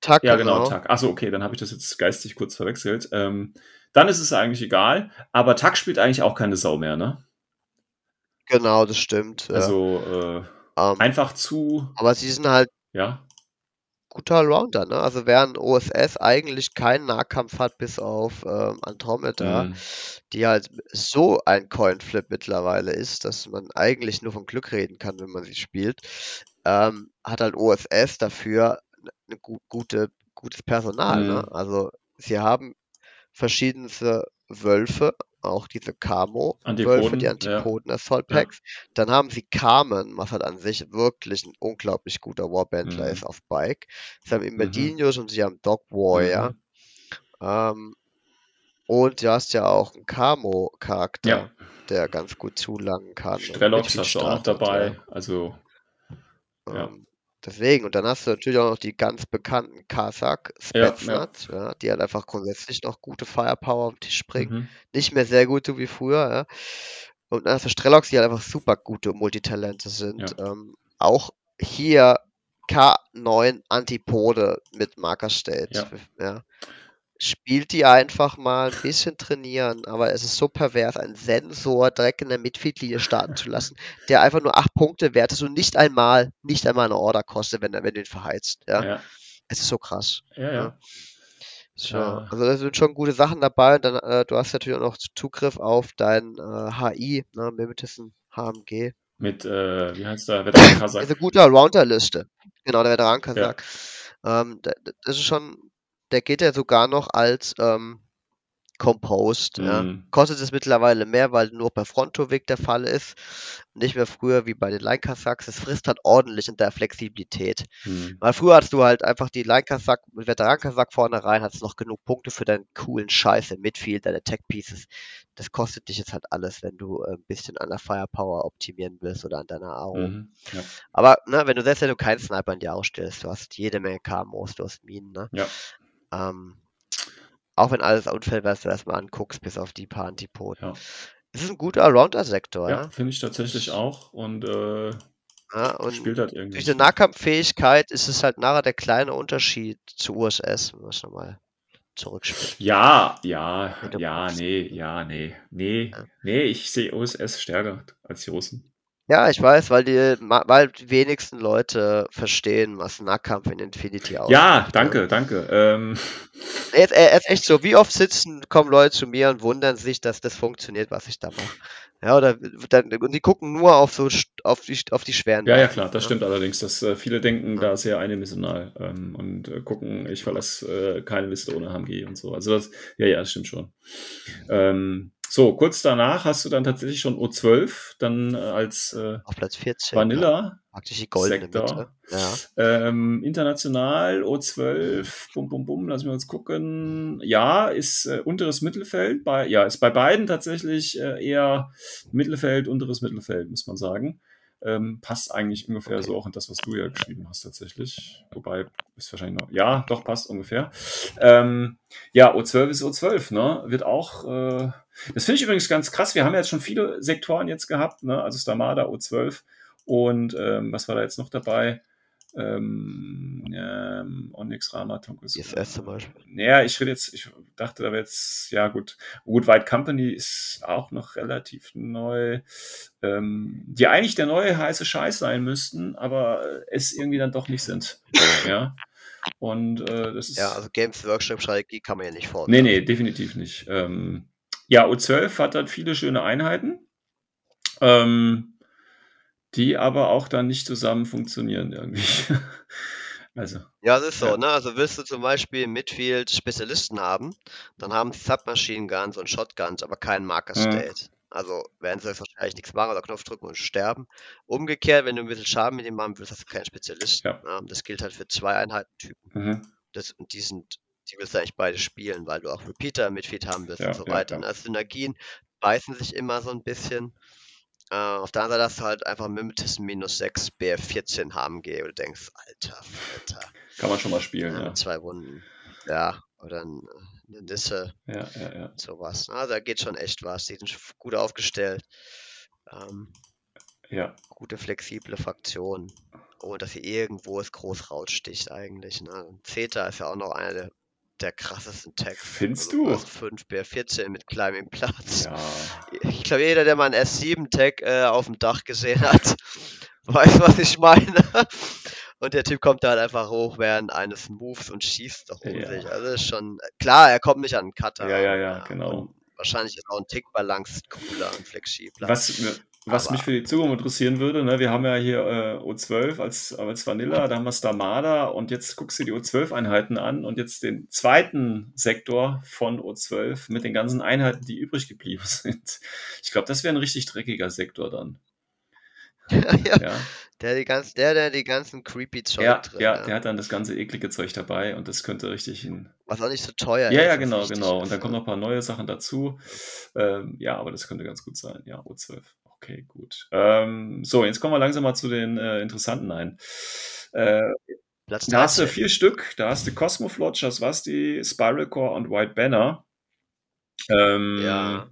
[SPEAKER 2] Tag. Ja, genau, genau. Tag. Achso, okay, dann habe ich das jetzt geistig kurz verwechselt. Ähm, dann ist es eigentlich egal, aber Tag spielt eigentlich auch keine Sau mehr, ne?
[SPEAKER 3] Genau, das stimmt.
[SPEAKER 2] Also ja. äh, um, ähm, einfach zu.
[SPEAKER 3] Aber sie sind halt. Ja. Guter Rounder, ne? Also während OSS eigentlich keinen Nahkampf hat, bis auf ähm, Andromeda, mhm. die halt so ein Coinflip mittlerweile ist, dass man eigentlich nur von Glück reden kann, wenn man sie spielt, ähm, hat halt OSS dafür eine gute, gutes Personal. Ne? Mhm. Ne? Also sie haben verschiedenste Wölfe, auch diese Camo-Wölfe, die Antipoden Assault Packs. Ja. Dann haben sie Carmen, was halt an sich wirklich ein unglaublich guter Warbandler mhm. ist auf Bike. Sie haben Immedinos mhm. und sie haben Dog Warrior. Mhm. Ähm, und du hast ja auch einen Camo-Charakter, ja. der ganz gut zulangen
[SPEAKER 2] kann. Strelox hast du auch dabei. Also,
[SPEAKER 3] ähm, Deswegen, und dann hast du natürlich auch noch die ganz bekannten Kasak, Spetsnaz, ja, ja. ja, die halt einfach grundsätzlich noch gute Firepower den Tisch bringen. Mhm. Nicht mehr sehr gut, so wie früher. Ja. Und dann hast du Strelox, die halt einfach super gute Multitalente sind. Ähm, auch hier K9 Antipode mit Marker stellt. Ja spielt die einfach mal ein bisschen trainieren, aber es ist so pervers, einen Sensor direkt in der Mittellinie starten zu lassen, der einfach nur acht Punkte wert ist und nicht einmal, nicht einmal eine Order kostet, wenn, wenn du ihn verheizt. Ja? ja. Es ist so krass. Ja, ja. So, ja. Also da sind schon gute Sachen dabei und dann, äh, du hast natürlich auch noch Zugriff auf dein äh, HI, ne, Mimitissen HMG.
[SPEAKER 2] Mit, äh, wie heißt der, Veteran-Kasak? Ist eine
[SPEAKER 3] Rounder-Liste. Genau, der Veteran-Kasak. Ja. Ähm, das ist schon der geht ja sogar noch als ähm, Composed. Ne? Mhm. Ja. Kostet es mittlerweile mehr, weil nur per Frontoweg der Fall ist. Nicht mehr früher wie bei den Leinkassacks. Es frisst halt ordentlich in der Flexibilität. Mhm. Weil früher hast du halt einfach die Leinkassack mit Veterankasack vorne rein, hattest noch genug Punkte für deinen coolen Scheiß im Midfield, deine Tech Pieces. Das kostet dich jetzt halt alles, wenn du äh, ein bisschen an der Firepower optimieren willst oder an deiner AO. Mhm. Ja. Aber ne, wenn du selbst wenn du keinen Sniper in die AO stellst, du hast jede Menge KMOs, du hast Minen. Ne? Ja. Ähm, auch wenn alles unfällt, was du erstmal anguckst, bis auf die paar Antipoden. Ja.
[SPEAKER 2] Es ist ein guter Allrounder-Sektor. Ja, finde ich tatsächlich auch. Und, äh,
[SPEAKER 3] ja, und spielt halt irgendwie. Durch die Nahkampffähigkeit ist es halt nachher der kleine Unterschied zu USS, wenn man es nochmal zurückspielt.
[SPEAKER 2] Ja, ja, ja, nee, ja, nee. Nee, ja. nee, ich sehe USS stärker als die Russen.
[SPEAKER 3] Ja, ich weiß, weil die, weil die wenigsten Leute verstehen, was Nahkampf in Infinity
[SPEAKER 2] aussieht. Ja, ne? danke, danke. Ähm.
[SPEAKER 3] Jetzt, ist echt so, wie oft sitzen, kommen Leute zu mir und wundern sich, dass das funktioniert, was ich da mache. Ja, oder dann, und die gucken nur auf so auf die, auf die schweren.
[SPEAKER 2] Ja, ja, klar, das ne? stimmt allerdings, dass äh, viele denken, ja. da ist ja eine ähm, und äh, gucken, ich verlasse äh, keine Liste ohne HMG und so. Also das, ja, ja, das stimmt schon. Ähm, so, kurz danach hast du dann tatsächlich schon O12, dann äh, als äh,
[SPEAKER 3] Auf Platz 14,
[SPEAKER 2] Vanilla. Ja. die
[SPEAKER 3] goldene
[SPEAKER 2] Sektor. Ja. Ähm, international O12, bum, bum, bum, lassen wir uns gucken. Ja, ist äh, unteres Mittelfeld, bei, ja, ist bei beiden tatsächlich äh, eher Mittelfeld, unteres Mittelfeld, muss man sagen. Ähm, passt eigentlich ungefähr okay. so auch in das, was du ja geschrieben hast tatsächlich. Wobei ist wahrscheinlich noch, ja, doch passt ungefähr. Ähm, ja, O12 ist O12, ne? Wird auch, äh, das finde ich übrigens ganz krass. Wir haben ja jetzt schon viele Sektoren jetzt gehabt, ne? Also Stamada, O12 und ähm, was war da jetzt noch dabei? ähm, ähm, Onyx Rama Tonkus. IFS zum Beispiel. Naja, ich rede jetzt, ich dachte, da wäre jetzt, ja gut, White Company ist auch noch relativ neu, ähm, die eigentlich der neue heiße Scheiß sein müssten, aber es irgendwie dann doch nicht sind. ja. Und äh, das ist. Ja,
[SPEAKER 3] also Games Workshop Strategie kann man
[SPEAKER 2] ja
[SPEAKER 3] nicht fordern.
[SPEAKER 2] Nee, nee, definitiv nicht. Ähm, ja, u 12 hat halt viele schöne Einheiten. Ähm, die aber auch dann nicht zusammen funktionieren irgendwie.
[SPEAKER 3] Also, ja, das ist ja. so, ne? Also willst du zum Beispiel im Midfield Spezialisten haben, dann haben sie Submachine Guns und Shotguns, aber keinen Marker mhm. State. Ja. Also werden sie wahrscheinlich nichts machen oder Knopf drücken und sterben. Umgekehrt, wenn du ein bisschen Schaden mit ihm machen willst, hast du keinen Spezialisten. Ja. Ne? Das gilt halt für zwei Einheitentypen. Mhm. Das, und die sind, die willst du eigentlich beide spielen, weil du auch Repeater im Midfield haben willst und so weiter. Ne? Also Synergien beißen sich immer so ein bisschen. Äh, auf der anderen Seite hast du halt einfach Mimtis minus 6 BF14 HMG und denkst, alter, alter.
[SPEAKER 2] Kann man schon mal spielen, ja.
[SPEAKER 3] Zwei Wunden. Ja, oder eine Nisse.
[SPEAKER 2] Ja, ja, ja.
[SPEAKER 3] Sowas. Na, da geht schon echt was. Die sind gut aufgestellt.
[SPEAKER 2] Ähm, ja.
[SPEAKER 3] Gute, flexible Fraktion. Ohne dass sie irgendwo es groß raussticht eigentlich. Ne? Zeta ist ja auch noch eine der der krassesten Tag.
[SPEAKER 2] Findest also du? 5,
[SPEAKER 3] BR14 mit Climbing Platz. Ja. Ich glaube, jeder, der mal einen S7-Tag äh, auf dem Dach gesehen hat, weiß, was ich meine. Und der Typ kommt da halt einfach hoch während eines Moves und schießt doch um ja. sich. Also ist schon. Klar, er kommt nicht an den Cutter.
[SPEAKER 2] Ja, ja, ja, genau.
[SPEAKER 3] Wahrscheinlich ist auch ein Tick Balance
[SPEAKER 2] cooler und flexibler. Was, was Aber. mich für die Zukunft interessieren würde, ne, wir haben ja hier äh, O12 als, äh, als Vanilla, da haben wir Stamada und jetzt guckst du die O12-Einheiten an und jetzt den zweiten Sektor von O12 mit den ganzen Einheiten, die übrig geblieben sind. Ich glaube, das wäre ein richtig dreckiger Sektor dann.
[SPEAKER 3] ja, ja. Der, die ganz, der, der die ganzen creepy
[SPEAKER 2] Zeug ja, drin ja, der hat dann das ganze eklige Zeug dabei und das könnte richtig ein.
[SPEAKER 3] Was auch nicht so teuer
[SPEAKER 2] ja, ist. Ja, genau, genau. Und dann kommen noch ein paar neue Sachen dazu. Ähm, ja, aber das könnte ganz gut sein. Ja, O12. Okay, gut. Ähm, so, jetzt kommen wir langsam mal zu den äh, interessanten ein. Äh, Platz da hast du vier Stück. Da hast du Cosmoflot, die Spiral Core und White Banner. Ähm, ja.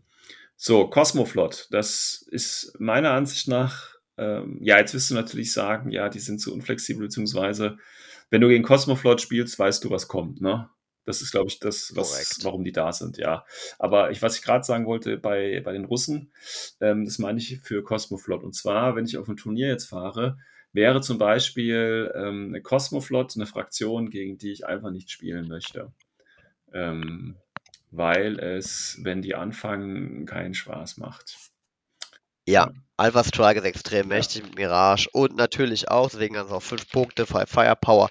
[SPEAKER 2] So, Cosmoflot, das ist meiner Ansicht nach, ähm, ja, jetzt wirst du natürlich sagen, ja, die sind zu unflexibel, beziehungsweise, wenn du gegen Cosmoflot spielst, weißt du, was kommt, ne? Das ist, glaube ich, das, was, warum die da sind, ja. Aber ich, was ich gerade sagen wollte bei, bei den Russen, ähm, das meine ich für Cosmoflot. Und zwar, wenn ich auf ein Turnier jetzt fahre, wäre zum Beispiel ähm, eine Cosmoflot eine Fraktion, gegen die ich einfach nicht spielen möchte. Ähm, weil es, wenn die anfangen, keinen Spaß macht.
[SPEAKER 3] Ja, Alpha Strike ist extrem mächtig mit Mirage und natürlich auch, deswegen ganz auch fünf Punkte, Firepower.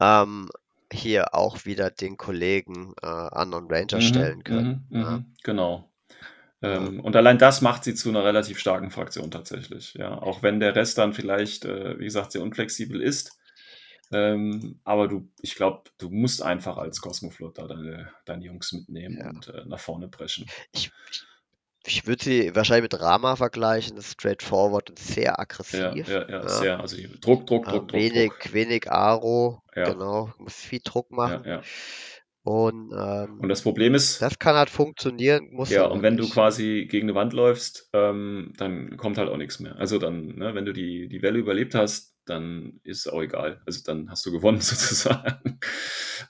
[SPEAKER 3] Ähm, hier auch wieder den Kollegen äh, an Ranger mhm, stellen mhm, können. Mhm, ja.
[SPEAKER 2] Genau. Ähm, ja. Und allein das macht sie zu einer relativ starken Fraktion tatsächlich. Ja, auch wenn der Rest dann vielleicht, äh, wie gesagt, sehr unflexibel ist. Ähm, aber du, ich glaube, du musst einfach als Cosmoflot deine, deine Jungs mitnehmen ja. und äh, nach vorne brechen.
[SPEAKER 3] Ich, ich ich würde sie wahrscheinlich mit Rama vergleichen, straightforward und sehr aggressiv.
[SPEAKER 2] Ja, ja, ja, ne? ja. sehr. Also Druck, Druck, Druck, ähm,
[SPEAKER 3] Druck. Wenig,
[SPEAKER 2] Druck.
[SPEAKER 3] wenig Aro, ja. genau, muss viel Druck machen.
[SPEAKER 2] Ja, ja.
[SPEAKER 3] Und, ähm,
[SPEAKER 2] und das ähm, Problem ist.
[SPEAKER 3] Das kann halt funktionieren.
[SPEAKER 2] Muss ja, halt und wenn nicht. du quasi gegen eine Wand läufst, ähm, dann kommt halt auch nichts mehr. Also dann, ne, wenn du die, die Welle überlebt hast, dann ist auch egal. Also dann hast du gewonnen sozusagen.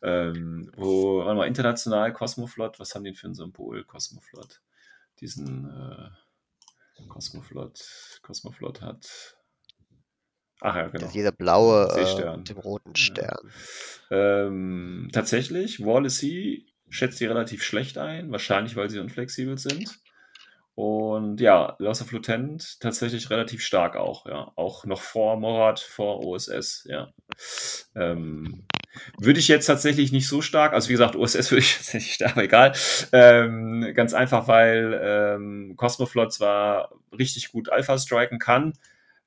[SPEAKER 2] ähm, wo, warte mal, international Cosmoflot, was haben die für ein Symbol, Cosmoflot? diesen äh, Cosmoflot, Cosmoflot hat.
[SPEAKER 3] Ach ja, genau. Jeder blaue
[SPEAKER 2] äh, mit
[SPEAKER 3] dem roten Stern.
[SPEAKER 2] Ja. Ähm, tatsächlich, Wallacey schätzt die relativ schlecht ein, wahrscheinlich weil sie unflexibel sind. Und ja, Loss of Lieutenant tatsächlich relativ stark auch, ja. Auch noch vor Morat, vor OSS, ja. Ähm, würde ich jetzt tatsächlich nicht so stark, also wie gesagt, OSS würde ich tatsächlich stark, aber egal. Ähm, ganz einfach, weil ähm, Cosmoflot zwar richtig gut Alpha striken kann,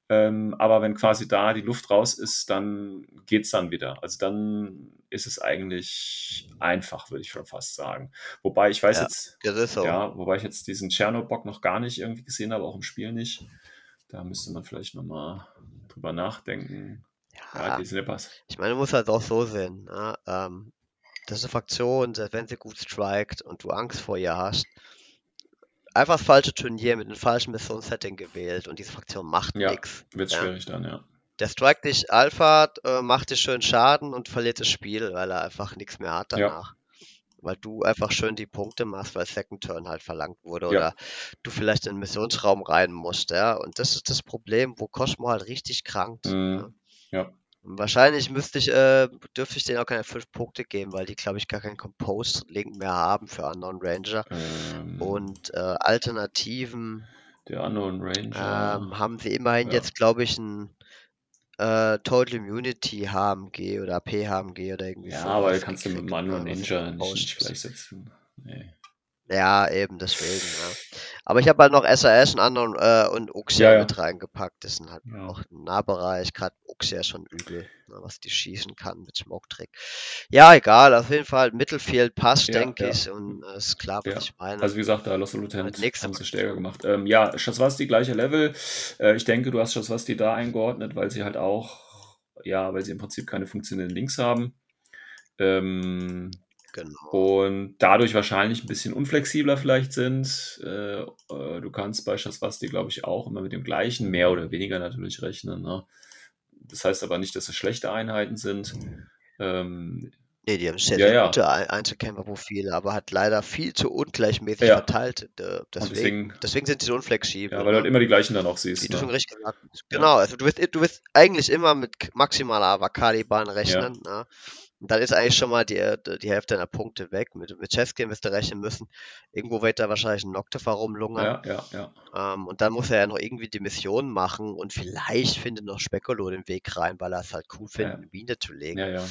[SPEAKER 2] ähm, aber wenn quasi da die Luft raus ist, dann geht es dann wieder. Also dann ist es eigentlich einfach, würde ich schon fast sagen. Wobei ich weiß ja, jetzt, ja, wobei ich jetzt diesen Tschernobock noch gar nicht irgendwie gesehen habe, auch im Spiel nicht. Da müsste man vielleicht nochmal drüber nachdenken.
[SPEAKER 3] Ja, ja die Slippers. Ich meine, du musst halt auch so sehen. Ne? Ähm, das ist eine Fraktion, wenn sie gut strikt und du Angst vor ihr hast, einfach das falsche Turnier mit einem falschen Missionssetting gewählt und diese Fraktion macht
[SPEAKER 2] ja,
[SPEAKER 3] nichts.
[SPEAKER 2] Wird ja. schwierig dann, ja.
[SPEAKER 3] Der strikt dich Alpha, äh, macht dir schön Schaden und verliert das Spiel, weil er einfach nichts mehr hat danach. Ja weil du einfach schön die Punkte machst, weil Second Turn halt verlangt wurde ja. oder du vielleicht in den Missionsraum rein musst, ja. Und das ist das Problem, wo Cosmo halt richtig krankt. Mhm. Ne?
[SPEAKER 2] Ja.
[SPEAKER 3] Wahrscheinlich müsste ich, äh, dürfte ich denen auch keine 5 Punkte geben, weil die, glaube ich, gar keinen Compose-Link mehr haben für Unknown Ranger. Ähm, und äh, Alternativen.
[SPEAKER 2] Der Unknown Ranger.
[SPEAKER 3] Ähm, haben sie immerhin ja. jetzt, glaube ich, ein äh, Total Immunity HMG oder PHMG oder irgendwie
[SPEAKER 2] Ja, so aber kannst du mit dem Unknown Ranger nicht gleichsetzen. Nee.
[SPEAKER 3] Ja, eben deswegen. Ja. Aber ich habe halt noch SAS und anderen äh, und Uxia ja, ja. mit reingepackt. Das sind halt auch ein Nahbereich. Gerade Uxia ist schon übel, ne, was die schießen kann mit Smoke Trick. Ja, egal. Auf jeden Fall Mittelfeld passt, denke ich. Und äh, ist klar, was ich meine.
[SPEAKER 2] Also wie gesagt, da Lost Lieutenant halt haben sie stärker gemacht. Ähm, ja, Schaswasti gleicher Level. Äh, ich denke, du hast Schaswasti da eingeordnet, weil sie halt auch, ja, weil sie im Prinzip keine funktionellen Links haben. Ähm, Genau. Und dadurch wahrscheinlich ein bisschen unflexibler vielleicht sind. Äh, äh, du kannst bei Schaswasti, glaube ich, auch immer mit dem gleichen, mehr oder weniger natürlich rechnen. Ne? Das heißt aber nicht, dass es schlechte Einheiten sind. Mhm.
[SPEAKER 3] Ähm, Nee, die haben sehr, ja, ja. gute Einzelkämpferprofile, aber hat leider viel zu ungleichmäßig ja. verteilt. Äh, deswegen, deswegen,
[SPEAKER 2] deswegen, sind sie so unflexibel.
[SPEAKER 3] Ja, weil du ne? halt immer die gleichen dann auch siehst. Wie ne? du schon recht gesagt hast. Genau, also du wirst, du wirst eigentlich immer mit maximaler Avakali-Bahn rechnen. Ne? Und dann ist eigentlich schon mal die, äh, die Hälfte der Punkte weg. Mit Witschewski wirst du rechnen müssen. Irgendwo wird da wahrscheinlich ein Noctefa rumlungern.
[SPEAKER 2] Ja, ja, ja.
[SPEAKER 3] Ähm, und dann muss er ja noch irgendwie die Mission machen und vielleicht findet noch Spekulo den Weg rein, weil er es halt cool findet, ja. eine Biene zu legen.
[SPEAKER 2] Ja, ja.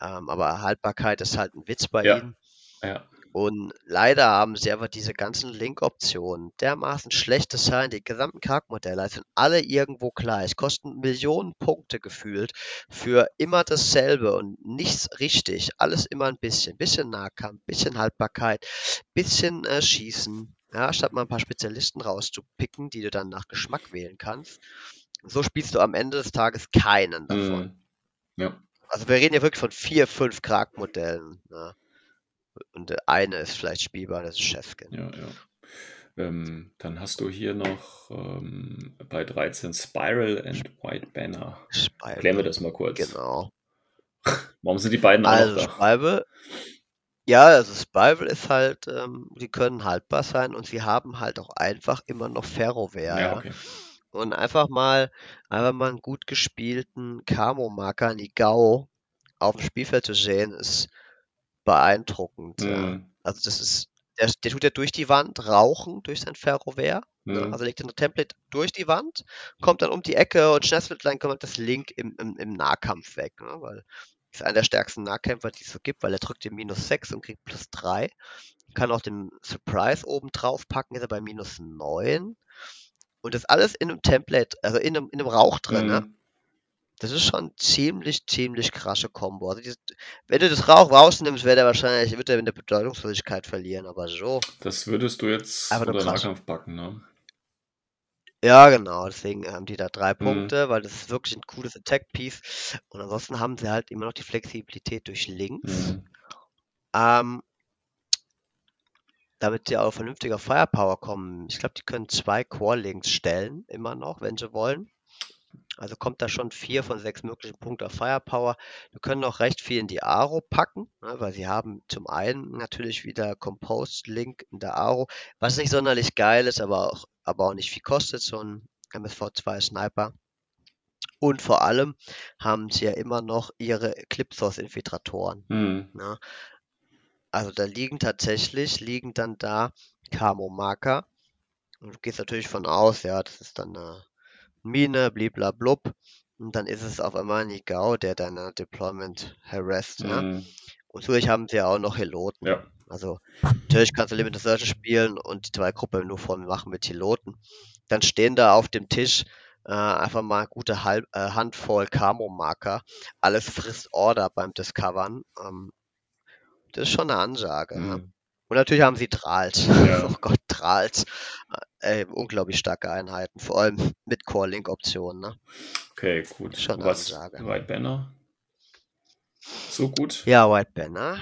[SPEAKER 2] Ähm,
[SPEAKER 3] aber Haltbarkeit ist halt ein Witz bei ihm. Ja. Und leider haben sie einfach diese ganzen Link-Optionen dermaßen schlecht designt. Die gesamten Karg-Modelle sind alle irgendwo gleich, kosten Millionen Punkte gefühlt für immer dasselbe und nichts richtig. Alles immer ein bisschen. Bisschen Nahkampf, bisschen Haltbarkeit, bisschen äh, Schießen. Ja, statt mal ein paar Spezialisten rauszupicken, die du dann nach Geschmack wählen kannst. So spielst du am Ende des Tages keinen davon.
[SPEAKER 2] Mm, ja.
[SPEAKER 3] Also wir reden ja wirklich von vier, fünf Krag-Modellen. Ja. Ne? Und der eine ist vielleicht spielbar, das ist Chefkin.
[SPEAKER 2] Ja, ja. Ähm, dann hast du hier noch ähm, bei 13 Spiral and White Banner.
[SPEAKER 3] Spiral. Klären wir das mal kurz.
[SPEAKER 2] Genau. Warum sind die beiden
[SPEAKER 3] also, auch da? Spiral, ja, also Spiral ist halt, ähm, die können haltbar sein und sie haben halt auch einfach immer noch Ferrowehr. Ja, okay. Und einfach mal, einfach mal einen gut gespielten Camo-Marker, Nigao, auf dem Spielfeld zu sehen, ist beeindruckend. Mhm. Also das ist, der, der, tut ja durch die Wand rauchen, durch sein Ferrover. Ne? Mhm. Also legt ein Template durch die Wand, kommt dann um die Ecke und schnetzelt dann kommt das Link im, im, im Nahkampf weg, ne? weil ist einer der stärksten Nahkämpfer, die es so gibt, weil er drückt den minus 6 und kriegt plus 3. Kann auch den Surprise oben drauf packen, ist er bei minus 9. Und das alles in einem Template, also in einem, in einem Rauch drin. Ne? Mhm. Ne? Das ist schon ziemlich, ziemlich krasse Kombo. Also die, wenn du das Rauch rausnimmst, wird er wahrscheinlich wird er in der Bedeutungslosigkeit verlieren, aber so.
[SPEAKER 2] Das würdest du jetzt
[SPEAKER 3] aber unter Nahkampf packen, ne? Ja, genau, deswegen haben die da drei mhm. Punkte, mhm. weil das ist wirklich ein cooles Attack-Piece. Und ansonsten haben sie halt immer noch die Flexibilität durch links. Mhm. Ähm, damit sie auch vernünftiger Firepower kommen. Ich glaube, die können zwei Core-Links stellen, immer noch, wenn sie wollen. Also kommt da schon vier von sechs möglichen Punkten auf Firepower. Wir können auch recht viel in die Aro packen, ne, weil sie haben zum einen natürlich wieder Compost Link in der Aro, was nicht sonderlich geil ist, aber auch, aber auch nicht viel kostet, so ein MSV2 Sniper. Und vor allem haben sie ja immer noch ihre Clipsos-Infiltratoren. Mhm. Ne. Also da liegen tatsächlich, liegen dann da Camo-Marker. Und du gehst natürlich von aus, ja, das ist dann eine äh, Mine, bliblablub. Und dann ist es auf einmal Nigao, der deine Deployment harassed. Ne? Mhm. Ne? Und natürlich haben sie ja auch noch Heloten. Ja. Also natürlich kannst du Limited Search spielen und die zwei Gruppen nur von machen mit Heloten. Dann stehen da auf dem Tisch äh, einfach mal gute Halb äh, Handvoll Camo-Marker. Alles frisst Order beim Discovern. Ähm, das ist schon eine Ansage. Ne? Mhm. Ne? Und natürlich haben sie Drahlt. Ja. Oh Gott, Drahlt. Äh, ey, unglaublich starke Einheiten, vor allem mit Core-Link-Optionen.
[SPEAKER 2] Ne? Okay, gut.
[SPEAKER 3] Schon Was,
[SPEAKER 2] Ansage. White Banner? So gut?
[SPEAKER 3] Ja, White Banner.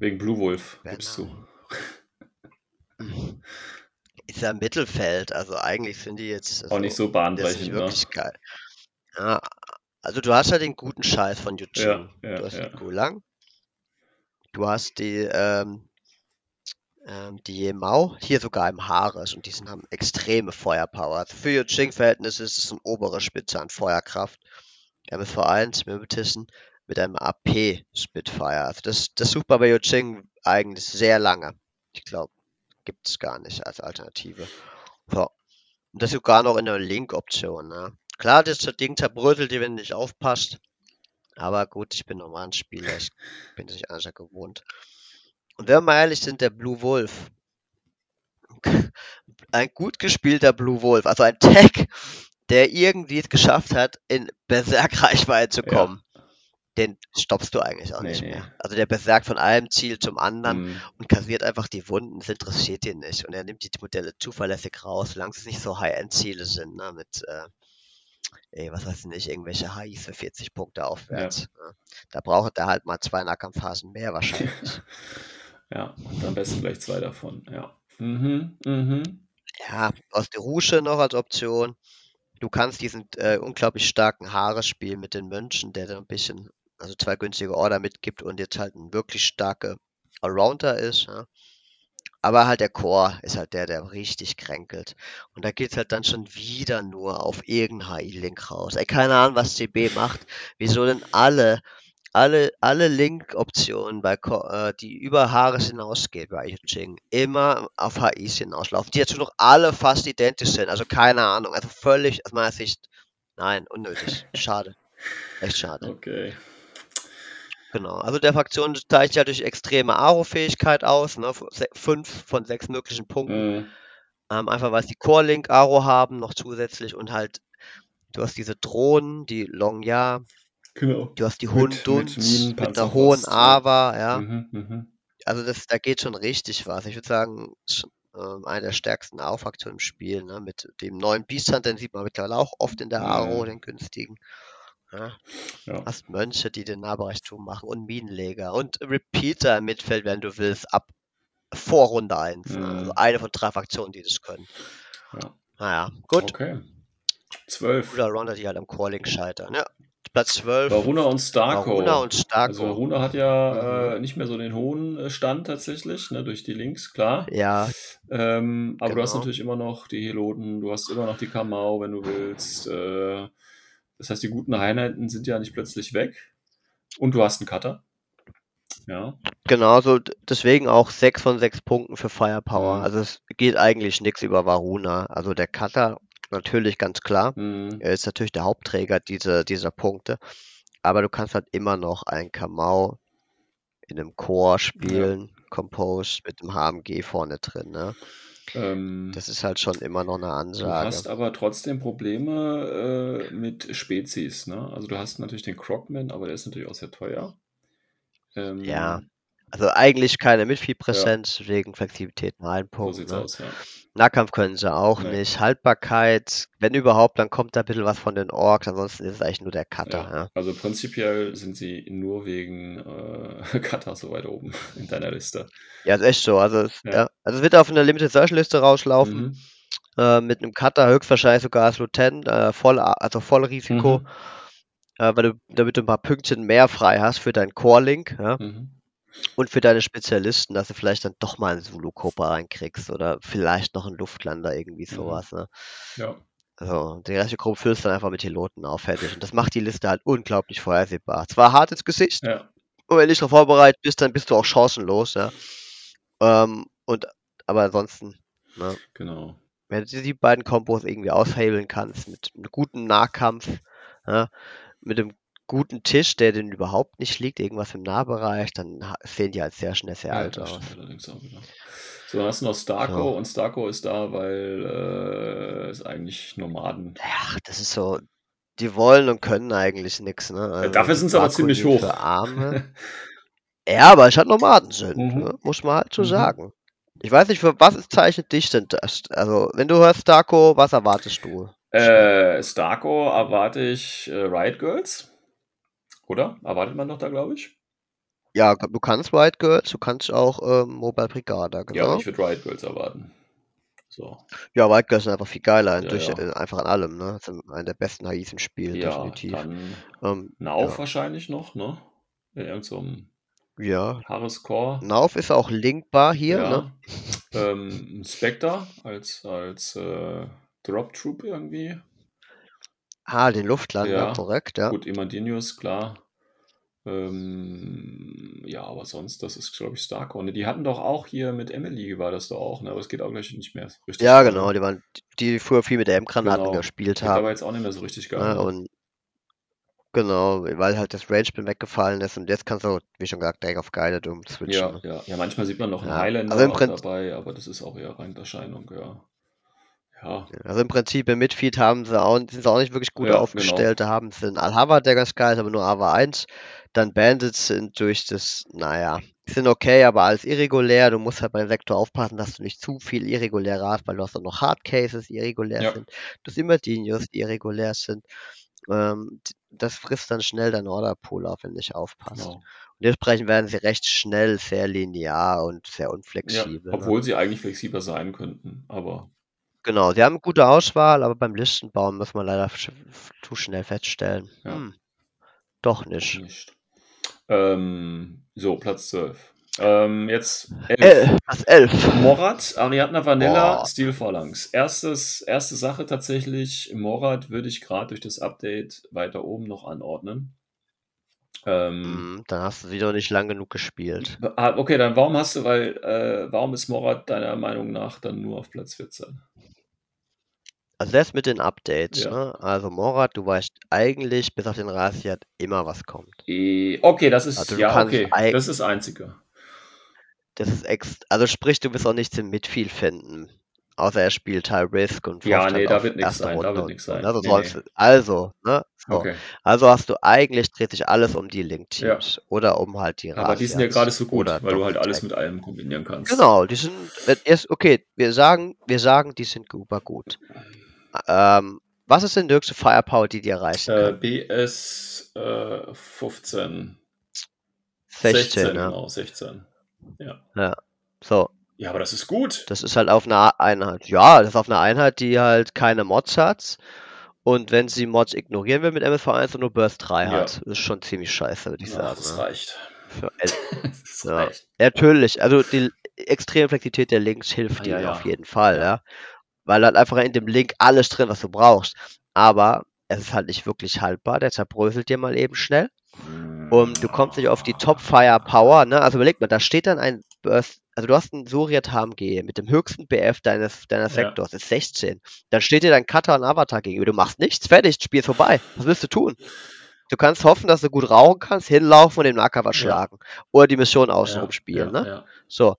[SPEAKER 2] Wegen Blue Wolf, Banner. gibst du.
[SPEAKER 3] Ist ja im Mittelfeld, also eigentlich sind die jetzt.
[SPEAKER 2] Also, Auch nicht so bahnbrechend. ne?
[SPEAKER 3] wirklich geil. Ja, also du hast ja den guten Scheiß von YouTube. Ja, ja, du hast ja. den Gulang. Du hast die ähm, ähm, die Mao hier sogar im Haar und die sind, haben extreme Feuerpower. Also für Yuching-Verhältnisse ist es eine obere Spitze an Feuerkraft. vor allem Mimetissen mit einem AP Spitfire. Also das, das sucht man bei Yuching eigentlich sehr lange. Ich glaube, gibt es gar nicht als Alternative. Ja. Und das sogar noch in der Link-Option. Ne? Klar, das Ding zerbröselt dir, wenn du nicht aufpasst. Aber gut, ich bin normaler Spieler. Ich bin es nicht anders gewohnt. Und wenn wir mal ehrlich sind, der Blue Wolf, ein gut gespielter Blue Wolf, also ein Tag, der irgendwie es geschafft hat, in Berserk-Reichweite zu kommen, ja. den stoppst du eigentlich auch nee, nicht mehr. Nee. Also der Berserk von einem Ziel zum anderen mhm. und kassiert einfach die Wunden, das interessiert ihn nicht. Und er nimmt die Modelle zuverlässig raus, solange es nicht so High-End-Ziele sind, ne, mit, äh, ey, was weiß ich nicht, irgendwelche HIs für 40 Punkte aufwärts. Ja. Ne? Da braucht er halt mal zwei Nahkampfphasen mehr wahrscheinlich.
[SPEAKER 2] Ja, und am besten gleich zwei davon, ja.
[SPEAKER 3] Mhm, mhm. Ja, aus der Rusche noch als Option. Du kannst diesen äh, unglaublich starken Haare spielen mit den Mönchen, der dann ein bisschen, also zwei günstige Order mitgibt und jetzt halt ein wirklich starke Allrounder ist. Ja. Aber halt der Chor ist halt der, der richtig kränkelt. Und da geht's halt dann schon wieder nur auf irgendein HI-Link raus. Ey, keine Ahnung, was CB macht. Wieso denn alle alle, alle Link-Optionen, bei, äh, die über Haares hinausgehen bei Yixing, immer auf HIs hinauslaufen, die dazu noch alle fast identisch sind. Also keine Ahnung, also völlig aus meiner Sicht, nein, unnötig. Schade. Echt schade.
[SPEAKER 2] Okay.
[SPEAKER 3] Genau, also der Fraktion zeichnet ja durch extreme Aro-Fähigkeit aus, ne? fünf von sechs möglichen Punkten. Mhm. Ähm, einfach weil sie Core-Link-Aro haben, noch zusätzlich und halt, du hast diese Drohnen, die Long Ya, Genau. Du hast die hohen mit, mit, mit einer hohen Ava, ja. Mhm, mh. Also das, da geht schon richtig was. Ich würde sagen, äh, einer der stärksten A-Faktoren im Spiel. Ne? Mit dem neuen Beaststand, den sieht man mittlerweile auch oft in der Aro, ja. den günstigen. Ja. ja. Hast Mönche, die den Nahbereichtum machen und Minenleger und Repeater im Mittelfeld, wenn du willst, ab vor Runde 1. Ne? Also mhm. Also eine von drei Fraktionen, die das können. Ja. Naja, gut. Okay. Zwölf.
[SPEAKER 2] Oder
[SPEAKER 3] Rounder, die halt am Calling scheitern. Ja, Platz 12.
[SPEAKER 2] Varuna und
[SPEAKER 3] Starko. Varuna und Starko. Also
[SPEAKER 2] Varuna hat ja äh, nicht mehr so den hohen äh, Stand tatsächlich, ne, durch die Links, klar. Ja. Ähm, aber genau. du hast genau. natürlich immer noch die Heloden, du hast immer noch die Kamau, wenn du willst. Äh, das heißt, die guten Einheiten sind ja nicht plötzlich weg. Und du hast einen Cutter.
[SPEAKER 3] Ja. Genau, so deswegen auch 6 von 6 Punkten für Firepower. Ja. Mhm. Also es geht eigentlich nichts über Varuna. Also der Cutter natürlich ganz klar. Mhm. Er ist natürlich der Hauptträger dieser, dieser Punkte. Aber du kannst halt immer noch ein Kamau in einem Chor spielen, ja. Composed mit dem HMG vorne drin. Ne? Ähm, das ist halt schon immer noch eine Ansage. Du
[SPEAKER 2] hast aber trotzdem Probleme äh, mit Spezies. Ne? Also du hast natürlich den Crockman, aber der ist natürlich auch sehr teuer.
[SPEAKER 3] Ähm, ja. Also eigentlich keine Mitviehpräsenz ja. wegen Flexibilität nur ein Punkt. So sieht's ne? aus, ja. Nahkampf können sie auch nee. nicht. Haltbarkeit, wenn überhaupt, dann kommt da ein bisschen was von den Orks, ansonsten ist es eigentlich nur der Cutter. Ja.
[SPEAKER 2] Also prinzipiell sind sie nur wegen äh, Cutter so weit oben in deiner Liste.
[SPEAKER 3] Ja, ist echt so. Also es, also es wird auf einer Limited Search Liste rauslaufen. Mhm. Äh, mit einem Cutter höchstwahrscheinlich sogar als Lieutenant, äh, voll, also voll Risiko. Mhm. Äh, weil du, damit du ein paar Pünktchen mehr frei hast für deinen Core-Link. Ja? Mhm. Und für deine Spezialisten, dass du vielleicht dann doch mal einen Zulu-Cobra reinkriegst oder vielleicht noch einen Luftlander, irgendwie mhm. sowas. Ne?
[SPEAKER 2] Ja.
[SPEAKER 3] So, die restlichen Gruppe füllst du dann einfach mit Piloten auf, fertig. Und das macht die Liste halt unglaublich vorhersehbar. Zwar hart ins Gesicht, ja. und wenn du nicht darauf vorbereitet bist, dann bist du auch chancenlos, ja. Ähm, und, aber ansonsten,
[SPEAKER 2] ne? Genau.
[SPEAKER 3] Wenn du die beiden Kombos irgendwie aushebeln kannst, mit einem guten Nahkampf, ja, mit einem guten Tisch, der den überhaupt nicht liegt, irgendwas im Nahbereich, dann sehen die halt sehr schnell sehr ja, alt aus. Genau.
[SPEAKER 2] So, dann hast du noch Starko so. und Starko ist da, weil äh, ist eigentlich Nomaden.
[SPEAKER 3] Ja, das ist so, die wollen und können eigentlich nichts. Ne?
[SPEAKER 2] Also, ja, dafür sind sie aber ziemlich hoch.
[SPEAKER 3] Arme. ja, aber es hat Nomaden sind, mhm. ne? muss man halt so mhm. sagen. Ich weiß nicht, für was zeichnet dich denn das? Also, wenn du hörst Starko, was erwartest
[SPEAKER 2] du? Äh, Starko erwarte ich äh, Riot Girls. Oder? Erwartet man doch da, glaube ich.
[SPEAKER 3] Ja, du kannst Riot Girls, du kannst auch ähm, Mobile Brigada,
[SPEAKER 2] genau. Ja, ich würde Riot Girls erwarten. So.
[SPEAKER 3] Ja, Riot Girls sind einfach viel geiler, ja, durch, ja. Äh, einfach an allem, ne? Das ist einer der besten Haisen-Spiele, ja, definitiv.
[SPEAKER 2] Dann ähm, Nauf wahrscheinlich noch, ne? In irgendeinem
[SPEAKER 3] ja.
[SPEAKER 2] Harris-Core.
[SPEAKER 3] Nauf ist auch linkbar hier, ne? Ähm,
[SPEAKER 2] Spectre als, als äh, Drop Troop irgendwie.
[SPEAKER 3] Ah, den Luftland,
[SPEAKER 2] ja, korrekt, ja. Gut, Imandinius, klar. Ähm, ja, aber sonst, das ist, glaube ich, Starcore. Die hatten doch auch hier mit Emily, war das doch auch, ne? aber es geht auch gleich nicht mehr so
[SPEAKER 3] richtig. Ja, genau, die waren, die früher viel mit M-Granaten genau. gespielt haben. haben. aber
[SPEAKER 2] jetzt auch nicht mehr so richtig
[SPEAKER 3] ne? geil. Ja, und Genau, weil halt das Range-Bin weggefallen ist und jetzt kannst du, wie schon gesagt, direkt auf Guided
[SPEAKER 2] umswitchen. Ja, ne? ja. ja manchmal sieht man noch einen ja. Highlander also Prinzip... dabei, aber das ist auch eher rein ja.
[SPEAKER 3] Ja. Also im Prinzip im Midfield haben sie auch, sind sie auch nicht wirklich gut ja, aufgestellt. Genau. Da haben sie einen Alhava, der ganz geil ist, aber nur Ava 1. Dann Bandits sind durch das, naja, sind okay, aber alles irregulär. Du musst halt beim Sektor aufpassen, dass du nicht zu viel irregulär hast, weil du hast dann noch Hardcases, die irregulär ja. sind. Du hast immer Dinios, die irregulär sind. Ähm, das frisst dann schnell dein Orderpool auf, wenn du nicht aufpasst. Genau. Und dementsprechend werden sie recht schnell sehr linear und sehr unflexibel.
[SPEAKER 2] Ja, ne? obwohl ne? sie eigentlich flexibler sein könnten, aber
[SPEAKER 3] Genau, sie haben eine gute Auswahl, aber beim Listenbaum muss man leider zu schnell feststellen.
[SPEAKER 2] Ja. Hm,
[SPEAKER 3] doch nicht.
[SPEAKER 2] nicht. Ähm, so, Platz 12. Ähm, jetzt
[SPEAKER 3] elf. El, das 11.
[SPEAKER 2] Morat, Ariadna Vanilla, oh. Steel Phalanx. Erstes, erste Sache tatsächlich, Morat würde ich gerade durch das Update weiter oben noch anordnen.
[SPEAKER 3] Ähm, hm, dann hast du sie doch nicht lang genug gespielt.
[SPEAKER 2] Ah, okay, dann warum hast du, weil, äh, warum ist Morat deiner Meinung nach dann nur auf Platz 14?
[SPEAKER 3] Also selbst mit den Updates, ja. ne? Also Morat, du weißt eigentlich, bis auf den Rasiat immer was kommt.
[SPEAKER 2] okay, das ist also ja
[SPEAKER 3] okay. Das ist einziger. Das ist ex also sprich, du wirst auch nichts im Midfield finden. Außer er spielt High Risk und
[SPEAKER 2] Ja,
[SPEAKER 3] halt
[SPEAKER 2] nee, da wird nichts sein, Runde da wird nichts ne? sein. Also, nee,
[SPEAKER 3] nee. also, ne? so. okay. also hast du eigentlich dreht sich alles um die Link Teams ja. oder um halt die
[SPEAKER 2] Rasiat. Aber die sind ja gerade so gut, weil du halt alles mit allem kombinieren kannst.
[SPEAKER 3] Genau, die sind okay, wir sagen, wir sagen, die sind super gut. Ähm, was ist denn die höchste Firepower, die dir reicht?
[SPEAKER 2] Äh, BS äh, 15.
[SPEAKER 3] 16, 16 ja.
[SPEAKER 2] genau, 16.
[SPEAKER 3] Ja. ja. So.
[SPEAKER 2] Ja, aber das ist gut.
[SPEAKER 3] Das ist halt auf einer Einheit. Ja, das ist auf einer Einheit, die halt keine Mods hat. Und wenn sie Mods ignorieren will mit MFV1 und nur Birth 3 ja. hat, das ist schon ziemlich scheiße, würde ich ja, sagen. Das
[SPEAKER 2] ne? reicht.
[SPEAKER 3] das reicht. Natürlich, also die extreme Flexibilität der Links hilft dir ah, auf jeden Fall, ja weil halt einfach in dem Link alles drin, was du brauchst. Aber es ist halt nicht wirklich haltbar, der zerbröselt dir mal eben schnell. Und du kommst nicht auf die Top Fire Power, ne? Also überleg mal, da steht dann ein Burst, also du hast einen Suriat HMG mit dem höchsten BF deines, deines ja. Sektors, ist 16. Dann steht dir dein Cutter und Avatar gegenüber. Du machst nichts, fertig, Spiel ist vorbei. Was willst du tun? Du kannst hoffen, dass du gut rauchen kannst, hinlaufen und den was schlagen. Ja. Oder die Mission außenrum ja, spielen, ne? So.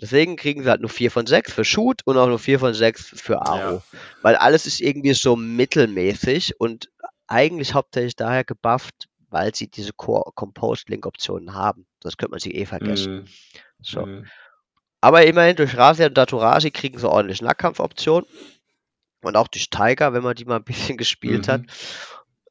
[SPEAKER 3] Deswegen kriegen sie halt nur 4 von 6 für Shoot und auch nur 4 von 6 für Aro. Ja. Weil alles ist irgendwie so mittelmäßig und eigentlich hauptsächlich daher gebufft, weil sie diese Composed-Link-Optionen haben. Das könnte man sich eh vergessen. Mhm. So. Mhm. Aber immerhin durch Rasia und Daturasi kriegen sie ordentlich Nahkampfoptionen. Und auch durch Tiger, wenn man die mal ein bisschen gespielt mhm. hat.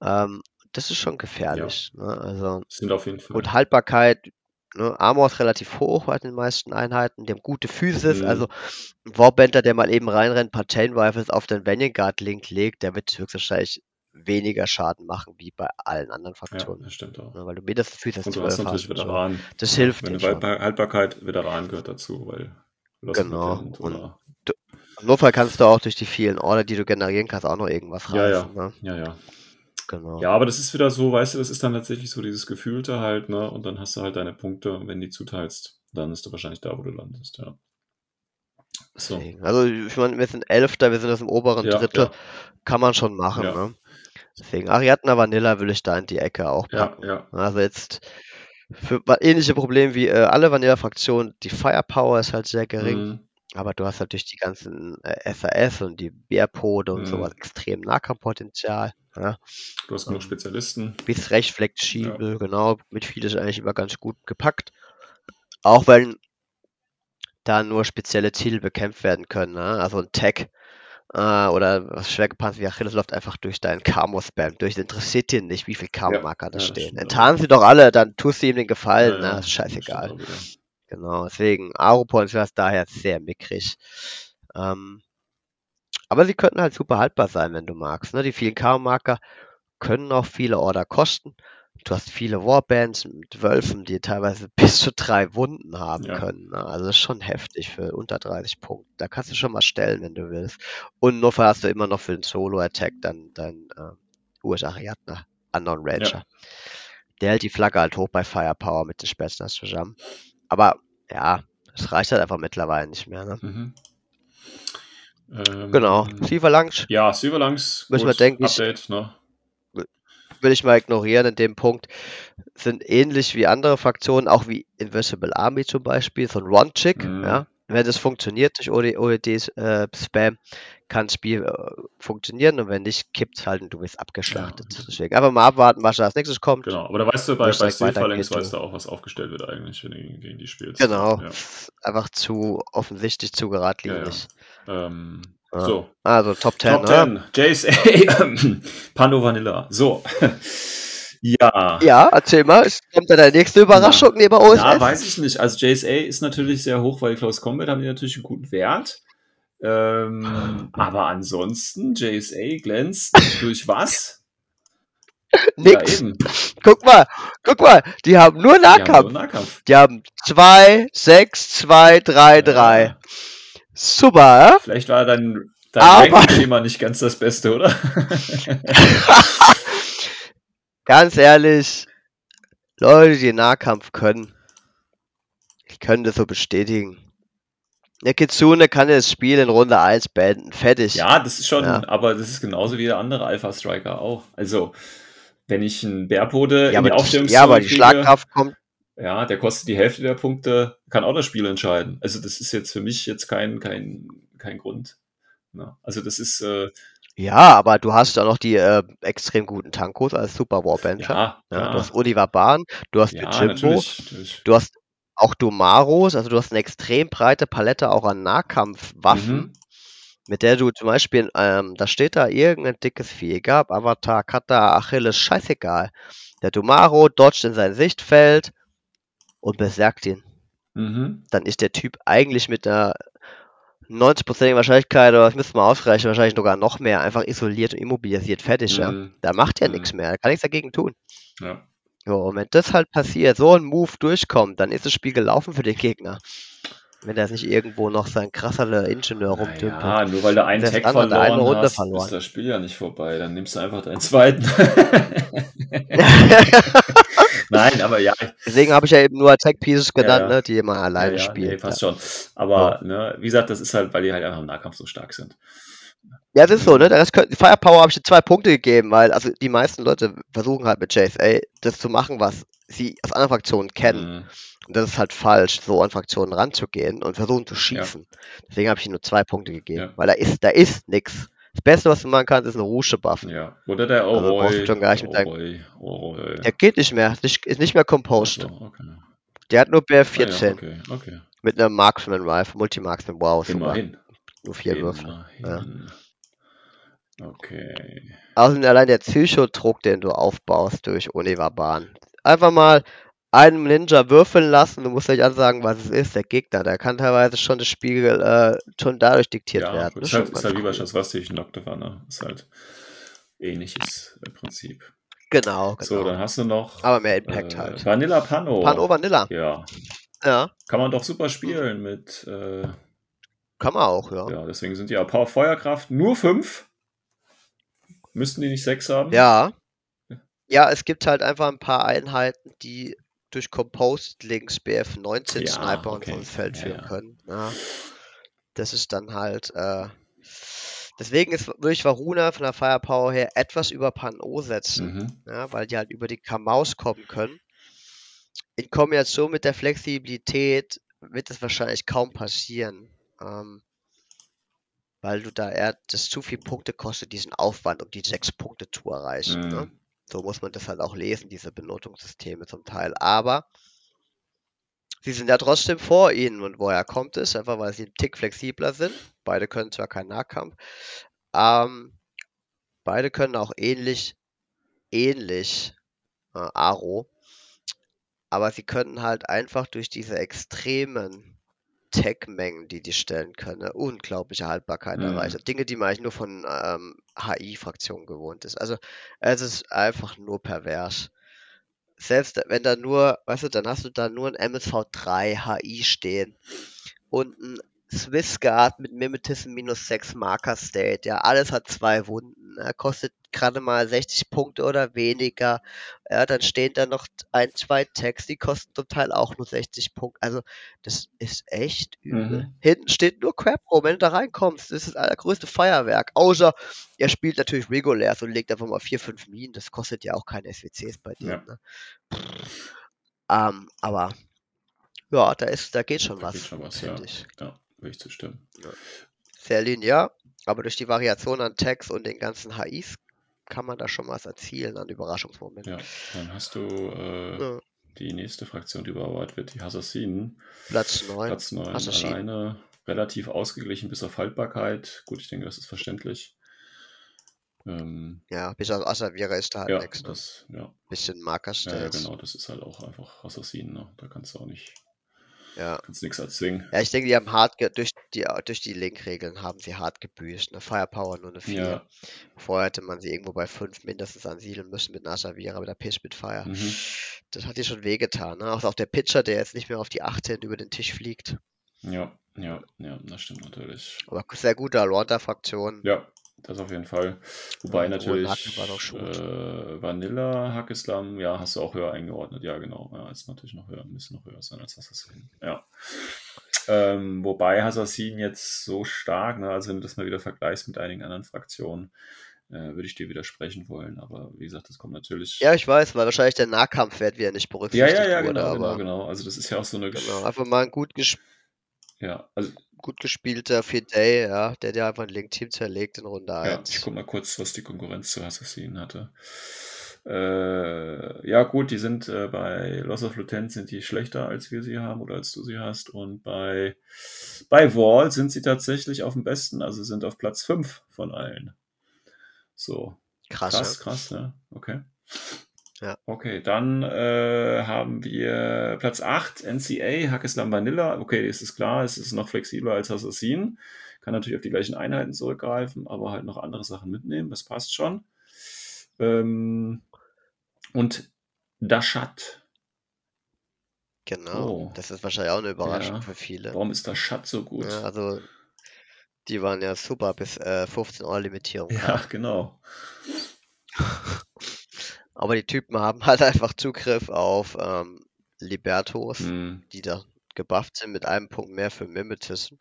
[SPEAKER 3] Ähm, das ist schon gefährlich. Ja. Ne? Also,
[SPEAKER 2] sind auf jeden
[SPEAKER 3] Fall. Und Haltbarkeit Ne? Armor ist relativ hoch bei den meisten Einheiten, die haben gute Physis, mhm. also ein Warbender, der mal eben reinrennt, ein paar Chain Rifles auf den Vanguard Link legt, der wird höchstwahrscheinlich weniger Schaden machen wie bei allen anderen Faktoren. Ja,
[SPEAKER 2] das stimmt auch.
[SPEAKER 3] Ja, ne, weil du
[SPEAKER 2] mindestens Physis Und du hast natürlich Veteranen.
[SPEAKER 3] Das hilft
[SPEAKER 2] Wenn dir. Haltbarkeit, Veteranen gehört dazu, weil
[SPEAKER 3] Genau. Und du, im Notfall kannst du auch durch die vielen Order, die du generieren kannst, auch noch irgendwas
[SPEAKER 2] reißen. Ja, ja. Ne? ja, ja. Genau. Ja, aber das ist wieder so, weißt du, das ist dann tatsächlich so dieses Gefühlte halt, ne? Und dann hast du halt deine Punkte, wenn die zuteilst, dann ist du wahrscheinlich da, wo du landest, ja.
[SPEAKER 3] So. Also ich meine, wir sind Elfter, wir sind das im oberen ja, Drittel, ja. kann man schon machen, ja. ne? Deswegen, Ariadna Vanilla will ich da in die Ecke auch packen. Ja, ja. Also jetzt für ähnliche Probleme wie äh, alle Vanilla-Fraktionen, die Firepower ist halt sehr gering. Mhm. Aber du hast natürlich die ganzen äh, SAS und die Bärpode und mhm. sowas extrem Nahkampfpotenzial. Ja. Ne?
[SPEAKER 2] Du hast genug ähm, Spezialisten.
[SPEAKER 3] Bis recht flexibel, ja. genau. Mit viel ist eigentlich immer ganz gut gepackt. Auch wenn da nur spezielle Ziele bekämpft werden können. Ne? Also ein Tag äh, oder was schwer gepanzert wie Achilles läuft einfach durch deinen Camo-Spam. Durch interessiert dir nicht, wie viel Camo-Marker ja, da stehen. Enttarnen sie doch alle, dann tust du ihm den Gefallen. Ne? Scheißegal. Stimmt, Genau, deswegen, Aropons war es daher sehr mickrig. Ähm, aber sie könnten halt super haltbar sein, wenn du magst. Ne? Die vielen Karo-Marker können auch viele Order kosten. Du hast viele Warbands mit Wölfen, die teilweise bis zu drei Wunden haben ja. können. Ne? Also schon heftig für unter 30 Punkte. Da kannst du schon mal stellen, wenn du willst. Und nur hast du immer noch für den Solo-Attack dann dein äh, Urschariatner, anderen Ranger. Ja. Der hält die Flagge halt hoch bei Firepower mit den Spätzlers zusammen. Aber ja, es reicht halt einfach mittlerweile nicht mehr. Ne? Mhm. Genau. Ähm, genau, Silverlangs.
[SPEAKER 2] Ja, Silverlangs.
[SPEAKER 3] Müssen wir denken. Update, ne? Will ich mal ignorieren in dem Punkt. Sind ähnlich wie andere Fraktionen, auch wie Invisible Army zum Beispiel, so ein One-Chick. Mhm. Ja? Wenn das funktioniert durch OED-Spam, äh, kann das Spiel äh, funktionieren und wenn nicht, kippt halt und du wirst abgeschlachtet. Ja. Deswegen einfach mal abwarten, was als nächstes kommt.
[SPEAKER 2] Genau,
[SPEAKER 3] aber
[SPEAKER 2] da weißt du, bei, bei Steelphalanx weißt du auch, was aufgestellt wird eigentlich, wenn du gegen, gegen die spielst.
[SPEAKER 3] Genau, ja. einfach zu offensichtlich, zu geradlinig. Ja, ähm, so. Also Top 10. Top 10. Ne?
[SPEAKER 2] JSA, Pando Vanilla. So.
[SPEAKER 3] Ja. Ja, erzähl mal. Kommt da der nächste Überraschung
[SPEAKER 2] ja.
[SPEAKER 3] neben
[SPEAKER 2] OSS? Ja, weiß ich nicht. Also JSA ist natürlich sehr hoch, weil Klaus Combat haben die natürlich einen guten Wert. Ähm, aber ansonsten, JSA glänzt durch was?
[SPEAKER 3] Nix. Ja, guck mal, guck mal, die haben nur Nahkampf. Die haben, nur Nahkampf. Die haben 2, 6, 2, 3, 3. Super, ja?
[SPEAKER 2] Vielleicht war dein, dein Ranking-Schema nicht ganz das Beste, oder?
[SPEAKER 3] ganz ehrlich, Leute, die Nahkampf können, ich könnte das so bestätigen. Der Kitsune kann das Spiel in Runde 1 beenden. Fertig.
[SPEAKER 2] Ja, das ist schon, ja. aber das ist genauso wie der andere Alpha Striker auch. Also, wenn ich einen Bärbode ja, in die Aufstellung
[SPEAKER 3] Ja, aber die kriege, Schlagkraft kommt.
[SPEAKER 2] Ja, der kostet die Hälfte der Punkte, kann auch das Spiel entscheiden. Also, das ist jetzt für mich jetzt kein, kein, kein Grund. Ja, also, das ist.
[SPEAKER 3] Äh, ja, aber du hast ja noch die äh, extrem guten Tankos als Super War Bencher.
[SPEAKER 2] Ja, ja,
[SPEAKER 3] du hast Oliver Bahn, du hast ja, Jimbo, du hast auch Domaros, also du hast eine extrem breite Palette auch an Nahkampfwaffen, mhm. mit der du zum Beispiel, ähm, da steht da irgendein dickes Vieh, gab Avatar, Kata, Achilles, scheißegal. Der Domaro dodgt in sein Sichtfeld und besagt ihn. Mhm. Dann ist der Typ eigentlich mit einer 90%igen Wahrscheinlichkeit, oder das müsste mal ausreichen, wahrscheinlich sogar noch mehr, einfach isoliert und immobilisiert, fertig. Mhm. Ja. Da macht er mhm. nichts mehr, da kann nichts dagegen tun. Ja. So, und wenn das halt passiert, so ein Move durchkommt, dann ist das Spiel gelaufen für den Gegner. Wenn da sich irgendwo noch sein krasser Ingenieur rumtümpelt.
[SPEAKER 2] Ja, nur weil du einen Tag verloren eine Runde hast, verloren. ist das Spiel ja nicht vorbei. Dann nimmst du einfach deinen zweiten.
[SPEAKER 3] Nein, aber ja. Deswegen habe ich ja eben nur Attack Pieces genannt, ja, ja. Ne, die immer alleine ja, spielen. Nee, passt
[SPEAKER 2] schon. Aber ne, wie gesagt, das ist halt, weil die halt einfach im Nahkampf so stark sind.
[SPEAKER 3] Ja, das ist so, ne? Das könnte, Firepower habe ich dir zwei Punkte gegeben, weil also die meisten Leute versuchen halt mit JSA das zu machen, was sie aus anderen Fraktionen kennen. Mhm. Und das ist halt falsch, so an Fraktionen ranzugehen und versuchen zu schießen. Ja. Deswegen habe ich ihm nur zwei Punkte gegeben, ja. weil da ist, da ist nichts. Das Beste, was du machen kannst, ist eine Rusche buffen. Ja.
[SPEAKER 2] Oder der Oroi. Also schon gar nicht mit Oroi,
[SPEAKER 3] Oroi. Der geht nicht mehr, ist nicht mehr composed. Also, okay. Der hat nur BF14. Ah, ja, okay, okay. Mit einer Marksman Rifle, Multi-Marksman,
[SPEAKER 2] wow, super. Immerhin.
[SPEAKER 3] Nur vier Würfe. Ja. Okay. Außerdem allein der Psychodruck, den du aufbaust durch Univerbahn. Einfach mal einem Ninja würfeln lassen, du musst euch ansagen, was es ist, der Gegner. Der kann teilweise schon das Spiegel äh, schon dadurch diktiert ja, werden. Ist
[SPEAKER 2] halt,
[SPEAKER 3] ist halt,
[SPEAKER 2] halt wie bei Schaswastik und ne? Ist halt ähnliches äh, Prinzip.
[SPEAKER 3] Genau, genau. So,
[SPEAKER 2] dann hast du noch.
[SPEAKER 3] Aber mehr Impact äh, halt.
[SPEAKER 2] Vanilla Pano. Pano
[SPEAKER 3] Vanilla. Ja.
[SPEAKER 2] Ja. Kann man doch super spielen mit. Äh,
[SPEAKER 3] kann man auch,
[SPEAKER 2] ja. Ja, deswegen sind ja Power Feuerkraft nur 5 Müssten die nicht sechs haben?
[SPEAKER 3] Ja. Ja, es gibt halt einfach ein paar Einheiten, die durch Composed Links BF19 ja, Sniper okay. und vom Feld führen ja, können. Ja. Das ist dann halt. Äh, deswegen ist, würde ich Varuna von der Firepower her etwas über Pan O setzen, mhm. ja, weil die halt über die Kamaus kommen können. In Kombination mit der Flexibilität wird das wahrscheinlich kaum passieren. Ähm, weil du da eher, das zu viel Punkte kostet, diesen Aufwand, um die sechs Punkte zu erreichen. Ne? Mhm. Ne? So muss man das halt auch lesen, diese Benotungssysteme zum Teil. Aber sie sind ja trotzdem vor ihnen und woher kommt es? Einfach weil sie einen Tick flexibler sind. Beide können zwar keinen Nahkampf, ähm, beide können auch ähnlich, ähnlich äh, Aro, aber sie können halt einfach durch diese extremen Tag-Mengen, die die stellen können, ne? unglaubliche Haltbarkeit mhm. erreicht. Also Dinge, die man eigentlich nur von ähm, HI-Fraktionen gewohnt ist. Also es ist einfach nur pervers. Selbst wenn da nur, weißt du, dann hast du da nur ein MSV3 HI stehen und ein Swissguard mit Mimetism minus 6 Marker State. Ja, alles hat zwei Wunden. Er ne? kostet gerade mal 60 Punkte oder weniger. Ja, dann stehen da noch ein, zwei Tags, die kosten zum Teil auch nur 60 Punkte. Also, das ist echt übel. Mhm. Hinten steht nur Crap rum, wenn du da reinkommst. Das ist das allergrößte Feuerwerk. Außer, er spielt natürlich regulär und legt einfach mal 4, 5 Minen. Das kostet ja auch keine SWCs bei dir. Ja. Ne? Ähm, aber ja, da ist, da geht schon da was. Geht schon was ja.
[SPEAKER 2] Ich. Ja würde ich zustimmen.
[SPEAKER 3] Ja. Sehr linear, aber durch die Variation an Tags und den ganzen HIs kann man da schon was erzielen an Überraschungsmomenten. Ja,
[SPEAKER 2] dann hast du äh, ja. die nächste Fraktion, die überarbeitet wird, die Assassinen.
[SPEAKER 3] Platz 9.
[SPEAKER 2] Platz 9 alleine, relativ ausgeglichen bis auf Haltbarkeit. Gut, ich denke, das ist verständlich. Ähm,
[SPEAKER 3] ja, bis auf Asavira ist da halt
[SPEAKER 2] ja,
[SPEAKER 3] nichts. Ne?
[SPEAKER 2] ja.
[SPEAKER 3] Bisschen Markerstelle.
[SPEAKER 2] Ja, ja, genau, das ist halt auch einfach Assassinen. Ne? Da kannst du auch nicht
[SPEAKER 3] ja. Kannst
[SPEAKER 2] nichts erzwingen.
[SPEAKER 3] Ja, ich denke, die haben hart durch die, durch die Link-Regeln haben sie hart gebüßt. Eine Firepower nur eine 4. Ja. Vorher hätte man sie irgendwo bei 5 mindestens ansiedeln müssen mit Nashavira, mit der Pitch mit Fire. Mhm. Das hat dir schon wehgetan. Ne? Auch, auch der Pitcher, der jetzt nicht mehr auf die 18 über den Tisch fliegt.
[SPEAKER 2] Ja, ja, ja, das stimmt natürlich. Aber
[SPEAKER 3] sehr gute Alonta-Fraktion.
[SPEAKER 2] Ja, das auf jeden Fall. Wobei ja, natürlich äh, Vanilla Hackeslam, ja, hast du auch höher eingeordnet. Ja, genau. Ja, ist natürlich noch höher, müssen noch höher sein als Assassin. Ja. Ähm, wobei Assassin jetzt so stark, ne, also wenn du das mal wieder vergleichst mit einigen anderen Fraktionen, äh, würde ich dir widersprechen wollen. Aber wie gesagt, das kommt natürlich.
[SPEAKER 3] Ja, ich weiß, weil wahrscheinlich der Nahkampfwert wieder nicht
[SPEAKER 2] berücksichtigt ja, ja, ja, genau, genau, aber genau. Also das ist ja auch so eine.
[SPEAKER 3] Genau, einfach mal ein gut gespielt ja, also Gut gespielter Fidei, ja, der dir einfach ein Link-Team zerlegt in Runde 1.
[SPEAKER 2] Ja, ich guck mal kurz, was die Konkurrenz zu Assassinen hatte. Äh, ja, gut, die sind äh, bei Loss of Lieutenant sind die schlechter, als wir sie haben oder als du sie hast. Und bei, bei Wall sind sie tatsächlich auf dem besten, also sind auf Platz 5 von allen. So.
[SPEAKER 3] Krass. Krass,
[SPEAKER 2] krass, ne? Okay ja. Okay, dann äh, haben wir Platz 8, NCA, Hackeslam Vanilla. Okay, ist es klar, es ist noch flexibler als Assassin. Kann natürlich auf die gleichen Einheiten zurückgreifen, aber halt noch andere Sachen mitnehmen. Das passt schon. Ähm, und Dashat.
[SPEAKER 3] Genau, oh. das ist wahrscheinlich auch eine Überraschung ja. für viele.
[SPEAKER 2] Warum ist Dashat so gut?
[SPEAKER 3] Ja, also, die waren ja super bis äh, 15 Euro Limitierung.
[SPEAKER 2] Ja, genau.
[SPEAKER 3] Aber die Typen haben halt einfach Zugriff auf ähm, Libertos, mhm. die da gebufft sind mit einem Punkt mehr für Mimetis.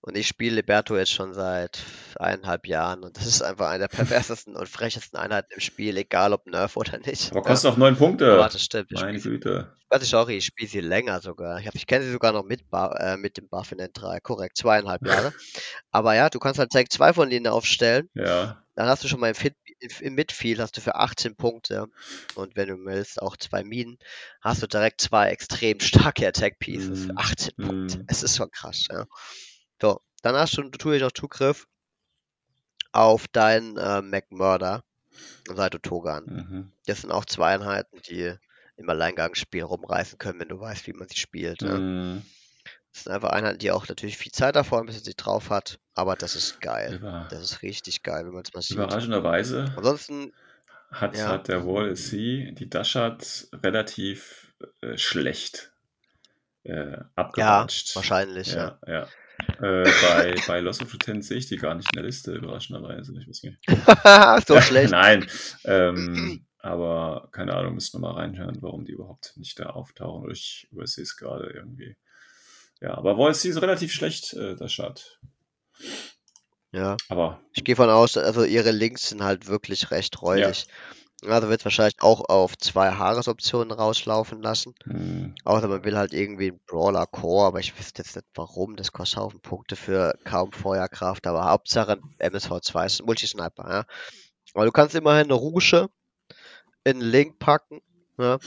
[SPEAKER 3] Und ich spiele Liberto jetzt schon seit eineinhalb Jahren und das ist einfach eine der perversesten und frechesten Einheiten im Spiel, egal ob Nerf oder nicht.
[SPEAKER 2] Aber kostet noch ja. neun Punkte. Warte,
[SPEAKER 3] stimmt. Ich Meine Güte. Sie, warte, sorry, ich spiele sie länger sogar. Ich, ich kenne sie sogar noch mit, äh, mit dem Buff in den drei. Korrekt, zweieinhalb Jahre. Aber ja, du kannst halt Tag zwei von denen aufstellen.
[SPEAKER 2] Ja.
[SPEAKER 3] Dann hast du schon mal im Fit im Midfield hast du für 18 Punkte und wenn du willst auch zwei Minen, hast du direkt zwei extrem starke Attack Pieces mm. für 18 mm. Punkte. Mhm. Es ist schon krass. Ja. So, dann hast du natürlich auch Zugriff auf deinen äh, McMurder und Saito Togan. Mhm. Das sind auch zwei Einheiten, die im Alleingangsspiel rumreißen können, wenn du weißt, wie man sie spielt. Mhm. Ja. Das sind einfach Einheiten, die auch natürlich viel Zeit davor bis sie drauf hat. Aber das ist geil. Über das ist richtig geil, wenn man
[SPEAKER 2] es mal sieht. Überraschenderweise
[SPEAKER 3] Ansonsten,
[SPEAKER 2] hat, ja. hat der Wall Sea die Dashat relativ äh, schlecht
[SPEAKER 3] äh, abgewatscht.
[SPEAKER 2] Ja, wahrscheinlich. Ja, ja. ja. Äh, bei, bei Loss of Ten sehe ich die gar nicht in der Liste, überraschenderweise. Ich weiß nicht.
[SPEAKER 3] so schlecht.
[SPEAKER 2] Nein. Ähm, aber keine Ahnung, müssen wir mal reinhören, warum die überhaupt nicht da auftauchen. Ich übersehe es gerade irgendwie. Ja, aber Voice ist relativ schlecht, äh, der Chart.
[SPEAKER 3] Ja. Aber. Ich gehe von aus, also ihre Links sind halt wirklich recht räudig. Ja. Also wird wahrscheinlich auch auf zwei Haaresoptionen rauslaufen lassen. Hm. Außer man will halt irgendwie einen Brawler Core, aber ich weiß jetzt nicht warum. Das kostet Haufen Punkte für kaum Feuerkraft, aber Hauptsache MSV2 ist ein Multisniper, ja. Aber du kannst immerhin eine Rusche in Link packen. Ja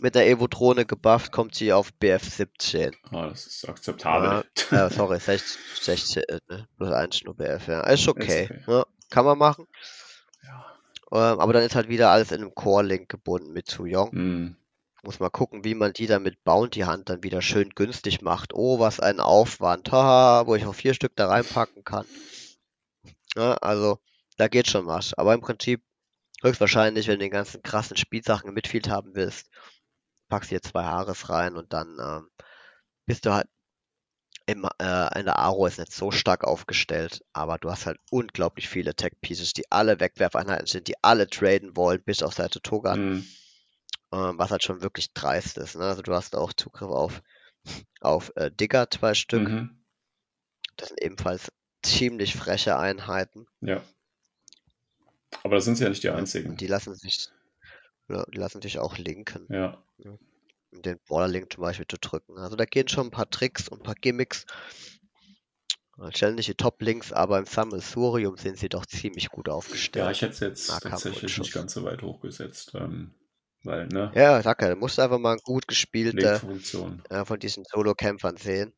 [SPEAKER 3] mit der Evo-Drohne gebufft, kommt sie auf BF 17.
[SPEAKER 2] oh, das ist akzeptabel.
[SPEAKER 3] Ja, äh, sorry, 16, 16 ne? plus 1 nur BF, ja. Ist okay. Ist okay. Ja, ne? kann man machen. Ja. Ähm, aber dann ist halt wieder alles in einem Core-Link gebunden mit Zuyong. Mm. Muss mal gucken, wie man die dann mit Bounty Hand dann wieder schön günstig macht. Oh, was ein Aufwand. Haha, wo ich auch vier Stück da reinpacken kann. Ja, also, da geht schon was. Aber im Prinzip höchstwahrscheinlich, wenn du den ganzen krassen Spielsachen im Midfield haben willst, packst dir zwei Haares rein und dann ähm, bist du halt im, äh, in der Aro ist nicht so stark aufgestellt, aber du hast halt unglaublich viele Tech-Pieces, die alle Wegwerfeinheiten sind, die alle traden wollen, bis auf Seite Togan. Mhm. Ähm, was halt schon wirklich dreist ist. Ne? Also du hast auch Zugriff auf, auf äh, Digger, zwei Stück. Mhm. Das sind ebenfalls ziemlich freche Einheiten.
[SPEAKER 2] Ja. Aber das sind sie ja nicht die einzigen.
[SPEAKER 3] Die lassen sich die lassen dich auch linken. Ja. Um den Borderlink zum Beispiel zu drücken. Also da gehen schon ein paar Tricks und ein paar Gimmicks. Ständige Top-Links, aber im Sammelsurium sind sie doch ziemlich gut aufgestellt. Ja,
[SPEAKER 2] ich hätte es jetzt Nahkampf tatsächlich nicht ganz so weit hochgesetzt. Ähm,
[SPEAKER 3] weil, ne? Ja, sag ja, du musst einfach mal ein gut gespielter äh, von diesen Solo-Kämpfern sehen.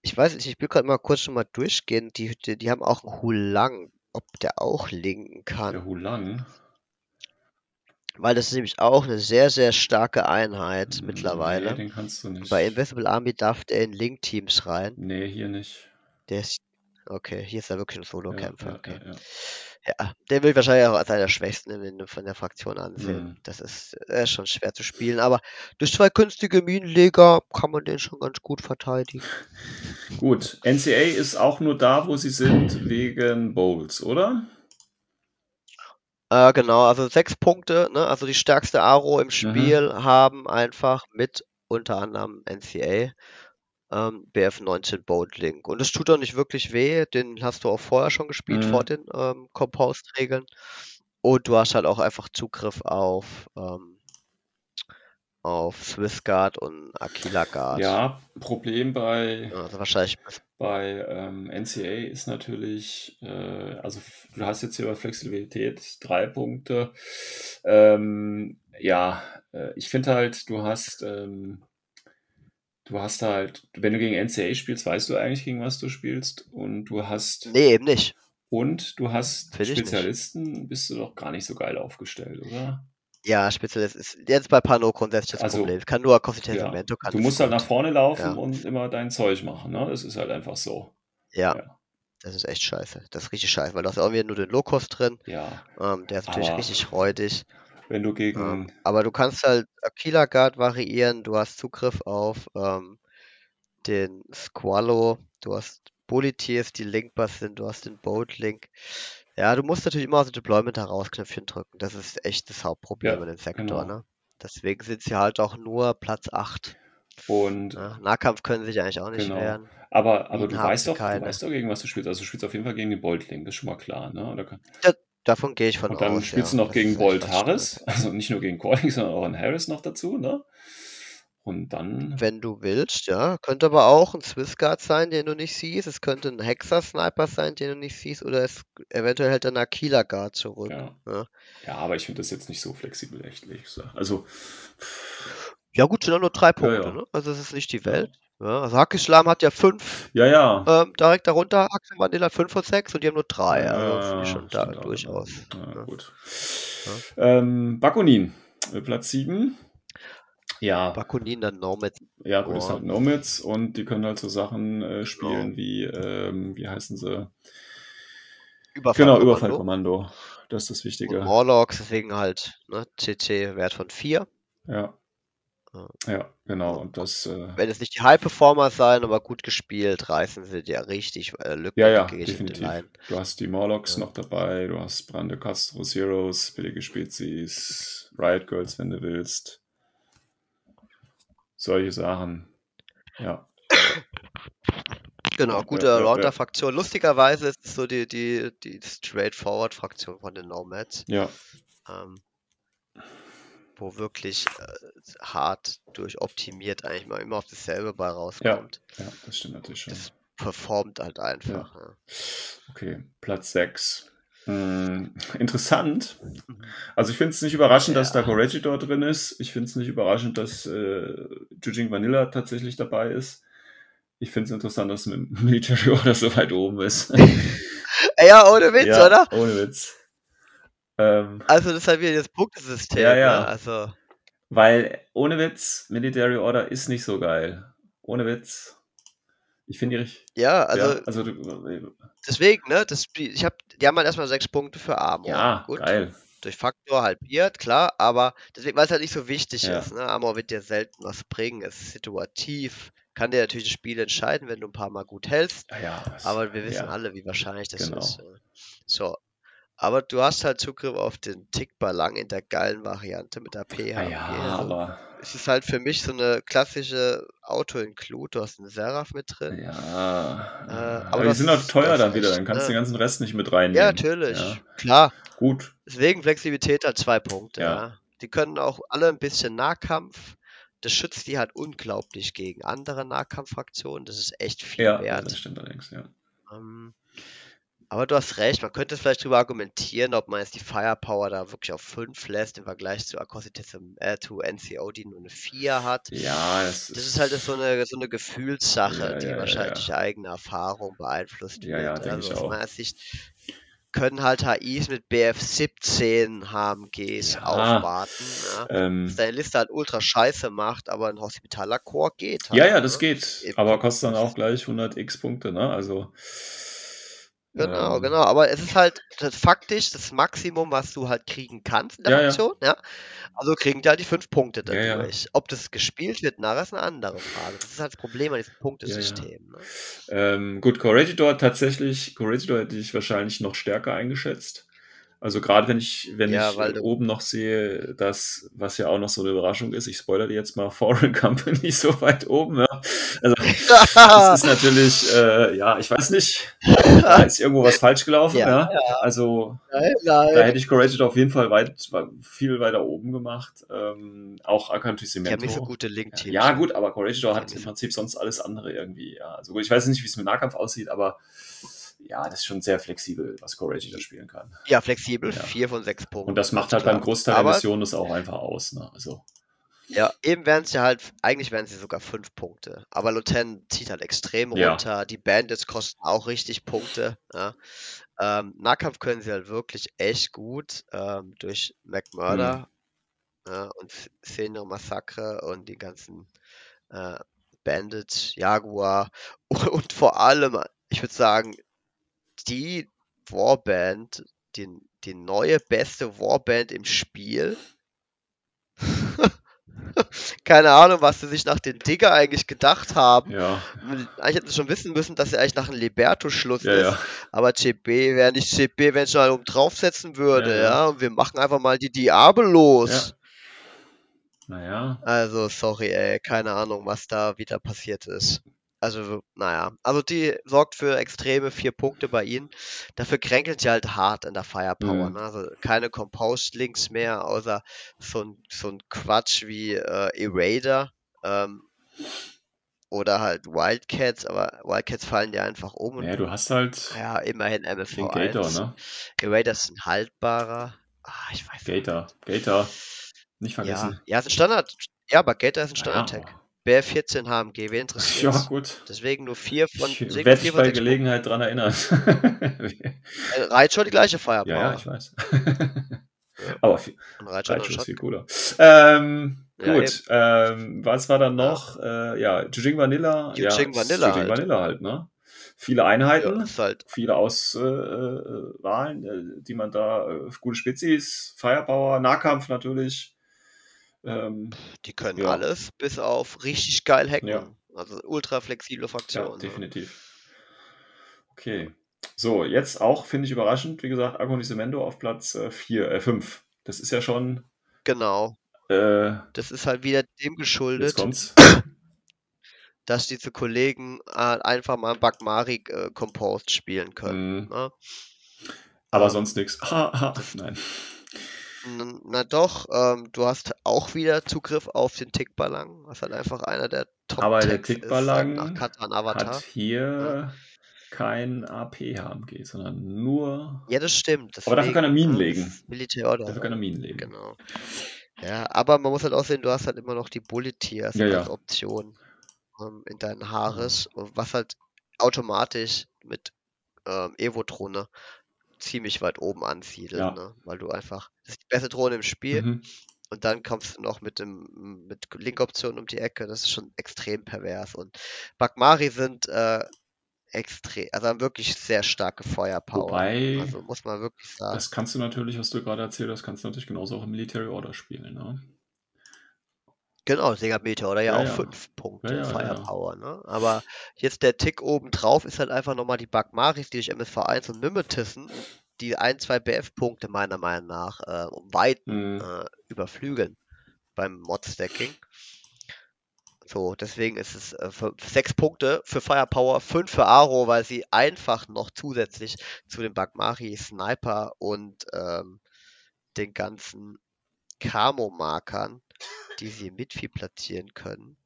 [SPEAKER 3] Ich weiß nicht, ich will gerade mal kurz schon mal durchgehen. Die, die, die haben auch einen Hulang, ob der auch linken kann. Der
[SPEAKER 2] Hulang?
[SPEAKER 3] weil das ist nämlich auch eine sehr, sehr starke Einheit mhm, mittlerweile.
[SPEAKER 2] Nee, den kannst du nicht.
[SPEAKER 3] Bei Invisible Army darf der in Link-Teams rein.
[SPEAKER 2] Nee, hier nicht.
[SPEAKER 3] Der ist, okay, hier ist er wirklich ein Solo-Kämpfer. Ja, ja, okay. ja, ja, den will ich wahrscheinlich auch als einer der Schwächsten in, von der Fraktion ansehen. Mhm. Das ist, ist, äh, schon schwer zu spielen, aber durch zwei künstliche Minenleger kann man den schon ganz gut verteidigen.
[SPEAKER 2] Gut, NCA ist auch nur da, wo sie sind, wegen Bowls, oder? Ja.
[SPEAKER 3] Äh, genau, also sechs Punkte, ne? also die stärkste Aro im mhm. Spiel mhm. haben einfach mit unter anderem NCA ähm, BF19 Boatlink. Und es tut doch nicht wirklich weh, den hast du auch vorher schon gespielt, mhm. vor den ähm, Compost-Regeln. Und du hast halt auch einfach Zugriff auf, ähm, auf Swiss Guard und Aquila Guard.
[SPEAKER 2] Ja, Problem bei. Also wahrscheinlich bei ähm, NCA ist natürlich, äh, also du hast jetzt hier bei Flexibilität drei Punkte. Ähm, ja, äh, ich finde halt, du hast, ähm, du hast halt, wenn du gegen NCA spielst, weißt du eigentlich, gegen was du spielst und du hast.
[SPEAKER 3] Nee, eben
[SPEAKER 2] nicht. Und du hast Spezialisten, bist du doch gar nicht so geil aufgestellt, oder?
[SPEAKER 3] Ja, Spitzel ist, jetzt bei Pano grundsätzlich das also, Problem. Kann nur
[SPEAKER 2] Konsistenz ja. du, du musst halt nach vorne laufen ja. und immer dein Zeug machen. Ne? Das ist halt einfach so.
[SPEAKER 3] Ja. ja. Das ist echt scheiße. Das ist richtig scheiße, weil du hast auch wieder nur den Lokos drin.
[SPEAKER 2] Ja.
[SPEAKER 3] Ähm, der ist natürlich aber richtig freudig.
[SPEAKER 2] Wenn du gegen. Ähm,
[SPEAKER 3] aber du kannst halt Aquila Guard variieren. Du hast Zugriff auf ähm, den Squallow. Du hast bulli Tiers, die linkbar sind. Du hast den Boat Link. Ja, du musst natürlich immer aus dem Deployment herausknöpfchen drücken. Das ist echt das Hauptproblem ja, in dem Sektor. Genau. Ne? Deswegen sind sie halt auch nur Platz 8.
[SPEAKER 2] Und ja,
[SPEAKER 3] Nahkampf können sie sich eigentlich auch nicht genau. wehren.
[SPEAKER 2] Aber, hm, aber du, weißt doch, du weißt doch, gegen was du spielst. Also du spielst auf jeden Fall gegen den Boltling, das ist schon mal klar. Ne?
[SPEAKER 3] Kann... Da, davon gehe ich von aus.
[SPEAKER 2] Und dann aus, spielst ja. du noch das gegen Bolt Harris, also nicht nur gegen Calling, sondern auch an Harris noch dazu. Ne? Und dann.
[SPEAKER 3] Wenn du willst, ja. Könnte aber auch ein Swiss Guard sein, den du nicht siehst. Es könnte ein Hexer-Sniper sein, den du nicht siehst. Oder es eventuell hält ein Akila Guard zurück. Ja,
[SPEAKER 2] ja. ja aber ich finde das jetzt nicht so flexibel, echt nicht. Also.
[SPEAKER 3] Ja, gut, sind auch nur drei Punkte. Ja, ne? Also, es ist nicht die Welt. Ja, also Hackislam hat ja fünf.
[SPEAKER 2] Ja, ja. Ähm,
[SPEAKER 3] direkt darunter Axel Mandela fünf und sechs. und die haben nur drei. Also
[SPEAKER 2] ja, schon da durchaus. Ja, ne? gut. Ja. Ähm, Bakunin, äh, Platz sieben.
[SPEAKER 3] Ja. Bakunin dann Nomads.
[SPEAKER 2] Ja, gut, oh. ist halt Nomads und die können halt so Sachen äh, spielen oh. wie, ähm, wie heißen sie? Überfall genau, Überfallkommando. Das ist das Wichtige. Und
[SPEAKER 3] Warlocks, deswegen halt, ne, CC-Wert von 4.
[SPEAKER 2] Ja. Ja, genau. Und das, äh,
[SPEAKER 3] Wenn es nicht die High Performer sein, aber gut gespielt, reißen sie dir richtig
[SPEAKER 2] äh, Lücken. Ja, ja, definitiv. Du hast die Morlocks ja. noch dabei, du hast Brande Castro Zeros, billige Spezies, Riot Girls, wenn du willst solche Sachen. Ja.
[SPEAKER 3] Genau, gute ja, Rounder-Fraktion. Ja. Lustigerweise ist es so die, die, die Straightforward-Fraktion von den Nomads.
[SPEAKER 2] Ja. Ähm,
[SPEAKER 3] wo wirklich äh, hart durchoptimiert eigentlich mal immer auf dasselbe bei rauskommt.
[SPEAKER 2] Ja, ja das stimmt natürlich schon. Das
[SPEAKER 3] performt halt einfach. Ja.
[SPEAKER 2] Okay, Platz 6. Hm, interessant. Mhm. Also ich finde es nicht überraschend, ja. dass da Corregidor drin ist. Ich finde es nicht überraschend, dass äh, Jujing Vanilla tatsächlich dabei ist. Ich finde es interessant, dass Military Order so weit oben ist.
[SPEAKER 3] ja, ohne Witz, ja, oder?
[SPEAKER 2] Ohne Witz. Ähm,
[SPEAKER 3] also das ist halt wieder das Punktesystem.
[SPEAKER 2] Ja, ja. Ne? Also. Weil ohne Witz, Military Order ist nicht so geil. Ohne Witz. Ich finde die richtig.
[SPEAKER 3] Ja, also. Ja, also äh, Deswegen, ne, das, ich hab, die haben halt erstmal sechs Punkte für Amor.
[SPEAKER 2] Ja, Gut. geil.
[SPEAKER 3] Durch Faktor halbiert, klar, aber deswegen, weil es halt nicht so wichtig ja. ist. Ne? Amor wird dir selten was bringen, ist situativ, kann dir natürlich das Spiel entscheiden, wenn du ein paar Mal gut hältst. Ja, ja, aber wir wissen alle, wie wahrscheinlich das genau. ist. So, aber du hast halt Zugriff auf den lang in der geilen Variante mit der PHP. Ah
[SPEAKER 2] ja, also, aber...
[SPEAKER 3] Es ist halt für mich so eine klassische Auto-Include. Du hast einen Seraph mit drin. Ja. Äh,
[SPEAKER 2] aber, aber die sind auch teuer dann wieder. Dann kannst du ne? den ganzen Rest nicht mit reinnehmen. Ja,
[SPEAKER 3] natürlich. Ja. Klar. Gut. Deswegen Flexibilität hat zwei Punkte.
[SPEAKER 2] Ja. ja.
[SPEAKER 3] Die können auch alle ein bisschen Nahkampf. Das schützt die halt unglaublich gegen andere Nahkampffraktionen. Das ist echt viel ja, wert. Ja, das stimmt allerdings, ja. Ähm, aber du hast recht, man könnte vielleicht darüber argumentieren, ob man jetzt die Firepower da wirklich auf 5 lässt im Vergleich zu Akostitis äh, zu NCO, die nur eine 4 hat.
[SPEAKER 2] Ja, das, das ist, ist halt so eine, so eine Gefühlssache, ja, die ja, wahrscheinlich ja. eigene Erfahrung beeinflusst
[SPEAKER 3] ja, wird. Ja, denke also ich aus auch. meiner Sicht können halt HIs mit BF 17 HMGs ja. aufwarten. Ja. Ne? Ähm, Dass deine Liste halt ultra scheiße macht, aber ein Hospitaler Core geht
[SPEAKER 2] halt. Ja, ja, ne? das ne? geht. Aber kostet dann auch gleich 100 X-Punkte, ne? Also.
[SPEAKER 3] Genau, ähm, genau. Aber es ist halt das faktisch das Maximum, was du halt kriegen kannst in der ja, Aktion. Ja. ja. Also kriegen die halt die fünf Punkte
[SPEAKER 2] dadurch.
[SPEAKER 3] Ja, Ob das gespielt wird, nachher ist eine andere Frage. Das ist halt das Problem an diesem Punktesystem. Ne?
[SPEAKER 2] Ähm, gut, Corregidor tatsächlich, Corregidor hätte ich wahrscheinlich noch stärker eingeschätzt. Also gerade wenn ich, wenn ja, ich oben noch sehe, dass, was ja auch noch so eine Überraschung ist, ich spoilere jetzt mal Foreign Company so weit oben. Ja. Also das ist natürlich, äh, ja, ich weiß nicht, da ist irgendwo was falsch gelaufen. Ja, ja. Also nein, nein. da hätte ich Courageous auf jeden Fall weit, viel weiter oben gemacht. Ähm, auch Akantu Ich habe für
[SPEAKER 3] gute link
[SPEAKER 2] Ja gut, aber Courageous hat im Prinzip sonst alles andere irgendwie. Ja. Also ich weiß nicht, wie es mit Nahkampf aussieht, aber ja, das ist schon sehr flexibel, was Corregi da spielen kann.
[SPEAKER 3] Ja, flexibel, ja. vier von sechs
[SPEAKER 2] Punkten. Und das macht halt klar. beim Großteil der Mission das auch einfach aus. Ne? Also.
[SPEAKER 3] Ja, eben wären es ja halt, eigentlich wären sie sogar fünf Punkte. Aber Lieutenant zieht halt extrem ja. runter. Die Bandits kosten auch richtig Punkte. Ja. Ähm, Nahkampf können sie halt wirklich echt gut ähm, durch McMurder mhm. ja, und Szene Massacre und die ganzen äh, Bandits, Jaguar und vor allem, ich würde sagen, die Warband, die, die neue beste Warband im Spiel. Keine Ahnung, was sie sich nach den Digger eigentlich gedacht haben. Ja. Eigentlich hätten sie schon wissen müssen, dass sie eigentlich nach einem Liberto-Schluss ja, ist. Ja. Aber CB wäre nicht CB, wenn ich mal oben draufsetzen würde, ja, Und wir machen einfach mal die Diabel los. Naja. Also, sorry, ey, keine Ahnung, was da wieder passiert ist. Also, naja. Also die sorgt für extreme vier Punkte bei ihnen. Dafür kränkelt sie halt hart in der Firepower. Mhm. Ne? Also keine Compost-Links mehr, außer so ein, so ein Quatsch wie äh, Erader. Ähm, oder halt Wildcats, aber Wildcats fallen dir einfach um. Ja,
[SPEAKER 2] du hast halt.
[SPEAKER 3] Ja, immerhin MFV. Den Gator, ne? Erader
[SPEAKER 2] ist ein
[SPEAKER 3] haltbarer.
[SPEAKER 2] Ah, ich weiß Gator, nicht. Gator. Nicht
[SPEAKER 3] vergessen. Ja, ja ist ein Standard. Ja, aber Gator ist ein Standard-Tag. Ja. Bär 14 HMG, wer interessiert Ja,
[SPEAKER 2] gut.
[SPEAKER 3] Deswegen nur vier von Ich
[SPEAKER 2] werde dich bei Gelegenheit daran erinnern.
[SPEAKER 3] Äh, Reit schon die gleiche
[SPEAKER 2] Feier. Ja, ja, ich weiß. Aber viel, Reit ist viel cooler. Ähm, ja, ähm, was war dann noch? Äh, ja, Jujing
[SPEAKER 3] Vanilla. Jujing ja, Vanilla. Jujing halt.
[SPEAKER 2] Vanilla halt, ne? Viele Einheiten, ja, halt. viele Auswahlen, äh, äh, äh, die man da, äh, gute Spezies, Firepower, Nahkampf natürlich.
[SPEAKER 3] Ähm, die können ja. alles, bis auf richtig geil hacken. Ja. Also ultra flexible Fraktionen. Ja,
[SPEAKER 2] ne? definitiv. Okay. So, jetzt auch, finde ich überraschend, wie gesagt, Agonissimendo auf Platz 4, äh, 5. Äh, das ist ja schon.
[SPEAKER 3] Genau. Äh, das ist halt wieder dem geschuldet. dass diese Kollegen halt einfach mal Bagmari äh, Composed spielen können. Mhm. Ne?
[SPEAKER 2] Aber ähm. sonst nichts. Nein.
[SPEAKER 3] Na doch, ähm, du hast auch wieder Zugriff auf den Tickballang, was halt einfach einer der
[SPEAKER 2] top Aber der Tickballang ist, halt Katan Avatar. hat hier ja. kein AP HMG, sondern nur.
[SPEAKER 3] Ja, das stimmt.
[SPEAKER 2] Deswegen, aber dafür kann er Minen legen.
[SPEAKER 3] Militär oder. Dafür kann er Minen legen. Genau. Ja, aber man muss halt auch sehen, du hast halt immer noch die Bullet Tiers ja, als ja. Option ähm, in deinen Haares, was halt automatisch mit ähm, Evo-Drohne ziemlich weit oben ansiedeln, ja. ne? weil du einfach, das ist die beste Drohne im Spiel mhm. und dann kommst du noch mit dem mit Link-Optionen um die Ecke, das ist schon extrem pervers und Bagmari sind äh, extrem, also haben wirklich sehr starke Feuerpower.
[SPEAKER 2] Wobei, also muss man wirklich sagen. Das kannst du natürlich, was du gerade erzählt hast, kannst du natürlich genauso auch im Military Order spielen, ne?
[SPEAKER 3] Genau, Sega Meteor, oder ja, ja auch ja. fünf Punkte ja, Firepower. Ne? Aber jetzt der Tick oben drauf ist halt einfach nochmal die Bagmaris, die durch MSV1 und Mimetissen die ein, zwei BF-Punkte meiner Meinung nach äh, um weit mhm. äh, überflügeln beim Mod-Stacking. So, deswegen ist es äh, für, sechs Punkte für Firepower, fünf für Aro, weil sie einfach noch zusätzlich zu den Bagmari Sniper und ähm, den ganzen Camo-Markern die sie mit Vieh platzieren können,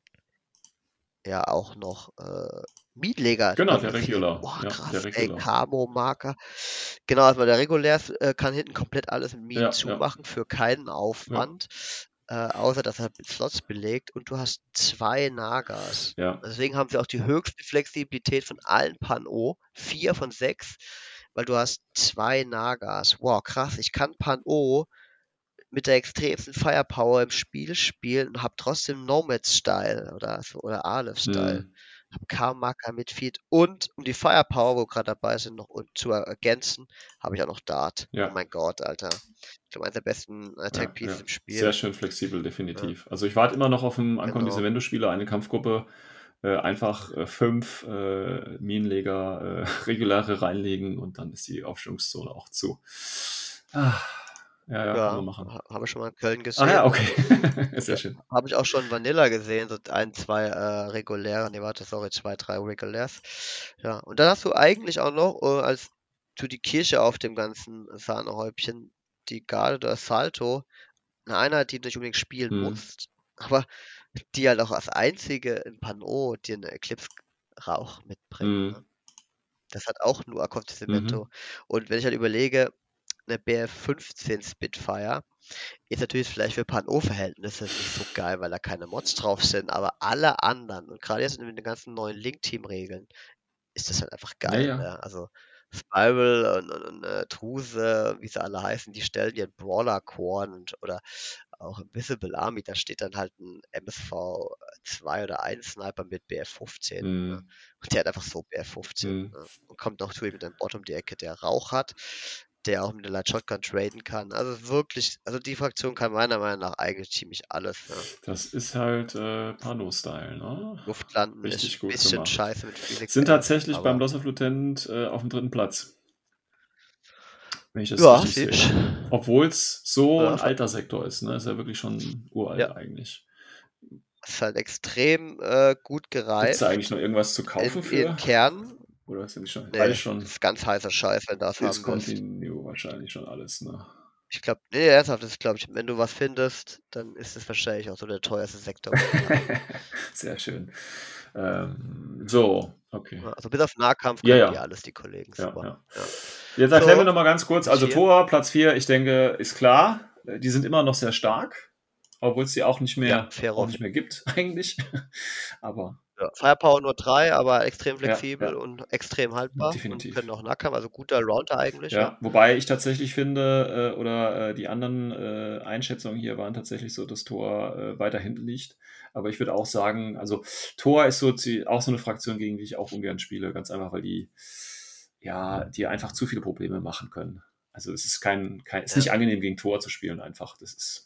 [SPEAKER 3] ja auch noch äh, Mietleger.
[SPEAKER 2] Genau, der
[SPEAKER 3] Regular. Boah, krass, ja, der Regular. ey, marker Genau, also der Regulär äh, kann hinten komplett alles mit Miet ja, zumachen ja. für keinen Aufwand. Äh, außer dass er Slots belegt und du hast zwei Nagas.
[SPEAKER 2] Ja.
[SPEAKER 3] Deswegen haben sie auch die höchste Flexibilität von allen Pan-O, vier von sechs, weil du hast zwei Nagas. Wow, krass, ich kann Pan-O mit der extremsten Firepower im Spiel spielen und habe trotzdem Nomad-Style oder, oder Aleph-Style. Mhm. Habe K-Marker mit Feed und um die Firepower, wo gerade dabei sind, noch zu ergänzen, habe ich auch noch Dart.
[SPEAKER 2] Ja.
[SPEAKER 3] Oh mein Gott, Alter. Ich glaube, eines der besten Attack Pieces ja, ja. im Spiel.
[SPEAKER 2] Sehr schön flexibel, definitiv. Also ich warte immer noch auf einen Ankommen genau. dieser vendor eine Kampfgruppe. Äh, einfach äh, fünf äh, Minenleger äh, reguläre reinlegen und dann ist die Aufstellungszone auch zu.
[SPEAKER 3] Ah. Ja, ja, ja Haben wir schon mal in Köln gesehen. Ah
[SPEAKER 2] ja, okay. ist
[SPEAKER 3] ja schön. Habe ich auch schon Vanilla gesehen, so ein, zwei äh, reguläre, Ne, warte, sorry, zwei, drei regulärs. Ja, und dann hast du eigentlich auch noch äh, als du die Kirche auf dem ganzen Sahnehäubchen, die Garde der Salto, eine Einheit, die du nicht unbedingt spielen hm. musst, aber die halt auch als einzige in Pano dir einen Eclipse-Rauch mitbringt. Hm. Ne? Das hat auch nur Accompanimento. Mhm. Und wenn ich halt überlege, eine BF15 Spitfire. Ist natürlich vielleicht für Pan-O-Verhältnisse nicht so geil, weil da keine Mods drauf sind, aber alle anderen, und gerade jetzt mit den ganzen neuen Link-Team-Regeln, ist das halt einfach geil. Ja, ja. Ne? Also Spiral und, und, und uh, Truse, wie sie alle heißen, die stellen ihren Brawler-Korn und, oder auch Invisible Army, da steht dann halt ein MSV 2 oder 1 Sniper mit BF15. Mm. Ne? Mhm. Und der hat einfach so BF15. Mm. Ne? Und kommt noch zu ihm mit einem Bottom decke der Rauch hat, der auch mit der Light Shotgun traden kann. Also wirklich, also die Fraktion kann meiner Meinung nach eigentlich ziemlich alles.
[SPEAKER 2] Ja. Das ist halt äh, Pano-Style, ne?
[SPEAKER 3] Luftlanden Richtig ist ein bisschen gemacht. scheiße mit
[SPEAKER 2] Physik. Sind tatsächlich aber... beim Loss of Lieutenant äh, auf dem dritten Platz. Wenn ich das ja, richtig sehe. Obwohl es so ja. ein alter Sektor ist, ne? Ist ja wirklich schon uralt ja. eigentlich.
[SPEAKER 3] Ist halt extrem äh, gut gereift. Ist
[SPEAKER 2] da eigentlich noch irgendwas zu kaufen in, für? In
[SPEAKER 3] Kern
[SPEAKER 2] oder ist das schon? Nee,
[SPEAKER 3] alles schon. Das ist ganz heißer Scheiß, wenn das haben
[SPEAKER 2] Ist Continuo wahrscheinlich schon alles, ne?
[SPEAKER 3] Ich glaube, nee, ernsthaft, das glaube ich, wenn du was findest, dann ist es wahrscheinlich auch so der teuerste Sektor.
[SPEAKER 2] Sehr schön. Ähm, so, okay.
[SPEAKER 3] Also bis auf Nahkampf ja, ja. die alles, die Kollegen.
[SPEAKER 2] Ja, ja. Jetzt erklären so, wir nochmal ganz kurz. Also Tor, Platz 4, ich denke, ist klar. Die sind immer noch sehr stark, obwohl es sie auch nicht mehr, auch nicht mehr gibt, eigentlich. Aber
[SPEAKER 3] ja. Firepower nur drei, aber extrem flexibel ja, und extrem haltbar.
[SPEAKER 2] Definitiv. Und können
[SPEAKER 3] auch nackern, also guter Rounder eigentlich. Ja,
[SPEAKER 2] ne? wobei ich tatsächlich finde, äh, oder äh, die anderen äh, Einschätzungen hier waren tatsächlich so, dass Tor äh, weiter hinten liegt. Aber ich würde auch sagen, also Thor ist so auch so eine Fraktion, gegen die ich auch ungern spiele, ganz einfach, weil die ja, die einfach zu viele Probleme machen können. Also es ist kein, kein ist nicht angenehm, gegen Thor zu spielen einfach. Das ist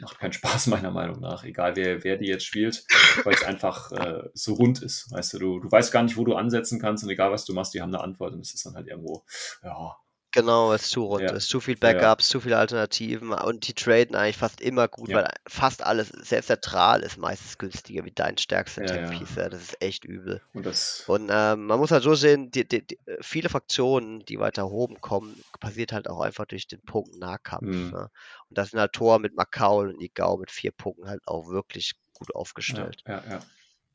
[SPEAKER 2] macht keinen Spaß, meiner Meinung nach, egal wer, wer die jetzt spielt, weil es einfach äh, so rund ist. Weißt du, du, du weißt gar nicht, wo du ansetzen kannst und egal was du machst, die haben eine Antwort und es ist dann halt irgendwo, ja,
[SPEAKER 3] Genau, es ist zu rund. Ja. Es ist zu viel Backups, ja. zu viele Alternativen und die traden eigentlich fast immer gut, ja. weil fast alles, selbst der Tral ist meistens günstiger wie dein stärkster ja, ja. Das ist echt übel. Und,
[SPEAKER 2] das... und
[SPEAKER 3] ähm, man muss halt so sehen, die, die, die, äh, viele Fraktionen, die weiter oben kommen, passiert halt auch einfach durch den Punkt Nahkampf. Mhm. Ne? Und das sind halt Tor mit Macau und Igao mit vier Punkten halt auch wirklich gut aufgestellt.
[SPEAKER 2] ja, ja.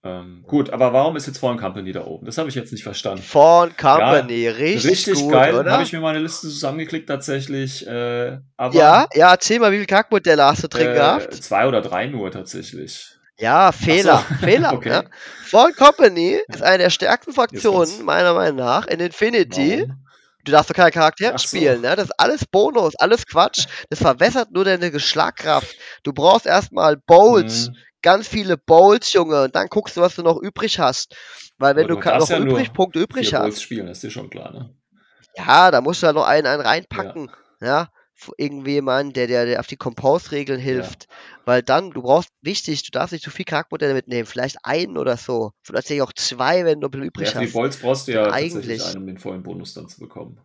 [SPEAKER 2] Ähm, gut, aber warum ist jetzt Fallen Company da oben? Das habe ich jetzt nicht verstanden.
[SPEAKER 3] Fallen Company, ja, richtig, richtig gut, geil. Oder?
[SPEAKER 2] Habe ich mir meine Liste zusammengeklickt tatsächlich. Äh, aber,
[SPEAKER 3] ja, ja, erzähl mal, wie viel Kackmodelle hast du drin äh, gehabt?
[SPEAKER 2] Zwei oder drei nur tatsächlich.
[SPEAKER 3] Ja, Fehler, so. Fehler. okay. Ne? Fallen Company ist eine der stärksten Fraktionen meiner Meinung nach in Infinity. Warum? Du darfst doch keine Charaktere so. spielen, ne? Das ist alles Bonus, alles Quatsch. Das verwässert nur deine Geschlagkraft. Du brauchst erstmal Bolts, mhm ganz viele Bowls, Junge, und dann guckst du, was du noch übrig hast. Weil wenn Aber du, du noch ja übrig, Punkte übrig vier hast. Bowls
[SPEAKER 2] spielen, ist dir schon klar, ne?
[SPEAKER 3] Ja, da musst du ja noch einen, einen reinpacken. Ja. ja? Irgendjemand, der, der, der auf die Compose-Regeln hilft. Ja. Weil dann, du brauchst, wichtig, du darfst nicht zu viel Charaktermodelle mitnehmen. Vielleicht einen oder so. Vielleicht auch zwei, wenn du ein übrig
[SPEAKER 2] ja,
[SPEAKER 3] hast. Die
[SPEAKER 2] Bolz brauchst du ja eigentlich einen, um den vollen Bonus dann zu bekommen.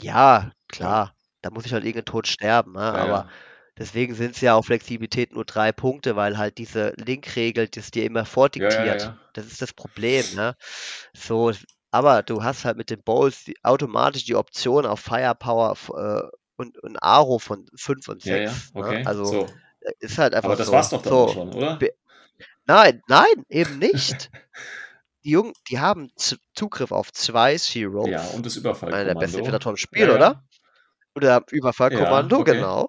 [SPEAKER 3] Ja, klar. Da muss ich halt irgendein Tod sterben. Ne? Aber Deswegen sind es ja auf Flexibilität nur drei Punkte, weil halt diese Link-Regel das dir immer vordiktiert. Ja, ja, ja. Das ist das Problem, ne? So, aber du hast halt mit den Bowls die, automatisch die Option auf Firepower äh, und, und Aro von 5 und 6. Ne? Okay.
[SPEAKER 2] Ne? Also so. ist halt einfach. Aber das so, war's doch dann so. schon, oder?
[SPEAKER 3] Nein, nein, eben nicht. die Jungen, die haben Z Zugriff auf zwei Zeros. Ja,
[SPEAKER 2] und das Überfallkommando. Einer
[SPEAKER 3] der besten Infiltratoren im Spiel, ja, ja. oder? Oder Überfallkommando, ja, okay. genau.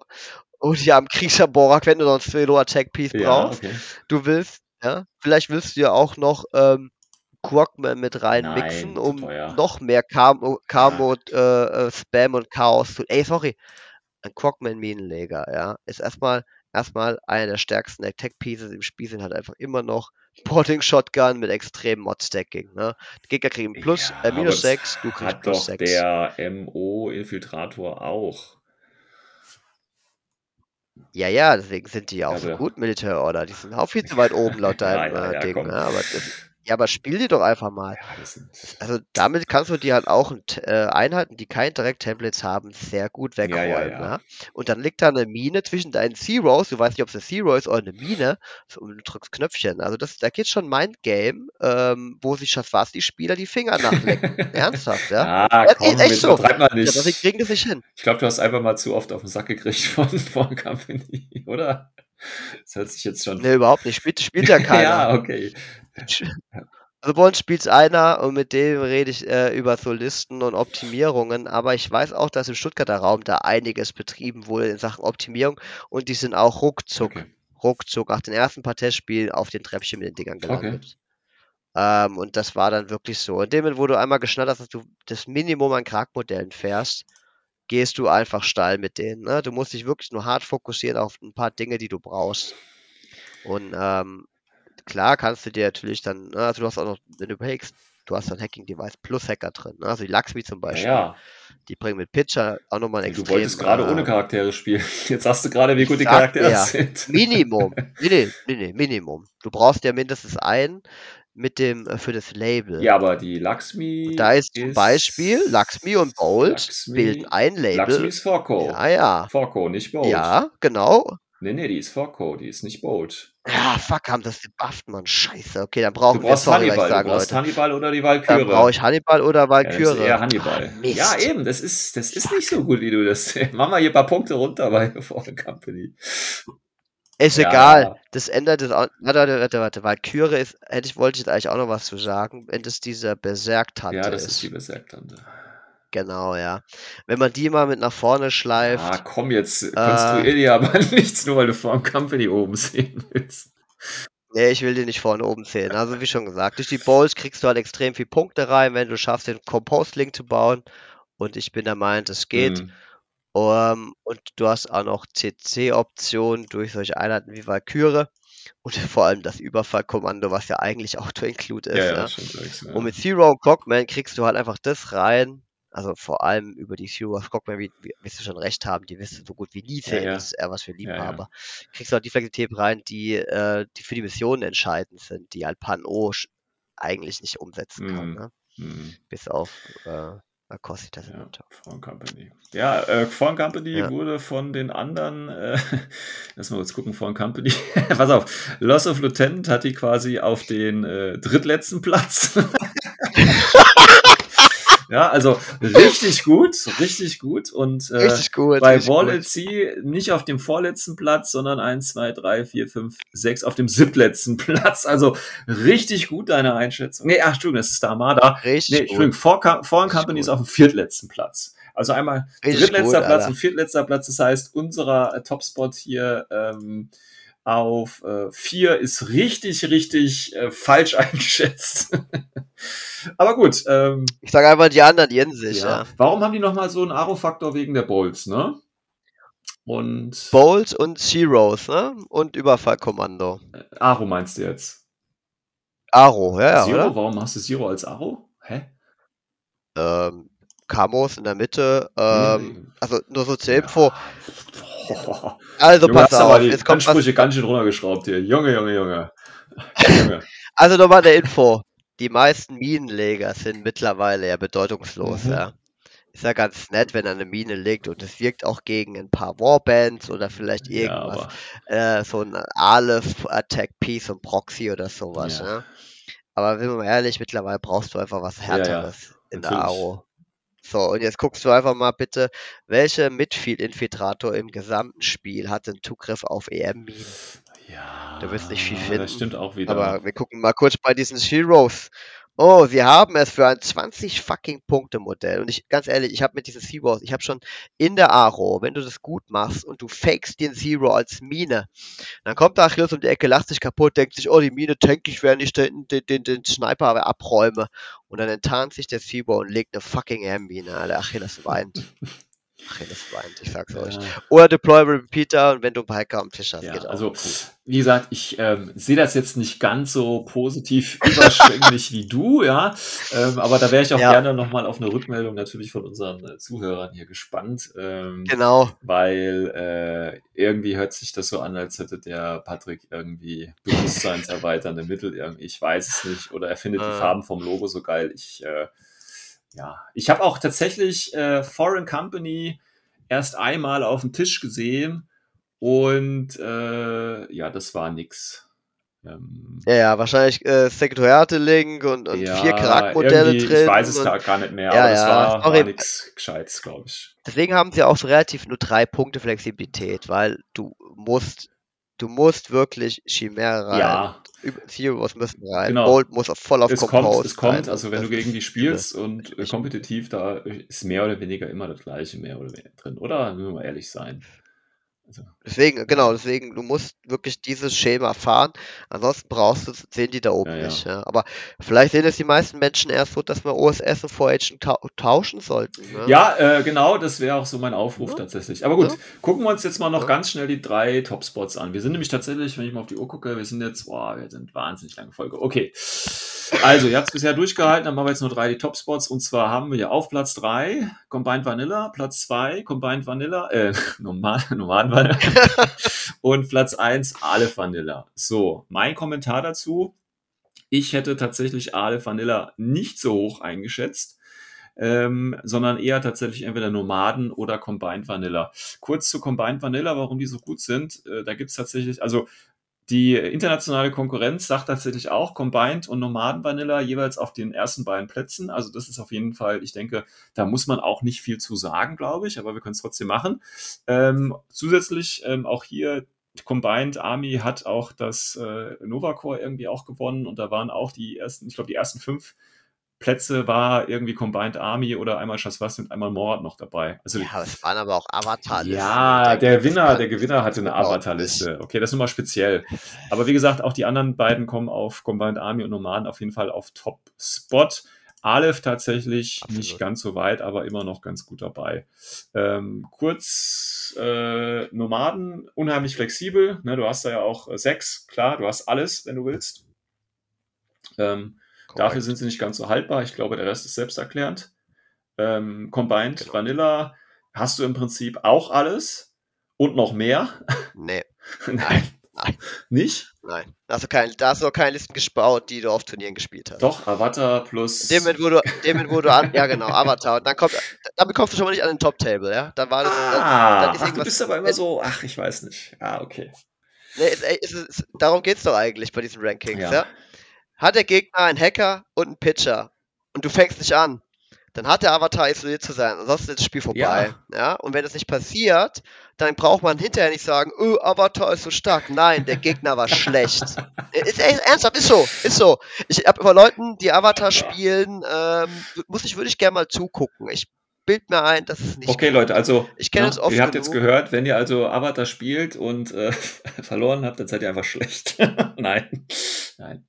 [SPEAKER 3] Und oh, ja, am kriegst Borak, wenn du sonst ein Attack-Piece ja, brauchst. Okay. Du willst, ja, vielleicht willst du ja auch noch ähm, Quarkman mit reinmixen, um teuer. noch mehr Karmo, oh, Karmo ja. Äh, äh, Spam und Chaos zu. Ey, sorry. Ein Quarkman Minenleger, ja. Ist erstmal erstmal einer der stärksten Attack Pieces im Spiel sind halt einfach immer noch Porting Shotgun mit extremem Mod Stacking, ne? Die Gegner kriegen plus ja, äh, minus 6, du kriegst
[SPEAKER 2] plus
[SPEAKER 3] 6.
[SPEAKER 2] Der MO Infiltrator auch.
[SPEAKER 3] Ja, ja, deswegen sind die auch also, so gut, Military Order. Die sind auch viel zu weit oben laut deinem ja, ja, äh, Ding. Ne? Aber das, ja, aber spiel die doch einfach mal. Ja, also damit kannst du dir halt auch äh, Einheiten, die kein Direkt-Templates haben, sehr gut wegräumen. Ja, ja, und dann liegt da eine Mine zwischen deinen Zeros, du weißt nicht, ob es eine Zero ist oder eine Mine, und du drückst Knöpfchen. Also das, da geht schon mein Game, ähm, wo sich Schafwasti-Spieler die Finger nachlecken. Ernsthaft,
[SPEAKER 2] ja?
[SPEAKER 3] Ah, das komm,
[SPEAKER 2] ist echt so. mal
[SPEAKER 3] nicht. Ja, kriegen das nicht hin.
[SPEAKER 2] Ich glaube, du hast einfach mal zu oft auf den Sack gekriegt von, von Company, oder? Das hört sich jetzt schon. Nee,
[SPEAKER 3] überhaupt nicht. Spielt, spielt ja keiner. ja,
[SPEAKER 2] okay.
[SPEAKER 3] Also bei uns spielt's einer und mit dem rede ich äh, über Solisten und Optimierungen, aber ich weiß auch, dass im Stuttgarter Raum da einiges betrieben wurde in Sachen Optimierung und die sind auch ruckzuck, Okay. ruckzuck nach den ersten paar Testspielen auf den Treppchen mit den Dingern Okay. Ähm, und das war dann wirklich so. In dem Moment, wo du einmal geschnallt hast, dass du das Minimum an Krag-Modellen fährst, gehst du einfach steil mit denen. Ne? Du musst dich wirklich nur hart fokussieren auf ein paar Dinge, die du brauchst. Und ähm, Klar kannst du dir natürlich dann, ne, also du hast auch noch, wenn du überlegst, du hast dann Hacking-Device plus Hacker drin. Ne? Also die Laxmi zum Beispiel. Ja. Die bringen mit Pitcher auch nochmal ein extrem... Du
[SPEAKER 2] wolltest gerade äh, ohne Charaktere spielen. Jetzt hast du gerade, wie gut die Charaktere ja. sind.
[SPEAKER 3] Minimum. Nee, nee, nee, Minimum. Du brauchst ja mindestens einen mit dem, äh, für das Label.
[SPEAKER 2] Ja, aber die Laxmi...
[SPEAKER 3] da ist, zum Beispiel Laxmi und Bold Laxmi, bilden ein Label. Laxmi ist
[SPEAKER 2] Forco. Ja, ja. Forco, nicht
[SPEAKER 3] Bold. Ja, genau.
[SPEAKER 2] Nee, nee, die ist Forco, die ist nicht Bolt.
[SPEAKER 3] Ja, fuck, haben das gebufft, Mann. Scheiße. Okay, dann brauchen
[SPEAKER 2] wir brauchst sorry, Hannibal, sagen, Du brauchst Leute. Hannibal oder die Valkyrie. Dann
[SPEAKER 3] brauche ich Hannibal oder Valkyrie.
[SPEAKER 2] Ja,
[SPEAKER 3] Hannibal.
[SPEAKER 2] Ach, ja, eben, das ist, das ist nicht so gut, wie du das. Mach mal hier ein paar Punkte runter bei Fall Company.
[SPEAKER 3] Ist ja. egal. Das ändert es auch. Warte, warte, warte, warte. Valkyrie ist, hätte ich, wollte ich jetzt eigentlich auch noch was zu sagen, wenn das diese Berserktante
[SPEAKER 2] ist. Ja, das ist, ist die Berserktante
[SPEAKER 3] genau, ja. Wenn man die mal mit nach vorne schleift. Ah,
[SPEAKER 2] komm, jetzt konstruier äh, dir aber nichts, nur weil du vor dem Kampf Company oben sehen willst.
[SPEAKER 3] Nee, ich will
[SPEAKER 2] die
[SPEAKER 3] nicht vorne oben sehen. Also wie schon gesagt, durch die Bowls kriegst du halt extrem viel Punkte rein, wenn du schaffst, den Compost-Link zu bauen. Und ich bin der Meinung, das geht. Mhm. Um, ähm, und du hast auch noch CC-Optionen durch solche Einheiten wie Valkyrie. Und vor allem das Überfallkommando, was ja eigentlich auch to include ist. Ja, ja, ja. Stimmt, und mit Zero und Cockman kriegst du halt einfach das rein, also vor allem über die Hero of Cockman wirst du schon recht haben, die wirst du so gut wie nie ja, ja. ist, er was wir lieben, ja, ja. kriegst du auch die Flexibilität rein, die, äh, die für die Missionen entscheidend sind, die halt Pan O eigentlich nicht umsetzen mm. kann. Mhm. Ne? Mm. Bis auf äh, Acosta
[SPEAKER 2] ja, Foreign Company. Ja, äh, Foreign Company ja. wurde von den anderen, äh, lass mal kurz gucken, Foreign Company, pass auf, Loss of Lieutenant hat die quasi auf den äh, drittletzten Platz. Ja, also richtig gut, richtig gut. Und äh, richtig gut, bei Wallet C nicht auf dem vorletzten Platz, sondern 1, 2, 3, 4, 5, 6 auf dem siebtletzten Platz. Also richtig gut deine Einschätzung. Nee, ach, Entschuldigung, das ist der Armada. Richtig
[SPEAKER 3] nee, Entschuldigung, Foreign
[SPEAKER 2] For Company ist auf dem viertletzten Platz. Also einmal richtig drittletzter gut, Platz Alter. und viertletzter Platz. Das heißt, unserer äh, Topspot hier ähm, auf äh, vier ist richtig, richtig äh, falsch eingeschätzt. Aber gut. Ähm,
[SPEAKER 3] ich sage einfach die anderen, die
[SPEAKER 2] sich. Ja. Ja. Warum haben die nochmal so einen Aro-Faktor wegen der Bolts, ne?
[SPEAKER 3] Und. Bolt und Zeros, ne? Und Überfallkommando.
[SPEAKER 2] Äh, Aro meinst du jetzt?
[SPEAKER 3] Aro, ja,
[SPEAKER 2] ja. Zero?
[SPEAKER 3] Oder?
[SPEAKER 2] Warum hast du Zero als Aro?
[SPEAKER 3] Hä? Ähm, Kamos in der Mitte. Ähm, nee. Also nur so zur Info. Ja.
[SPEAKER 2] Also Junge, pass auf, jetzt kommt Ansprüche was... ganz schön runtergeschraubt hier. Junge, Junge, Junge.
[SPEAKER 3] also nochmal eine Info. Die meisten Minenleger sind mittlerweile ja bedeutungslos, mhm. ja. Ist ja ganz nett, wenn er eine Mine legt und es wirkt auch gegen ein paar Warbands oder vielleicht irgendwas. Ja, äh, so ein Aleph, Attack, Peace und Proxy oder sowas, ja. ne? Aber wenn man ehrlich, mittlerweile brauchst du einfach was Härteres in der Aro. So, und jetzt guckst du einfach mal bitte, welche Midfield-Infiltrator im gesamten Spiel hat den Zugriff auf e EM-Minen?
[SPEAKER 2] Ja. Du wirst nicht viel finden. Das
[SPEAKER 3] stimmt auch wieder. Aber wir gucken mal kurz bei diesen Heroes oh, sie haben es für ein 20 fucking Punkte Modell. Und ich, ganz ehrlich, ich habe mit dieses Hero, ich habe schon in der Aro, wenn du das gut machst und du fakest den Zero als Mine, dann kommt der Achilles um die Ecke, lacht sich kaputt, denkt sich, oh, die Mine tank ich, während ich den, den, den, den Sniper abräume. Und dann enttarnt sich der Zero und legt eine fucking M-Mine, der Achilles weint. Achillesbein, ich sag's ja. euch. Oder Deployable Repeater und wenn du einen Hiker am Tisch hast.
[SPEAKER 2] Ja, also, wie gesagt, ich ähm, sehe das jetzt nicht ganz so positiv überschwänglich wie du, ja. Ähm, aber da wäre ich auch ja. gerne nochmal auf eine Rückmeldung natürlich von unseren äh, Zuhörern hier gespannt. Ähm,
[SPEAKER 3] genau.
[SPEAKER 2] Weil äh, irgendwie hört sich das so an, als hätte der Patrick irgendwie bewusstseinserweiternde Mittel irgendwie. Ich weiß es nicht. Oder er findet äh. die ah. Farben vom Logo so geil. Ich. Äh, ja, ich habe auch tatsächlich äh, Foreign Company erst einmal auf dem Tisch gesehen und äh, ja, das war nix. Ähm,
[SPEAKER 3] ja, ja, wahrscheinlich äh, Sekretariate-Link und, und
[SPEAKER 2] ja,
[SPEAKER 3] vier Charaktermodelle drin.
[SPEAKER 2] Ich weiß es und, gar, gar nicht mehr, ja, aber ja, das war, war nichts Gescheites, glaube ich.
[SPEAKER 3] Deswegen haben sie auch so relativ nur drei Punkte Flexibilität, weil du musst Du musst wirklich Chimera ja. rein. Theobos müssen rein. Genau. Bolt muss voll auf es
[SPEAKER 2] Compose
[SPEAKER 3] kommt,
[SPEAKER 2] Es kommt, rein. also wenn das du gegen die spielst und äh, kompetitiv, da ist mehr oder weniger immer das gleiche mehr oder weniger drin, oder? Müssen wir mal ehrlich sein.
[SPEAKER 3] Also, deswegen, genau, deswegen, du musst wirklich dieses Schema fahren. Ansonsten brauchst du, sehen die da oben ja, nicht. Ja. Aber vielleicht sehen es die meisten Menschen erst so, dass wir OSS und Foraging ta tauschen sollten. Ne?
[SPEAKER 2] Ja, äh, genau, das wäre auch so mein Aufruf ja. Mhm. tatsächlich. Aber gut, gucken wir uns jetzt mal noch ganz schnell die drei Topspots an. Wir sind nämlich tatsächlich, wenn ich mal auf die Uhr gucke, wir sind jetzt, boah, wir sind wahnsinnig lange Folge. Okay. Also, ihr habt es bisher durchgehalten, dann machen wir jetzt nur drei die Top-Spots. Und zwar haben wir ja auf Platz 3 Combined Vanilla, Platz 2 Combined Vanilla, äh, normal, normal Vanilla. und Platz 1 Aleph Vanilla. So, mein Kommentar dazu. Ich hätte tatsächlich Aleph Vanilla nicht so hoch eingeschätzt. Ähm, sondern eher tatsächlich entweder Nomaden oder Combined Vanilla. Kurz zu Combined Vanilla, warum die so gut sind, äh, da gibt es tatsächlich, also die internationale Konkurrenz sagt tatsächlich auch Combined und Nomaden Vanilla jeweils auf den ersten beiden Plätzen. Also das ist auf jeden Fall, ich denke, da muss man auch nicht viel zu sagen, glaube ich, aber wir können es trotzdem machen. Ähm, zusätzlich ähm, auch hier Combined Army hat auch das äh, Nova Corps irgendwie auch gewonnen und da waren auch die ersten, ich glaube, die ersten fünf Plätze war irgendwie Combined Army oder einmal Schaswas und einmal Mord noch dabei.
[SPEAKER 3] Also, ja, es
[SPEAKER 2] waren aber auch Avatar-Listen. Ja, der Winner, der Gewinner hatte eine genau Avatar-Liste. Okay, das ist nochmal speziell. Aber wie gesagt, auch die anderen beiden kommen auf Combined Army und Nomaden auf jeden Fall auf Top-Spot. Aleph tatsächlich Absolut. nicht ganz so weit, aber immer noch ganz gut dabei. Ähm, kurz, äh, Nomaden, unheimlich flexibel. Ne, du hast da ja auch äh, sechs, klar, du hast alles, wenn du willst. Ähm, Correct. Dafür sind sie nicht ganz so haltbar. Ich glaube, der Rest ist selbsterklärend. Ähm, Combined, genau. Vanilla, hast du im Prinzip auch alles und noch mehr?
[SPEAKER 3] Nee.
[SPEAKER 2] Nein. Nein. Nicht?
[SPEAKER 3] Nein. Da hast, du kein, da hast du noch keine Listen gespaut, die du auf Turnieren gespielt hast.
[SPEAKER 2] Doch, Avatar plus.
[SPEAKER 3] Dem Moment, wo du, dem wo du an. Ja, genau, Avatar. Und dann kommt, damit kommst du schon mal nicht an den Top-Table, ja? Dann war das.
[SPEAKER 2] Ah,
[SPEAKER 3] dann,
[SPEAKER 2] dann ah, ach, du bist aber immer so, ach, ich weiß nicht. Ah, okay.
[SPEAKER 3] Nee, es, es, es, darum geht es doch eigentlich bei diesen Rankings, ja? ja? Hat der Gegner einen Hacker und einen Pitcher und du fängst nicht an, dann hat der Avatar isoliert zu sein, ansonsten ist das Spiel vorbei. Ja. ja. Und wenn das nicht passiert, dann braucht man hinterher nicht sagen, öh, Avatar ist so stark. Nein, der Gegner war schlecht. Ist echt, ernsthaft, ist so, ist so. Ich habe über Leuten, die Avatar spielen, ähm, muss ich, würde ich gerne mal zugucken. Ich bild mir ein, dass
[SPEAKER 2] es
[SPEAKER 3] nicht. Okay,
[SPEAKER 2] geht. Leute, also ich kenne ne, es oft. Ihr habt genug. jetzt gehört, wenn ihr also Avatar spielt und äh, verloren habt, dann seid ihr einfach schlecht. Nein. Nein.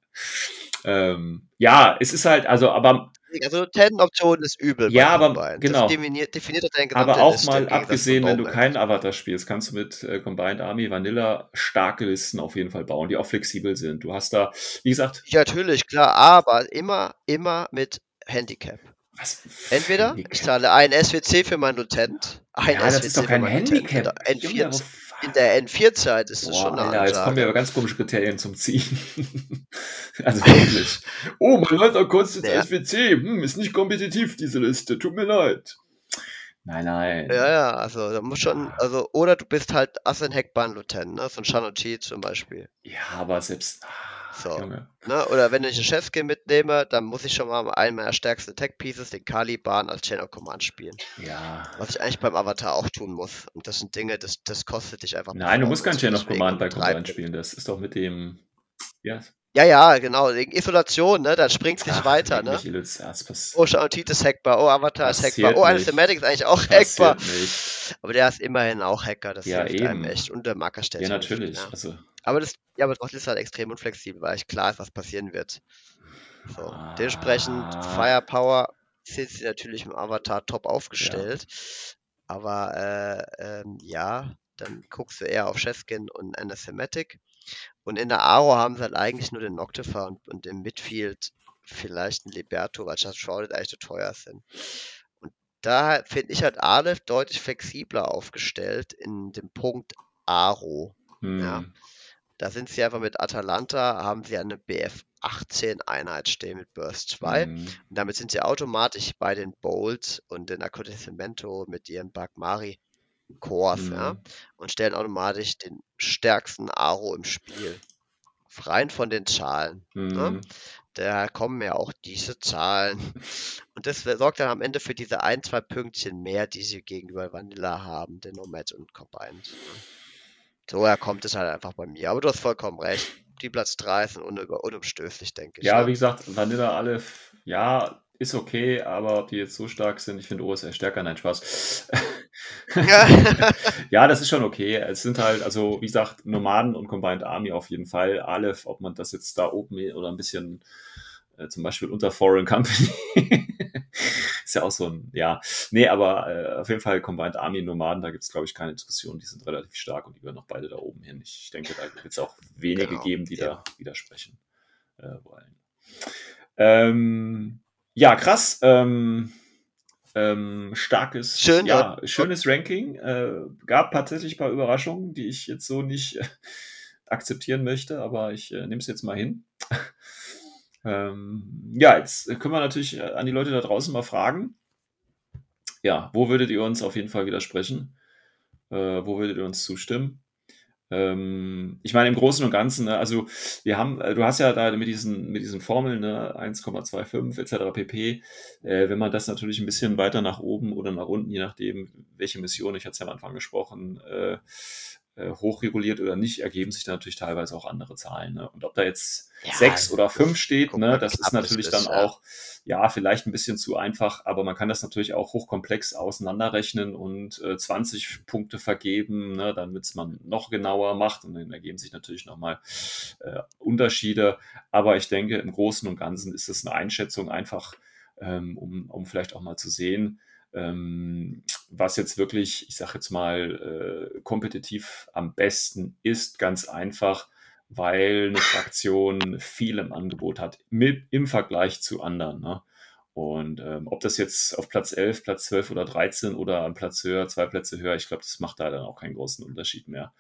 [SPEAKER 2] Ähm, ja, es ist halt, also, aber.
[SPEAKER 3] Also Ten-Option ist übel.
[SPEAKER 2] Ja, aber Combine. genau. Das
[SPEAKER 3] definiert, definiert
[SPEAKER 2] deine aber auch Liste mal abgesehen, wenn du keinen Avatar spielst, kannst du mit äh, Combined Army Vanilla starke Listen auf jeden Fall bauen, die auch flexibel sind. Du hast da, wie gesagt.
[SPEAKER 3] Ja, natürlich, klar, aber immer, immer mit Handicap. Was? Entweder Handicap? ich zahle ein SWC für meinen Lieutenant,
[SPEAKER 2] ein ja, SWC das ist doch kein für Handicap. Lieutenant,
[SPEAKER 3] ein 14 in der N4-Zeit ist das Boah, schon eine
[SPEAKER 2] Ja, Jetzt kommen wir aber ganz komische Kriterien zum Ziehen. also wirklich. oh, mein Leiter kostet ja. SWC. Hm, ist nicht kompetitiv, diese Liste. Tut mir leid.
[SPEAKER 3] Nein, nein. Ja, ja, also da muss schon, also, oder du bist halt Assen bahn lieutenant ne? Von Shanochi zum Beispiel.
[SPEAKER 2] Ja, aber selbst. Ah.
[SPEAKER 3] So. Ne? Oder wenn ich einen Chefskill mitnehme, dann muss ich schon mal einen meiner stärksten Tech Pieces, den Caliban, als Chain of Command spielen.
[SPEAKER 2] Ja.
[SPEAKER 3] Was ich eigentlich beim Avatar auch tun muss. Und das sind Dinge, das, das kostet dich einfach.
[SPEAKER 2] Nein, du musst kein Chain of Command bei Command spielen. Das ist doch mit dem.
[SPEAKER 3] Yes. Ja, ja, genau. Wegen Isolation, ne? Dann springt es nicht weiter, ne? Ocean Teat ist oh, hackbar. Oh, Avatar ist hackbar. Oh, alles Thematic ist eigentlich auch hackbar. Nicht. Aber der ist immerhin auch Hacker. Das
[SPEAKER 2] ja, hilft eben. einem
[SPEAKER 3] echt unter Markerstelle. Ja,
[SPEAKER 2] natürlich. Ja. Also,
[SPEAKER 3] aber, das, ja, aber trotzdem ist halt extrem unflexibel, weil ich klar ist, was passieren wird. So, ah. dementsprechend Firepower sind sie natürlich im Avatar top aufgestellt. Ja. Aber äh, ähm, ja, dann guckst du eher auf Chefkin und Anathematic. Und in der Aro haben sie halt eigentlich nur den Noctifer und, und im Midfield vielleicht ein Liberto, weil Charles Shrouded eigentlich zu teuer sind. Und da finde ich halt Aleph deutlich flexibler aufgestellt in dem Punkt Aro. Hm. Ja. Da sind sie einfach mit Atalanta, haben sie eine BF 18 Einheit stehen mit Burst 2. Mhm. Und damit sind sie automatisch bei den Bolt und den Accodiscimento mit ihren Bagmari Chors, mhm. ja, und stellen automatisch den stärksten Aro im Spiel. Freien von den Zahlen. Ne? Mhm. Ne? Daher kommen ja auch diese Zahlen. Und das sorgt dann am Ende für diese ein, zwei Pünktchen mehr, die sie gegenüber Vanilla haben, den Nomad und Combined. Ne? So, er kommt es halt einfach bei mir. Aber du hast vollkommen recht. Die Platz 3 sind un unumstößlich, denke ich.
[SPEAKER 2] Ja,
[SPEAKER 3] ja,
[SPEAKER 2] wie gesagt, Vanilla Aleph, ja, ist okay, aber ob die jetzt so stark sind, ich finde OSR stärker, nein, Spaß. ja. ja, das ist schon okay. Es sind halt, also wie gesagt, Nomaden und Combined Army auf jeden Fall. Aleph, ob man das jetzt da oben oder ein bisschen äh, zum Beispiel unter Foreign Company. ist ja auch so ein, ja, nee, aber äh, auf jeden Fall Combined Army Nomaden, da gibt es, glaube ich, keine Diskussion. Die sind relativ stark und die werden noch beide da oben hin. Ich denke, da wird es auch wenige genau, geben, die ja. da widersprechen äh, wollen. Ähm, ja, krass. Ähm, ähm, starkes,
[SPEAKER 3] Schön, ja,
[SPEAKER 2] schönes Ranking. Äh, gab tatsächlich ein paar Überraschungen, die ich jetzt so nicht akzeptieren möchte, aber ich äh, nehme es jetzt mal hin. Ähm, ja, jetzt können wir natürlich äh, an die Leute da draußen mal fragen. Ja, wo würdet ihr uns auf jeden Fall widersprechen? Äh, wo würdet ihr uns zustimmen? Ähm, ich meine, im Großen und Ganzen, ne, also wir haben, äh, du hast ja da mit diesen, mit diesen Formeln, ne, 1,25 etc. pp, äh, wenn man das natürlich ein bisschen weiter nach oben oder nach unten, je nachdem, welche Mission, ich hatte es ja am Anfang gesprochen, äh, äh, hochreguliert oder nicht, ergeben sich da natürlich teilweise auch andere Zahlen. Ne? Und ob da jetzt ja, sechs oder fünf steht, ne, das ist natürlich ist, dann ja. auch, ja, vielleicht ein bisschen zu einfach, aber man kann das natürlich auch hochkomplex auseinanderrechnen und äh, 20 Punkte vergeben, ne, damit es man noch genauer macht und dann ergeben sich natürlich nochmal äh, Unterschiede. Aber ich denke, im Großen und Ganzen ist es eine Einschätzung einfach, ähm, um, um vielleicht auch mal zu sehen, ähm, was jetzt wirklich, ich sage jetzt mal, äh, kompetitiv am besten ist, ganz einfach, weil eine Fraktion viel im Angebot hat mit, im Vergleich zu anderen. Ne? Und ähm, ob das jetzt auf Platz 11, Platz 12 oder 13 oder an Platz höher, zwei Plätze höher, ich glaube, das macht da dann auch keinen großen Unterschied mehr.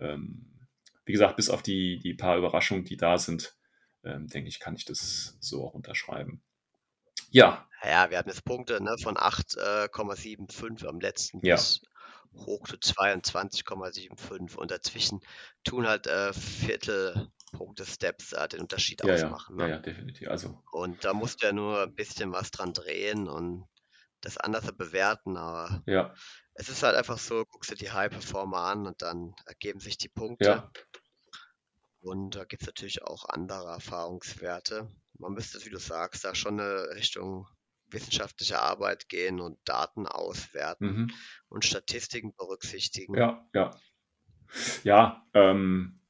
[SPEAKER 2] Ähm, wie gesagt, bis auf die, die paar Überraschungen, die da sind, ähm, denke ich, kann ich das so auch unterschreiben.
[SPEAKER 3] Ja, naja, wir hatten jetzt Punkte ne, von 8,75 äh, am letzten
[SPEAKER 2] ja. bis
[SPEAKER 3] hoch zu 22,75 und dazwischen tun halt äh, Viertelpunkte Steps äh, den Unterschied ja, ausmachen.
[SPEAKER 2] Ne? Ja. Ne? ja, definitiv. Also.
[SPEAKER 3] Und da musst du ja nur ein bisschen was dran drehen und das anders bewerten, aber
[SPEAKER 2] ja.
[SPEAKER 3] es ist halt einfach so, guckst du die High Performer an und dann ergeben sich die Punkte. Ja. Und da gibt es natürlich auch andere Erfahrungswerte. Man müsste, wie du sagst, da schon eine Richtung wissenschaftliche Arbeit gehen und Daten auswerten mhm. und Statistiken berücksichtigen.
[SPEAKER 2] Ja, ja. Ja, ähm,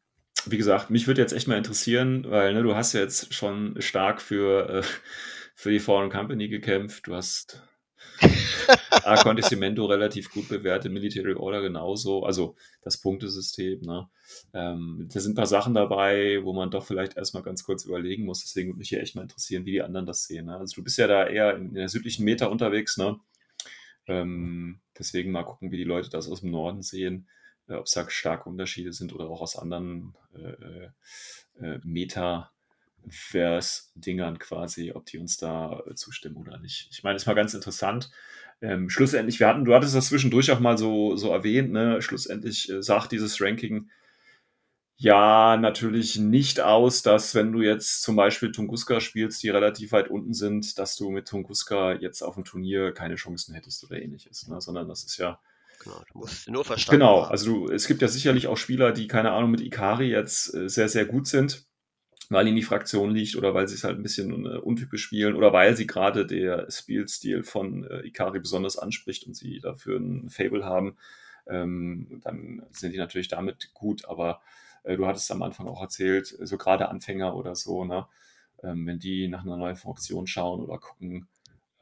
[SPEAKER 2] wie gesagt, mich würde jetzt echt mal interessieren, weil ne, du hast jetzt schon stark für, äh, für die Foreign Company gekämpft. Du hast Acontecimento relativ gut bewertet, Military Order genauso, also das Punktesystem. Ne? Ähm, da sind ein paar Sachen dabei, wo man doch vielleicht erstmal ganz kurz überlegen muss. Deswegen würde mich hier echt mal interessieren, wie die anderen das sehen. Ne? Also du bist ja da eher in, in der südlichen Meta unterwegs, ne? Ähm, deswegen mal gucken, wie die Leute das aus dem Norden sehen, äh, ob es da starke Unterschiede sind oder auch aus anderen äh, äh, Meta. Vers-Dingern quasi, ob die uns da äh, zustimmen oder nicht. Ich meine, es war ganz interessant. Ähm, schlussendlich, wir hatten, du hattest das zwischendurch auch mal so, so erwähnt, ne? schlussendlich äh, sagt dieses Ranking ja natürlich nicht aus, dass wenn du jetzt zum Beispiel Tunguska spielst, die relativ weit unten sind, dass du mit Tunguska jetzt auf dem Turnier keine Chancen hättest oder ähnliches, ne? sondern das ist ja Genau, du musst nur verstanden. Genau, also du, es gibt ja sicherlich auch Spieler, die, keine Ahnung, mit Ikari jetzt äh, sehr, sehr gut sind weil ihnen die Fraktion liegt oder weil sie es halt ein bisschen äh, untypisch spielen oder weil sie gerade der Spielstil von äh, Ikari besonders anspricht und sie dafür ein Fable haben, ähm, dann sind die natürlich damit gut. Aber äh, du hattest am Anfang auch erzählt, so gerade Anfänger oder so, ne? Ähm, wenn die nach einer neuen Fraktion schauen oder gucken,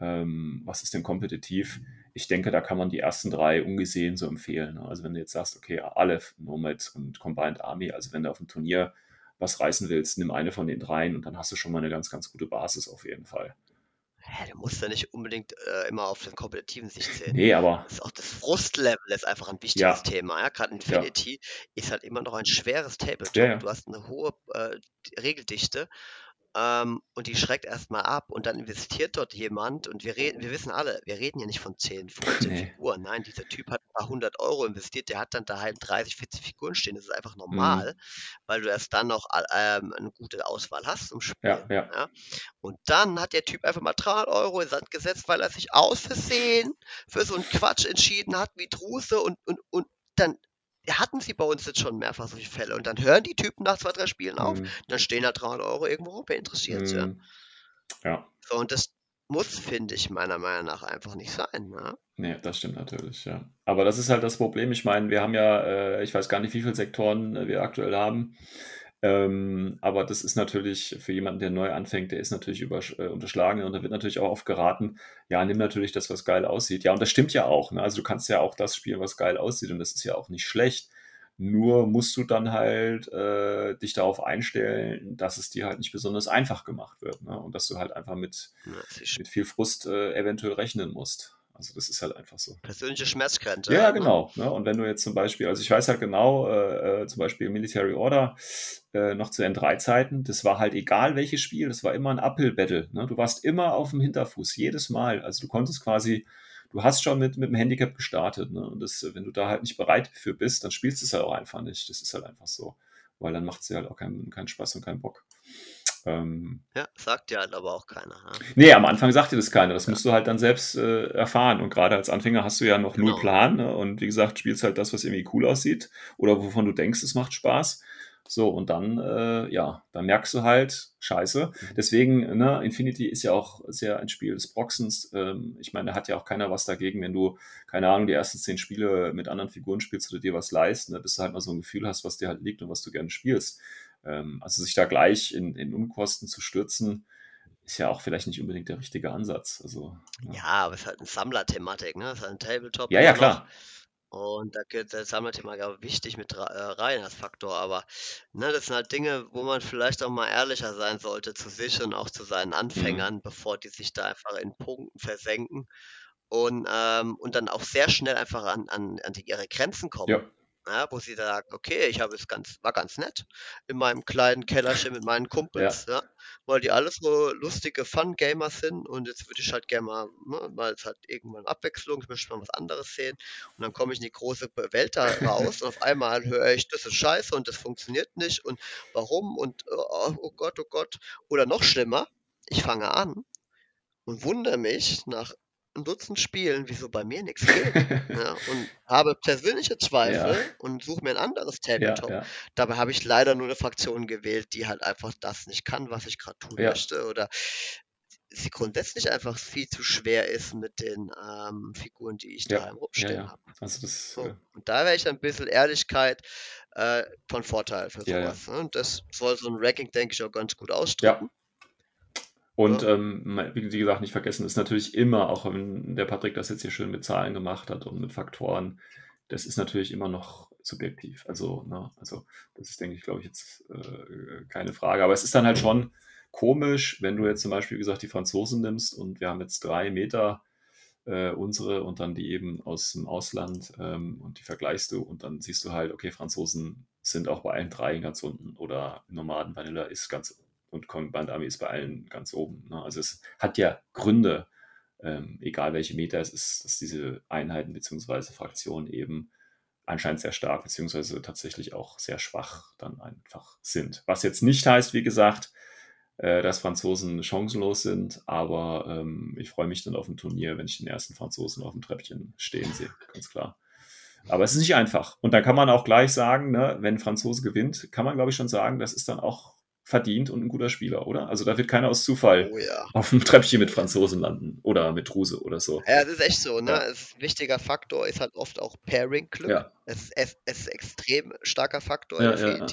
[SPEAKER 2] ähm, was ist denn kompetitiv, ich denke, da kann man die ersten drei ungesehen so empfehlen. Ne? Also wenn du jetzt sagst, okay, Aleph, Nomad und Combined Army, also wenn du auf dem Turnier was reißen willst, nimm eine von den dreien und dann hast du schon mal eine ganz, ganz gute Basis auf jeden Fall.
[SPEAKER 3] Ja, du musst ja nicht unbedingt äh, immer auf den kompetitiven Sicht zählen.
[SPEAKER 2] Nee, aber. Das ist auch
[SPEAKER 3] das Frustlevel ist einfach ein wichtiges ja. Thema. Ja? Gerade Infinity ja. ist halt immer noch ein schweres Tabletop. Ja, du hast eine hohe äh, Regeldichte ähm, und die schreckt erstmal ab und dann investiert dort jemand und wir reden, wir wissen alle, wir reden hier nicht von 10, 15 nee. Figuren. Nein, dieser Typ hat ein paar hundert Euro investiert, der hat dann daheim 30, 40 Figuren stehen. Das ist einfach mhm. normal, mhm. weil du erst dann noch äh, ähm, eine gute Auswahl hast zum Spiel. Ja, ja. Ja? Und dann hat der Typ einfach mal 300 Euro in Sand gesetzt, weil er sich aus Versehen für so einen Quatsch entschieden hat wie Druse und, und, und dann hatten sie bei uns jetzt schon mehrfach solche Fälle. Und dann hören die Typen nach zwei, drei Spielen auf, mhm. dann stehen da 300 Euro irgendwo rum, wer interessiert mhm. ja. Ja. So, und das muss, finde ich, meiner Meinung nach einfach nicht sein. Ne?
[SPEAKER 2] Nee, das stimmt natürlich, ja. Aber das ist halt das Problem. Ich meine, wir haben ja, äh, ich weiß gar nicht, wie viele Sektoren wir aktuell haben. Ähm, aber das ist natürlich für jemanden, der neu anfängt, der ist natürlich über, äh, unterschlagen und da wird natürlich auch oft geraten, ja, nimm natürlich das, was geil aussieht. Ja, und das stimmt ja auch. Ne? Also du kannst ja auch das spielen, was geil aussieht und das ist ja auch nicht schlecht. Nur musst du dann halt äh, dich darauf einstellen, dass es dir halt nicht besonders einfach gemacht wird ne? und dass du halt einfach mit, mit viel Frust äh, eventuell rechnen musst. Also das ist halt einfach so. Persönliche Schmerzgrenze. Ja, genau. Ne? Und wenn du jetzt zum Beispiel, also ich weiß halt genau, äh, äh zum Beispiel Military Order äh, noch zu N3-Zeiten, das war halt egal welches Spiel, das war immer ein Uphill-Battle. Ne? Du warst immer auf dem Hinterfuß, jedes Mal. Also du konntest quasi, du hast schon mit, mit dem Handicap gestartet. Ne? Und das, wenn du da halt nicht bereit für bist, dann spielst du es halt auch einfach nicht. Das ist halt einfach so. Weil dann macht es dir halt auch keinen kein Spaß und keinen Bock. Ähm, ja, sagt ja halt aber auch keiner. Ne? Nee, am Anfang sagt dir das keiner. Das ja. musst du halt dann selbst äh, erfahren. Und gerade als Anfänger hast du ja noch genau. null Plan. Ne? Und wie gesagt, spielst halt das, was irgendwie cool aussieht oder wovon du denkst, es macht Spaß. So, und dann, äh, ja, dann merkst du halt, scheiße. Mhm. Deswegen, ne, Infinity ist ja auch sehr ein Spiel des Proxens. Ähm, ich meine, da hat ja auch keiner was dagegen, wenn du, keine Ahnung, die ersten zehn Spiele mit anderen Figuren spielst oder dir was leist, ne, bis du halt mal so ein Gefühl hast, was dir halt liegt und was du gerne spielst. Ähm, also sich da gleich in, in Unkosten zu stürzen, ist ja auch vielleicht nicht unbedingt der richtige Ansatz. Also,
[SPEAKER 3] ja. ja aber es ist halt eine Sammlerthematik, ne? Es ist halt ein Tabletop.
[SPEAKER 2] Ja, ja, noch. klar. Und da
[SPEAKER 3] geht das Sammlerthema wichtig mit äh, rein als Faktor, aber ne, das sind halt Dinge, wo man vielleicht auch mal ehrlicher sein sollte zu sich und auch zu seinen mhm. Anfängern, mhm. bevor die sich da einfach in Punkten versenken und, ähm, und dann auch sehr schnell einfach an, an, an die, ihre Grenzen kommen. Ja ja, wo sie sagt, okay, ich habe es ganz, war ganz nett in meinem kleinen Kellerchen mit meinen Kumpels, ja. ja weil die alles so lustige Fun-Gamer sind und jetzt würde ich halt gerne mal, ne, mal jetzt halt irgendwann Abwechslung, ich möchte mal was anderes sehen und dann komme ich in die große Welt da raus und auf einmal höre ich, das ist scheiße und das funktioniert nicht und warum und oh, oh Gott, oh Gott oder noch schlimmer, ich fange an und wundere mich nach ein Dutzend Spielen, wieso bei mir nichts geht. ja, ne? und habe persönliche Zweifel ja. und suche mir ein anderes Tabletop. Ja, Dabei habe ich leider nur eine Fraktion gewählt, die halt einfach das nicht kann, was ich gerade tun möchte. Oder sie grundsätzlich einfach viel zu schwer ist mit den ähm, Figuren, die ich da im Rumstehen habe. Also das, so. äh... Und da wäre ich ein bisschen Ehrlichkeit äh, von Vorteil für sowas. Ne? Und das soll so ein Ranking, denke ich, auch ganz gut ausdrücken.
[SPEAKER 2] Und ja. ähm, wie gesagt, nicht vergessen ist natürlich immer, auch wenn der Patrick das jetzt hier schön mit Zahlen gemacht hat und mit Faktoren, das ist natürlich immer noch subjektiv. Also, ne, also das ist, denke ich, glaube ich, jetzt äh, keine Frage. Aber es ist dann halt schon komisch, wenn du jetzt zum Beispiel, wie gesagt, die Franzosen nimmst und wir haben jetzt drei Meter äh, unsere und dann die eben aus dem Ausland ähm, und die vergleichst du und dann siehst du halt, okay, Franzosen sind auch bei allen drei ganz unten oder Nomaden Vanilla ist ganz unten und Kanban Dummy ist bei allen ganz oben. Ne? Also es hat ja Gründe, ähm, egal welche Meta es ist, dass diese Einheiten bzw. Fraktionen eben anscheinend sehr stark bzw. tatsächlich auch sehr schwach dann einfach sind. Was jetzt nicht heißt, wie gesagt, äh, dass Franzosen chancenlos sind, aber ähm, ich freue mich dann auf ein Turnier, wenn ich den ersten Franzosen auf dem Treppchen stehen sehe, ganz klar. Aber es ist nicht einfach. Und da kann man auch gleich sagen, ne, wenn Franzose gewinnt, kann man glaube ich schon sagen, das ist dann auch verdient und ein guter Spieler, oder? Also da wird keiner aus Zufall oh, ja. auf dem Treppchen mit Franzosen landen oder mit Ruse oder so. Ja, das ist echt so.
[SPEAKER 3] Ne? Ja. Ist ein wichtiger Faktor ist halt oft auch Pairing-Glück. Ja. Es, es, es, ist extrem starker Faktor. Ja, ja,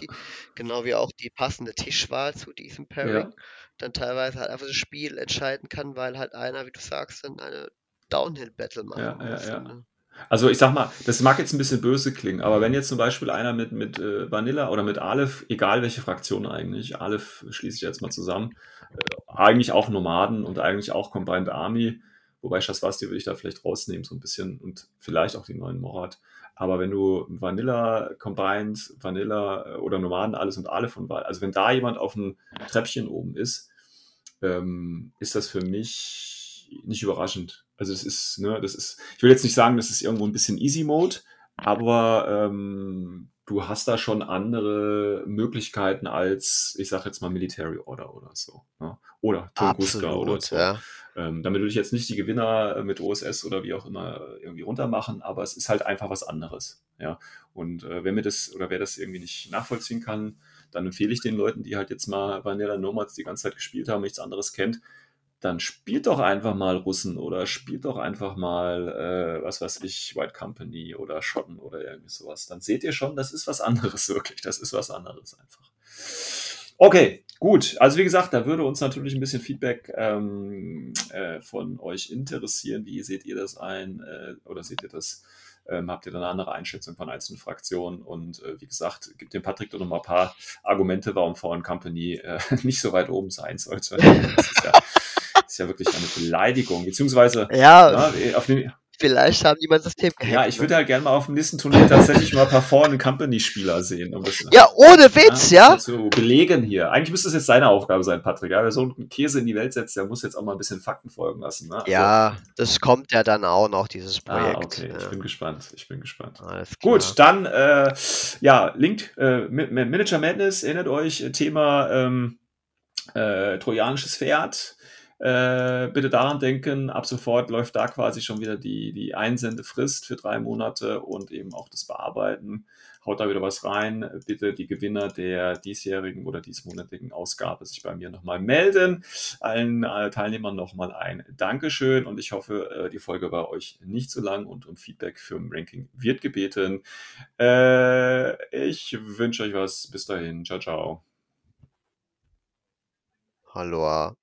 [SPEAKER 3] Genau wie auch die passende Tischwahl zu diesem Pairing. Ja. Dann teilweise halt einfach das Spiel entscheiden kann, weil halt einer, wie du sagst, dann eine Downhill-Battle macht. Ja, ja, ja.
[SPEAKER 2] Ne? Also ich sag mal, das mag jetzt ein bisschen böse klingen, aber wenn jetzt zum Beispiel einer mit, mit äh, Vanilla oder mit Aleph, egal welche Fraktion eigentlich, Aleph schließe ich jetzt mal zusammen, äh, eigentlich auch Nomaden und eigentlich auch Combined Army, wobei Shasvasti würde ich da vielleicht rausnehmen so ein bisschen und vielleicht auch die neuen Morat. Aber wenn du Vanilla Combined, Vanilla äh, oder Nomaden alles und Aleph und Wahl, also wenn da jemand auf dem Treppchen oben ist, ähm, ist das für mich nicht überraschend. Also das ist, ne, das ist, ich will jetzt nicht sagen, das ist irgendwo ein bisschen Easy Mode, aber ähm, du hast da schon andere Möglichkeiten als, ich sage jetzt mal Military Order oder so. Ne? Oder Tunguska oder so. Ja. Ähm, damit würde ich jetzt nicht die Gewinner mit OSS oder wie auch immer irgendwie runtermachen, aber es ist halt einfach was anderes. Ja? Und äh, wer mir das oder wer das irgendwie nicht nachvollziehen kann, dann empfehle ich den Leuten, die halt jetzt mal Vanilla Nomads die ganze Zeit gespielt haben, nichts anderes kennt, dann spielt doch einfach mal Russen oder spielt doch einfach mal, äh, was weiß ich, White Company oder Schotten oder irgendwie sowas. Dann seht ihr schon, das ist was anderes wirklich. Das ist was anderes einfach. Okay, gut. Also wie gesagt, da würde uns natürlich ein bisschen Feedback ähm, äh, von euch interessieren. Wie seht ihr das ein äh, oder seht ihr das? Ähm, habt ihr dann eine andere Einschätzung von einzelnen Fraktionen? Und äh, wie gesagt, gibt dem Patrick doch noch mal ein paar Argumente, warum Foreign Company äh, nicht so weit oben sein sollte. Das ist ja ist ja wirklich eine Beleidigung, beziehungsweise ja, na,
[SPEAKER 3] ne, auf dem, Vielleicht haben die mein System
[SPEAKER 2] gehackt. Ja, ich würde halt gerne mal auf dem nächsten Turnier tatsächlich mal ein paar Foreign Company Spieler sehen. Um
[SPEAKER 3] das, ja, ohne ne, Witz, ja.
[SPEAKER 2] ja. Zu belegen hier. Eigentlich müsste es jetzt seine Aufgabe sein, Patrick. Ja, wer so einen Käse in die Welt setzt, der muss jetzt auch mal ein bisschen Fakten folgen lassen. Ne? Also,
[SPEAKER 3] ja, das kommt ja dann auch noch, dieses ah, Projekt. Ah, okay,
[SPEAKER 2] ja. ich bin gespannt. Ich bin gespannt. Gut, dann, äh, ja, Link, äh, Manager Madness, erinnert euch, äh, Thema ähm, äh, trojanisches Pferd. Äh, bitte daran denken, ab sofort läuft da quasi schon wieder die, die Einsendefrist für drei Monate und eben auch das Bearbeiten. Haut da wieder was rein. Bitte die Gewinner der diesjährigen oder diesmonatigen Ausgabe sich bei mir nochmal melden. Allen äh, Teilnehmern nochmal ein Dankeschön und ich hoffe, äh, die Folge war euch nicht zu so lang und um Feedback für ein Ranking wird gebeten. Äh, ich wünsche euch was. Bis dahin. Ciao, ciao. Hallo.